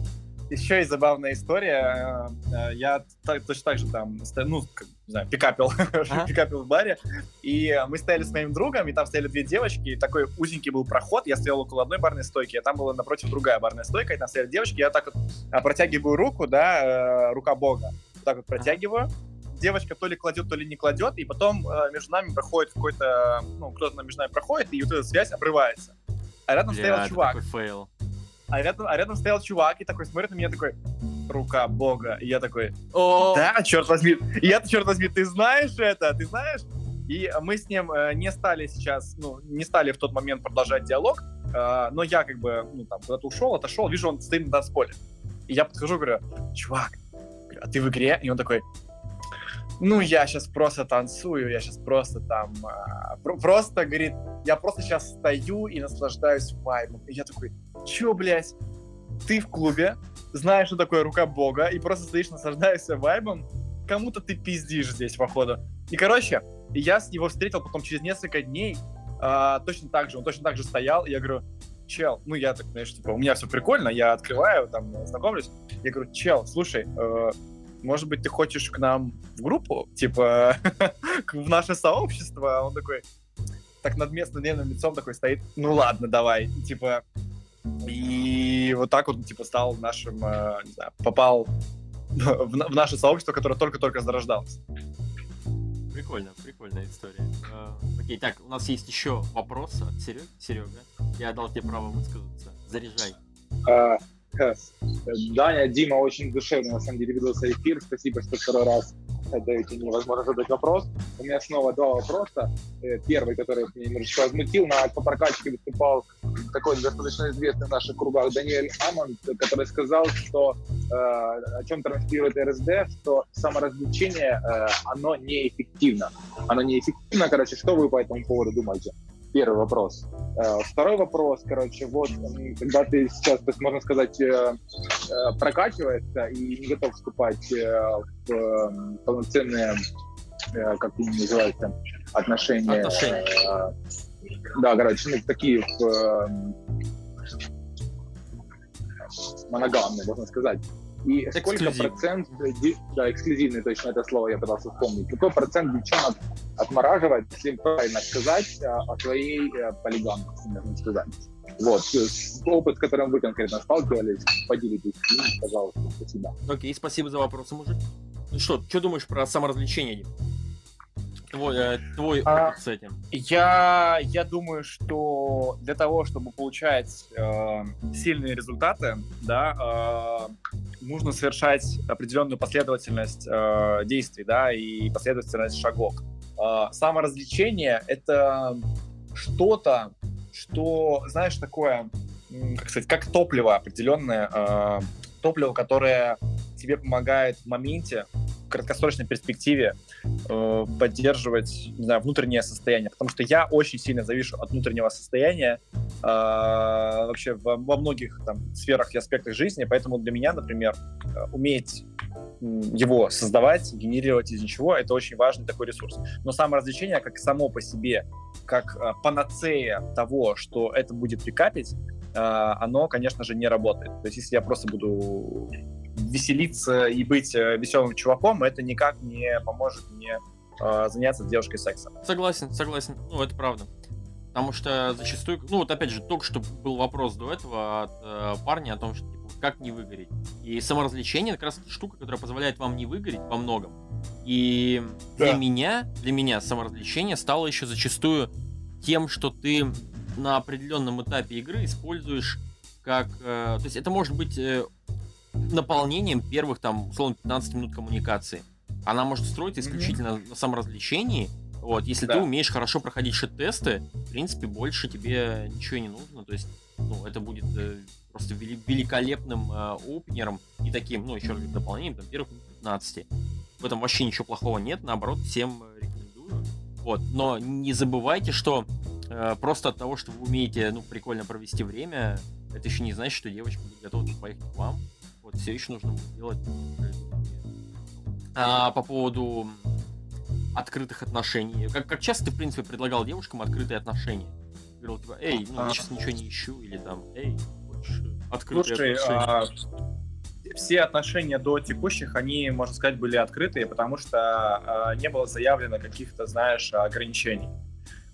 [SPEAKER 1] еще есть забавная история. Э, э, Я так- точно так же там, ну, не знаю, пикапил,
[SPEAKER 2] Ага.
[SPEAKER 1] пикапил в баре, и мы стояли с моим другом, и там стояли две девочки, и такой узенький был проход, я стоял около одной барной стойки, а там была напротив другая барная стойка, и там стояли девочки, я так вот а, протягиваю руку, да, э, рука бога, вот так вот протягиваю, девочка то ли кладет, то ли не кладет, и потом э, между нами проходит какой-то, ну, кто-то между нами проходит, и вот эта связь обрывается. А рядом
[SPEAKER 2] Бля,
[SPEAKER 1] стоял чувак,
[SPEAKER 2] такой фейл.
[SPEAKER 1] а рядом, а рядом стоял чувак и такой смотрит на меня такой, рука бога. И я такой,
[SPEAKER 2] О,
[SPEAKER 1] да, черт возьми. И я, черт возьми, ты знаешь это, ты знаешь? И мы с ним э, не стали сейчас, ну, не стали в тот момент продолжать диалог, э, но я как бы, ну, там, куда-то ушел, отошел, вижу, он стоит на танцполе. И я подхожу, говорю, чувак, а ты в игре? И он такой, ну, я сейчас просто танцую, я сейчас просто там, а, про- просто, говорит, я просто сейчас стою и наслаждаюсь вайбом. И я такой, чё, блядь, ты в клубе, знаешь, что такое рука бога, и просто стоишь, наслаждаешься вайбом, кому-то ты пиздишь здесь, походу. И, короче, я с него встретил потом через несколько дней, а, точно так же, он точно так же стоял, и я говорю, чел, ну я так, знаешь, типа, у меня все прикольно, я открываю, там, знакомлюсь, я говорю, чел, слушай, э, может быть, ты хочешь к нам в группу, типа, в наше сообщество? А Он такой, так над местным лицом такой стоит, ну ладно, давай, типа, и вот так вот, типа, стал нашим, э, не знаю, попал в, на- в наше сообщество, которое только-только зарождалось.
[SPEAKER 2] Прикольно, прикольная история. А, Окей, так, у нас есть еще вопрос от Сереги. Серега, я дал тебе право высказаться. Заряжай.
[SPEAKER 3] А, э, Даня, Дима, очень душевно, на самом деле, ведется эфир. Спасибо, что второй раз даете мне возможность задать вопрос. У меня снова два вопроса. Э, Первый, который меня немножечко возмутил, на по прокачке выступал такой достаточно известный в наших кругах Даниэль Амонд, который сказал, что э, о чем транслирует РСД, что саморазвлечение, э, оно неэффективно. Оно неэффективно, короче, что вы по этому поводу думаете? Первый вопрос. Э, Второй вопрос, короче, вот, когда ты сейчас, то есть, можно сказать, э, э, прокачиваешься и не готов вступать в э, полноценные, как они называются, отношения.
[SPEAKER 2] Отношения.
[SPEAKER 3] Да, короче, ну, такие в, э, моногамные, можно сказать. И сколько процент, э, да, эксклюзивный, точно это слово я пытался вспомнить, какой процент девчонок отмораживает, если правильно сказать, э, о своей э, полигамности, можно сказать. Вот, опыт, с которым вы конкретно сталкивались, поделитесь, им, пожалуйста, спасибо.
[SPEAKER 2] Окей, спасибо за вопросы, мужик. Ну что, что думаешь про саморазвлечение? Твой, э, твой
[SPEAKER 1] А,
[SPEAKER 2] опыт с этим.
[SPEAKER 1] Я, я думаю, что для того, чтобы получать э, сильные результаты, да, э, нужно совершать определенную последовательность э, действий, да, и последовательность шагов. Э, саморазвлечение — это что-то, что, знаешь, такое, как сказать, как топливо определенное, э, топливо, которое тебе помогает в моменте, в краткосрочной перспективе э, поддерживать, не знаю, внутреннее состояние, потому что я очень сильно завишу от внутреннего состояния э, вообще во, во многих там сферах и аспектах жизни, поэтому для меня, например, э, уметь его создавать, генерировать из ничего, это очень важный такой ресурс. Но саморазвлечение как само по себе, как э, панацея того, что это будет прикапить, э, оно, конечно же, не работает. То есть если я просто буду веселиться и быть э, веселым чуваком, это никак не поможет мне э, заняться с девушкой сексом.
[SPEAKER 2] Согласен, согласен. Ну, это правда. Потому что зачастую, ну вот опять же, только что был вопрос до этого от э, парня о том, что типа, как не выгореть. И саморазвлечение как раз штука, которая позволяет вам не выгореть во многом. И да. для меня, для меня саморазвлечение стало еще зачастую тем, что ты на определенном этапе игры используешь как... Э, то есть это может быть э, наполнением первых, там, условно, 15 минут коммуникации. Она может строиться исключительно mm-hmm. на саморазвлечении. Вот, если да. ты умеешь хорошо проходить шит-тесты, в принципе, больше тебе ничего не нужно. То есть, ну, это будет э, просто вели- великолепным э, опенером и таким, ну, еще раз дополнением, там, первых 15. В этом вообще ничего плохого нет, наоборот, всем рекомендую. Вот, но не забывайте, что э, просто от того, что вы умеете, ну, прикольно провести время, это еще не значит, что девочка будет готова поехать к вам. Вот, все еще нужно будет делать. А, по поводу открытых отношений. Как, как часто ты, в принципе, предлагал девушкам открытые отношения? Говорил, типа, эй, ну, я сейчас ничего не ищу, или там, эй, хочешь открытые Слушай, отношения?
[SPEAKER 1] А, все отношения до текущих, они, можно сказать, были открытые, потому что а, не было заявлено каких-то, знаешь, ограничений.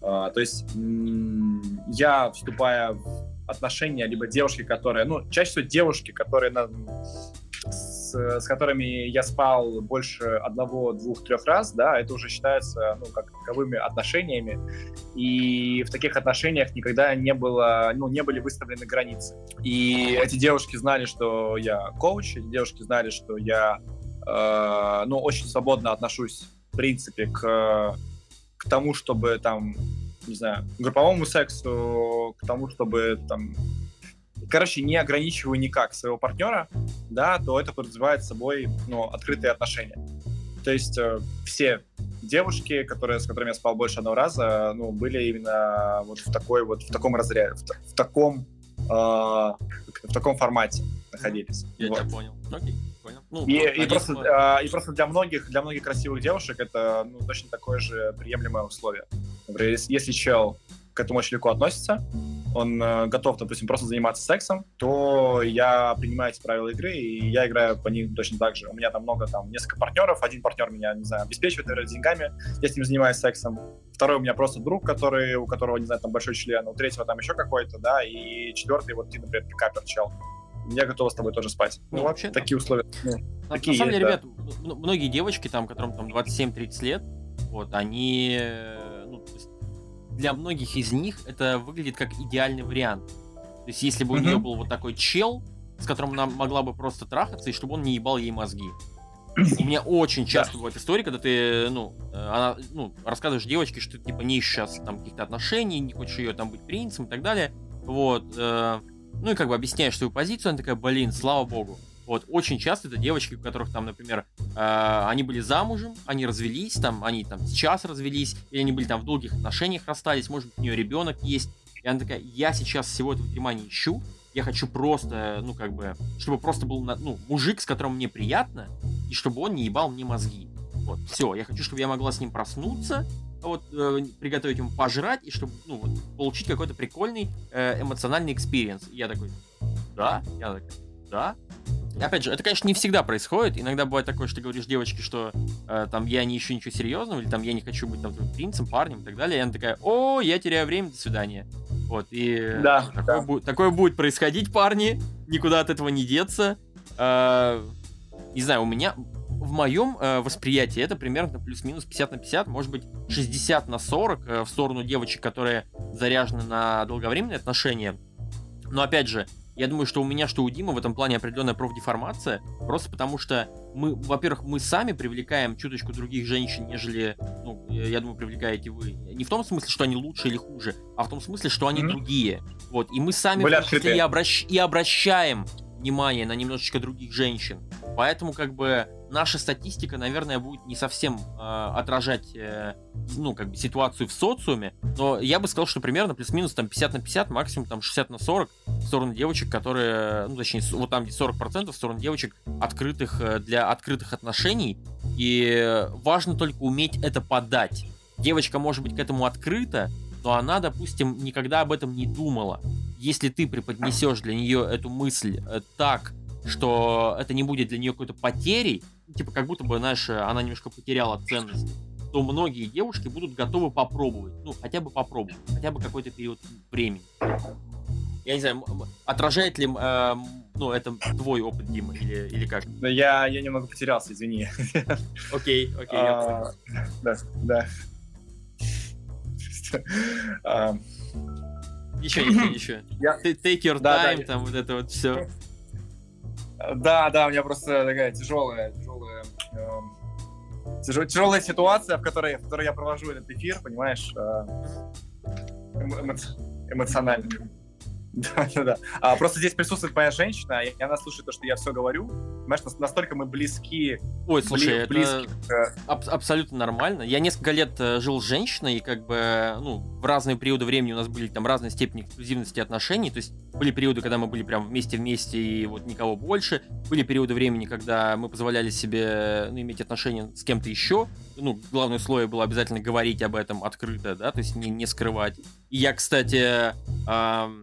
[SPEAKER 1] А, то есть я, вступая в отношения, либо девушки, которые, ну, чаще всего девушки, которые на, с, с которыми я спал больше одного, двух, трех раз, да, это уже считается, ну, как таковыми отношениями. И в таких отношениях никогда не было, ну, не были выставлены границы. И эти девушки знали, что я коуч, эти девушки знали, что я, э, ну, очень свободно отношусь, в принципе, к, к тому, чтобы там не знаю, групповому сексу, к тому, чтобы там короче, не ограничиваю никак своего партнера, да, то это подразумевает собой, ну, открытые отношения. То есть э, все девушки, которые, с которыми я спал больше одного раза, ну, были именно вот в такой вот, в таком разряде, в, в таком, э, в таком формате находились.
[SPEAKER 2] Я вот. тебя понял. Окей, понял.
[SPEAKER 1] Ну, и, и, просто, э, и просто для многих, для многих красивых девушек это ну, точно такое же приемлемое условие. Например, если, чел к этому очень легко относится, он э, готов, допустим, просто заниматься сексом, то я принимаю эти правила игры, и я играю по ним точно так же. У меня там много, там, несколько партнеров, один партнер меня, не знаю, обеспечивает, наверное, деньгами, я с ним занимаюсь сексом. Второй у меня просто друг, который, у которого, не знаю, там большой член, у третьего там еще какой-то, да, и четвертый, вот ты, например, пикапер чел. Я готова с тобой тоже спать.
[SPEAKER 2] Ну, вообще,
[SPEAKER 1] такие условия. Ну,
[SPEAKER 2] на, такие на самом есть, деле, да. ребят, многие девочки, там, которым там 27-30 лет, вот, они э, ну, для многих из них это выглядит как идеальный вариант. То есть, если бы у нее был вот такой чел, с которым она могла бы просто трахаться, и чтобы он не ебал ей мозги. У меня очень часто да. бывает история, когда ты, ну, э, она, ну, рассказываешь девочке, что ты, типа, не ищешь сейчас там каких-то отношений, не хочешь ее там быть принцем и так далее. Вот. Э, ну и как бы объясняешь свою позицию, она такая, блин, слава богу. Вот, очень часто это девочки, у которых там, например, э, они были замужем, они развелись, там, они там сейчас развелись, или они были там в долгих отношениях расстались, может быть, у нее ребенок есть. И она такая, я сейчас всего этого дерьма ищу, я хочу просто, ну, как бы, чтобы просто был, ну, мужик, с которым мне приятно, и чтобы он не ебал мне мозги. Вот, все, я хочу, чтобы я могла с ним проснуться, вот, э, приготовить ему пожрать, и чтобы, ну, вот, получить какой-то прикольный э, эмоциональный experience. я такой, да? Я такой, да? Опять же, это, конечно, не всегда происходит. Иногда бывает такое, что ты говоришь девочке, что э, там я не ищу ничего серьезного, или там я не хочу быть там принцем, парнем и так далее. И она такая, о, я теряю время, до свидания. Вот, и да, такое, да. Будет, такое будет происходить, парни. Никуда от этого не деться. Э, не знаю, у меня в моем э, восприятии это примерно плюс-минус 50 на 50, может быть 60 на 40 э, в сторону девочек, которые заряжены на долговременные отношения. Но опять же, я думаю, что у меня, что у Димы в этом плане определенная профдеформация, просто потому что мы, во-первых, мы сами привлекаем чуточку других женщин, нежели, ну, я думаю, привлекаете вы. Не в том смысле, что они лучше или хуже, а в том смысле, что они mm-hmm. другие. Вот, и мы сами и, обращ... и обращаем внимание на немножечко других женщин. Поэтому, как бы, наша статистика, наверное, будет не совсем э, отражать, э, ну, как бы, ситуацию в социуме, но я бы сказал, что примерно плюс-минус там 50 на 50, максимум там 60 на 40 в сторону девочек, которые, ну, точнее, вот там где 40% в сторону девочек открытых э, для открытых отношений, и важно только уметь это подать. Девочка может быть к этому открыта, но она, допустим, никогда об этом не думала. Если ты преподнесешь для нее эту мысль э, так, что это не будет для нее какой-то потерей, типа как будто бы, знаешь, она немножко потеряла ценность, то многие девушки будут готовы попробовать, ну, хотя бы попробовать, хотя бы какой-то период времени. Я не знаю, отражает ли, э, ну, это твой опыт, Дима, или, или как?
[SPEAKER 1] Я, я немного потерялся, извини.
[SPEAKER 2] Окей, окей.
[SPEAKER 1] А, да, да.
[SPEAKER 2] Еще, еще, еще. Take your time, там вот это вот все.
[SPEAKER 1] Да, да, у меня просто такая тяжелая, тяжелая, э, тяж, тяжелая ситуация, в которой, в которой я провожу этот эфир, понимаешь, э, эмо, эмоционально. Да, да, да. А, просто здесь присутствует моя женщина, и она слушает то, что я все говорю. Понимаешь, настолько мы близки.
[SPEAKER 2] Ой, слушай, бли- близки это аб- абсолютно нормально. Я несколько лет э, жил с женщиной, и как бы, ну, в разные периоды времени у нас были там разные степени эксклюзивности отношений. То есть были периоды, когда мы были прям вместе-вместе и вот никого больше. Были периоды времени, когда мы позволяли себе ну, иметь отношения с кем-то еще. Ну, главное условие было обязательно говорить об этом открыто, да, то есть не, не скрывать. И я, кстати, э-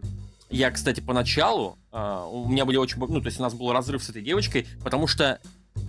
[SPEAKER 2] я, кстати, поначалу, э, у меня были очень... Ну, то есть у нас был разрыв с этой девочкой, потому что,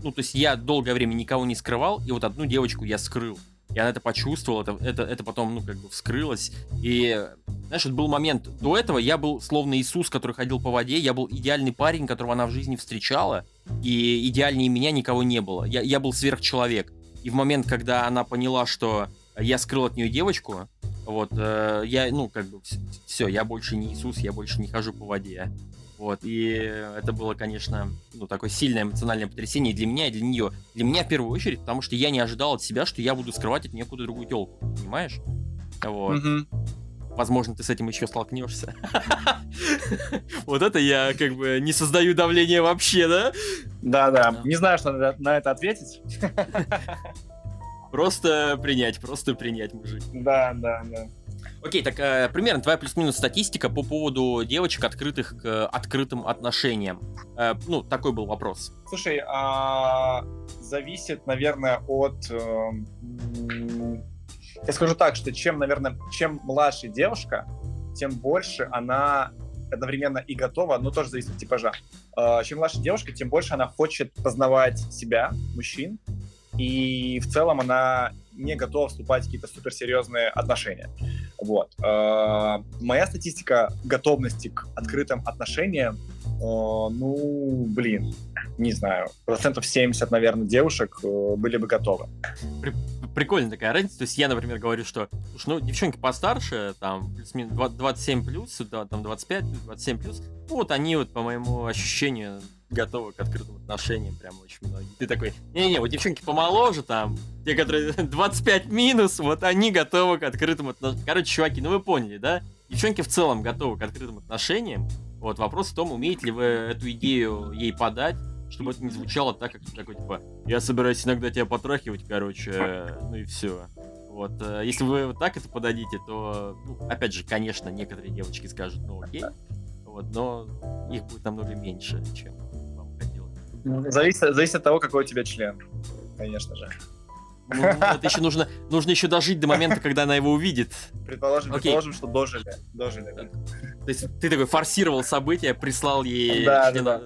[SPEAKER 2] ну, то есть я долгое время никого не скрывал, и вот одну девочку я скрыл. И она это почувствовала, это, это, это потом, ну, как бы вскрылось. И, знаешь, вот был момент, до этого я был словно Иисус, который ходил по воде, я был идеальный парень, которого она в жизни встречала, и идеальнее меня никого не было. Я, я был сверхчеловек. И в момент, когда она поняла, что я скрыл от нее девочку, вот, э, я, ну, как бы, все, я больше не Иисус, я больше не хожу по воде. Вот, и это было, конечно, ну, такое сильное эмоциональное потрясение и для меня, и для нее. Для меня в первую очередь, потому что я не ожидал от себя, что я буду скрывать от нее какую-то другую телку, понимаешь? Вот. Возможно, ты с этим еще столкнешься. Вот это я как бы не создаю давления вообще, да?
[SPEAKER 1] Да, да. Не знаю, что на это ответить.
[SPEAKER 2] Просто принять, просто принять, мужик.
[SPEAKER 1] Да, да, да.
[SPEAKER 2] Окей, так э, примерно твоя плюс-минус статистика по поводу девочек, открытых к э, открытым отношениям. Э, ну, такой был вопрос.
[SPEAKER 1] Слушай, а, зависит, наверное, от... Э, я скажу так, что чем, наверное, чем младше девушка, тем больше она одновременно и готова, но тоже зависит от типажа. Э, чем младше девушка, тем больше она хочет познавать себя, мужчин, и в целом она не готова вступать в какие-то суперсерьезные отношения. Вот. Э, моя статистика готовности к открытым отношениям, э, ну, блин, не знаю, процентов 70, наверное, девушек э, были бы готовы.
[SPEAKER 2] Прикольная такая разница. То есть я, например, говорю, что, слушай, ну, девчонки постарше, там, плюс-минус 27 плюс, там, 25 плюс, 27 плюс, вот они вот, по моему ощущению, готовы к открытым отношениям, прям очень многие. Ты такой, не-не, вот девчонки помоложе там, те, которые 25 минус, вот они готовы к открытым отношениям. Короче, чуваки, ну вы поняли, да? Девчонки в целом готовы к открытым отношениям. Вот вопрос в том, умеете ли вы эту идею ей подать, чтобы это не звучало так, как такой, типа, я собираюсь иногда тебя потрахивать, короче, ну и все. Вот, э, если вы вот так это подадите, то, ну, опять же, конечно, некоторые девочки скажут, ну окей, вот, но их будет намного меньше, чем
[SPEAKER 1] Зависит, зависит от того, какой у тебя член, конечно же.
[SPEAKER 2] Ну, это еще нужно, нужно еще дожить до момента, когда она его увидит.
[SPEAKER 1] Предположим, Окей. предположим, что дожили. дожили да.
[SPEAKER 2] То есть ты такой форсировал события, прислал ей
[SPEAKER 1] да, члена... да,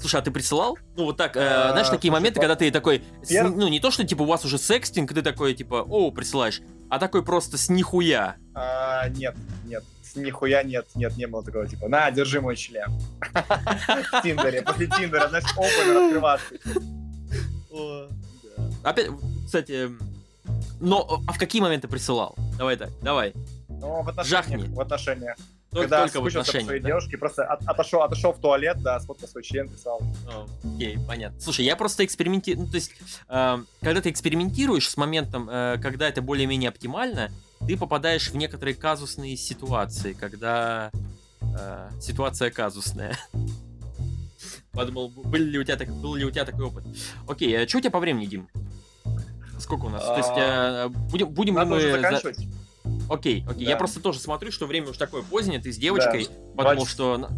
[SPEAKER 2] Слушай, а ты присылал? Ну, вот так, э, а, знаешь, такие моменты, когда ты такой, Пер... с, ну, не то, что, типа, у вас уже секстинг, ты такой, типа, о, присылаешь, а такой просто с нихуя.
[SPEAKER 1] А, нет, нет нихуя нет, нет, не было такого типа, на, держи мой член. В Тиндере, после Тиндера, знаешь, опен открываться.
[SPEAKER 2] Опять, кстати, но, а в какие моменты присылал? Давай так, давай.
[SPEAKER 1] Ну, в отношениях. Жахни. В отношениях.
[SPEAKER 2] Только, Когда только в отношениях,
[SPEAKER 1] своей да? девушке, просто от, отошел, отошел в туалет, да, сфоткал свой член, писал.
[SPEAKER 2] Окей, понятно. Слушай, я просто экспериментирую, ну, то есть, э, когда ты экспериментируешь с моментом, э, когда это более-менее оптимально, ты попадаешь в некоторые казусные ситуации, когда э, ситуация казусная. Подумал, был ли, у тебя так, был ли у тебя такой опыт. Окей, а что у тебя по времени, Дим? Сколько у нас? То есть, э, будем, будем ли мы...
[SPEAKER 1] заканчивать?
[SPEAKER 2] Окей, окей. Да. Я просто тоже смотрю, что время уж такое позднее, ты с девочкой, да. подумал, что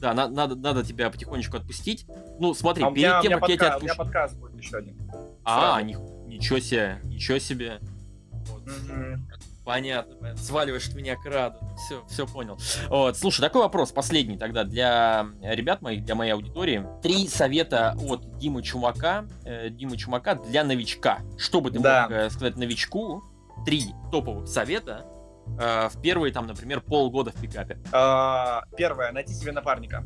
[SPEAKER 2] да, на, надо, надо тебя потихонечку отпустить. Ну, смотри,
[SPEAKER 1] а
[SPEAKER 2] перед тем, как
[SPEAKER 1] я тебя
[SPEAKER 2] отпущу...
[SPEAKER 1] У меня подкаст будет еще один.
[SPEAKER 2] А, ни, ничего себе, ничего себе. Вот. Понятно, понятно. Сваливаешь от меня краду. Все, все понял. Вот, слушай, такой вопрос, последний тогда для ребят моих, для моей аудитории. Три совета от Димы Чумака, э, Димы Чумака для новичка. Что бы ты
[SPEAKER 1] Да.
[SPEAKER 2] мог э, сказать новичку? Три топовых совета э, в первые, там, например, полгода в пикапе.
[SPEAKER 1] А, Первое, найти себе напарника.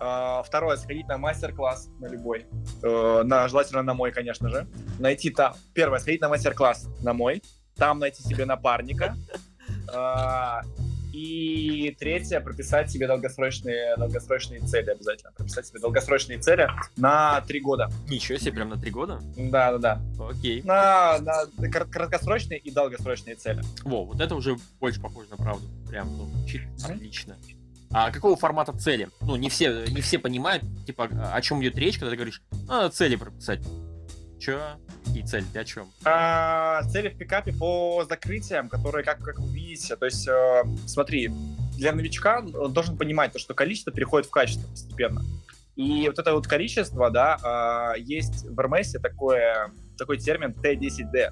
[SPEAKER 1] А, Второе, сходить на мастер-класс на любой. Э, На, желательно на мой, конечно же. Найти там... Первое, сходить на мастер-класс на мой. Там найти себе напарника. А, И третье, прописать себе долгосрочные, долгосрочные цели обязательно. Прописать себе долгосрочные цели на три года.
[SPEAKER 2] Ничего себе, прям на три года?
[SPEAKER 1] Да-да-да.
[SPEAKER 2] Окей.
[SPEAKER 1] На, на краткосрочные и долгосрочные цели.
[SPEAKER 2] Во, вот это уже больше похоже на правду. Прям, ну, отлично. А какого формата цели? Ну, не все, не все понимают, типа, о чем идет речь, когда ты говоришь, а, цели прописать. Че? Цели? Ты о чем?
[SPEAKER 1] А, цели в пикапе по закрытиям, которые, как, как вы видите, то есть, э, смотри, для новичка он должен понимать, то, что количество переходит в качество постепенно. И вот это вот количество, да, а, есть в РМС такое, такой термин Т10Д.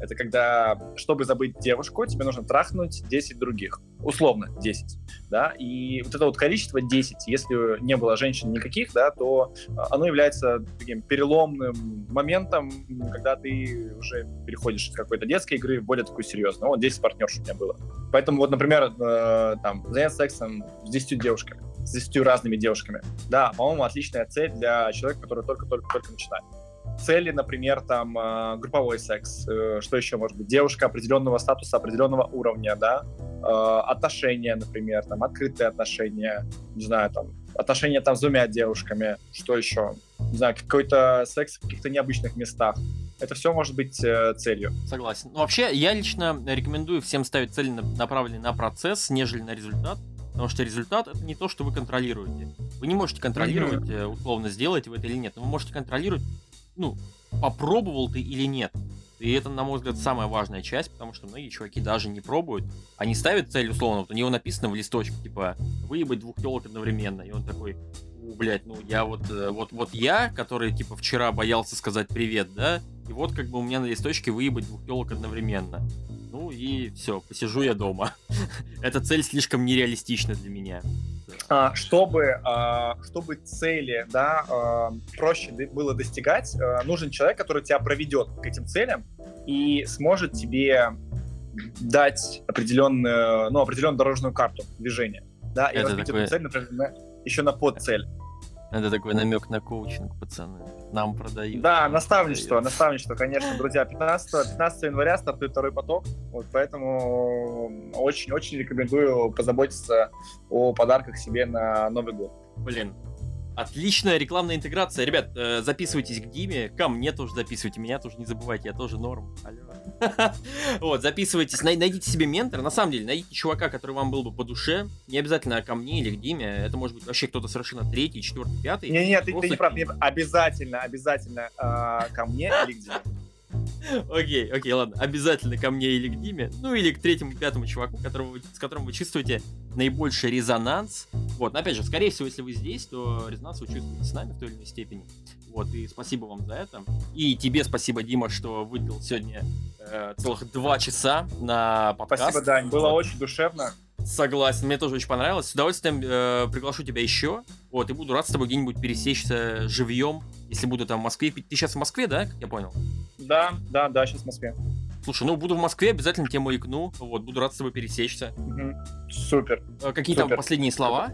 [SPEAKER 1] Это когда, чтобы забыть девушку, тебе нужно трахнуть 10 других. Условно 10. Да? И вот это вот количество 10, если не было женщин никаких, да, то а, оно является таким переломным моментом, когда ты уже переходишь из какой-то детской игры в более такую серьезную. Вот 10 партнерш у меня было. Поэтому вот, например, э, там, заняться сексом с 10 девушками, с 10 разными девушками. Да, по-моему, отличная цель для человека, который только-только-только начинает. Цели, например, там, э, групповой секс, э, что еще может быть? Девушка определенного статуса, определенного уровня, да, Э, отношения, например, там, открытые отношения, не знаю, там, отношения там с двумя девушками, что еще? Не знаю, какой-то секс в каких-то необычных местах. Это все может быть э, целью.
[SPEAKER 2] Согласен. Ну, вообще, я лично рекомендую всем ставить цели, на- направленные на процесс, нежели на результат. Потому что результат это не то, что вы контролируете. Вы не можете контролировать, э, условно, сделать вы это или нет. Но вы можете контролировать, ну, попробовал ты или нет. И это, на мой взгляд, самая важная часть, потому что многие чуваки даже не пробуют. Они ставят цель, условно, вот у него написано в листочке, типа, выебать двух телок одновременно. И он такой, «У, блядь, ну я вот, э, вот, вот я, который, типа, вчера боялся сказать привет, да, и вот как бы у меня на листочке выебать двух телок одновременно. Ну и все, посижу я дома. Эта цель слишком нереалистична для меня.
[SPEAKER 1] А, чтобы, а, чтобы цели да, а, проще было достигать, нужен человек, который тебя проведет к этим целям и сможет тебе дать определенную, ну, определенную дорожную карту движения. Да, и
[SPEAKER 2] Это
[SPEAKER 1] разбить
[SPEAKER 2] такое-
[SPEAKER 1] эту цель, например, на- еще на подцель.
[SPEAKER 2] Это такой намек на коучинг, пацаны. Нам продают.
[SPEAKER 1] Да, наставничество,
[SPEAKER 2] продают.
[SPEAKER 1] наставничество, конечно, друзья. 15, 15 января стартует второй поток, вот поэтому очень-очень рекомендую позаботиться о подарках себе на Новый год.
[SPEAKER 2] Блин, отличная рекламная интеграция. Ребят, э, записывайтесь к Диме, ко мне тоже записывайте, меня тоже не забывайте, я тоже норм. Алло. Вот, записывайтесь, най- найдите себе ментора. На самом деле, найдите чувака, который вам был бы по душе. Не обязательно ко мне или к Диме. Это может быть вообще кто-то совершенно третий, четвертый, пятый.
[SPEAKER 1] Не, не, ты, ты не прав, обязательно, обязательно а, ко мне или где.
[SPEAKER 2] Окей, окей, ладно. Обязательно ко мне или к Диме. Ну или к третьему, пятому чуваку, которого с которым вы чувствуете наибольший резонанс. Вот, но опять же, скорее всего, если вы здесь, то резонанс вы чувствуете с нами в той или иной степени. Вот, и спасибо вам за это. И тебе спасибо, Дима, что выделил сегодня э, целых два часа на подкаст.
[SPEAKER 1] Спасибо, Дань, было
[SPEAKER 2] Вот.
[SPEAKER 1] очень душевно.
[SPEAKER 2] Согласен, мне тоже очень понравилось. С удовольствием э, приглашу тебя еще. Вот, и буду рад с тобой где-нибудь пересечься живьем, если буду там в Москве. Ты сейчас в Москве, да, как я понял?
[SPEAKER 1] Да, да, да, сейчас в Москве.
[SPEAKER 2] Слушай, ну буду в Москве, обязательно тебе маякну. Вот, буду рад с тобой пересечься.
[SPEAKER 1] Мгм. Супер.
[SPEAKER 2] Э, Какие там
[SPEAKER 1] Супер.
[SPEAKER 2] последние слова?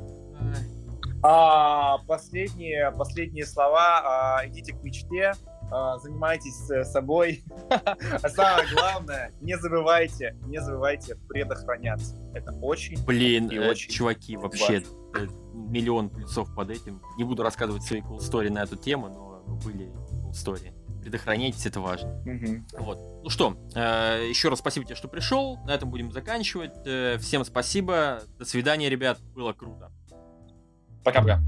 [SPEAKER 1] А, последние, последние слова. а, идите к мечте, а, занимайтесь э, собой. А самое главное, не забывайте, не забывайте предохраняться. Это очень
[SPEAKER 2] Блин,
[SPEAKER 1] И
[SPEAKER 2] э,
[SPEAKER 1] очень
[SPEAKER 2] чуваки, вообще э, миллион плюсов под этим. Не буду рассказывать свои cool story на эту тему, но были cool story. Предохраняйтесь, это важно.
[SPEAKER 1] Мгм.
[SPEAKER 2] Вот. Ну что, еще раз спасибо тебе, что пришел. На этом будем заканчивать. Всем спасибо. До свидания, ребят. Было круто.
[SPEAKER 1] Пока-пока.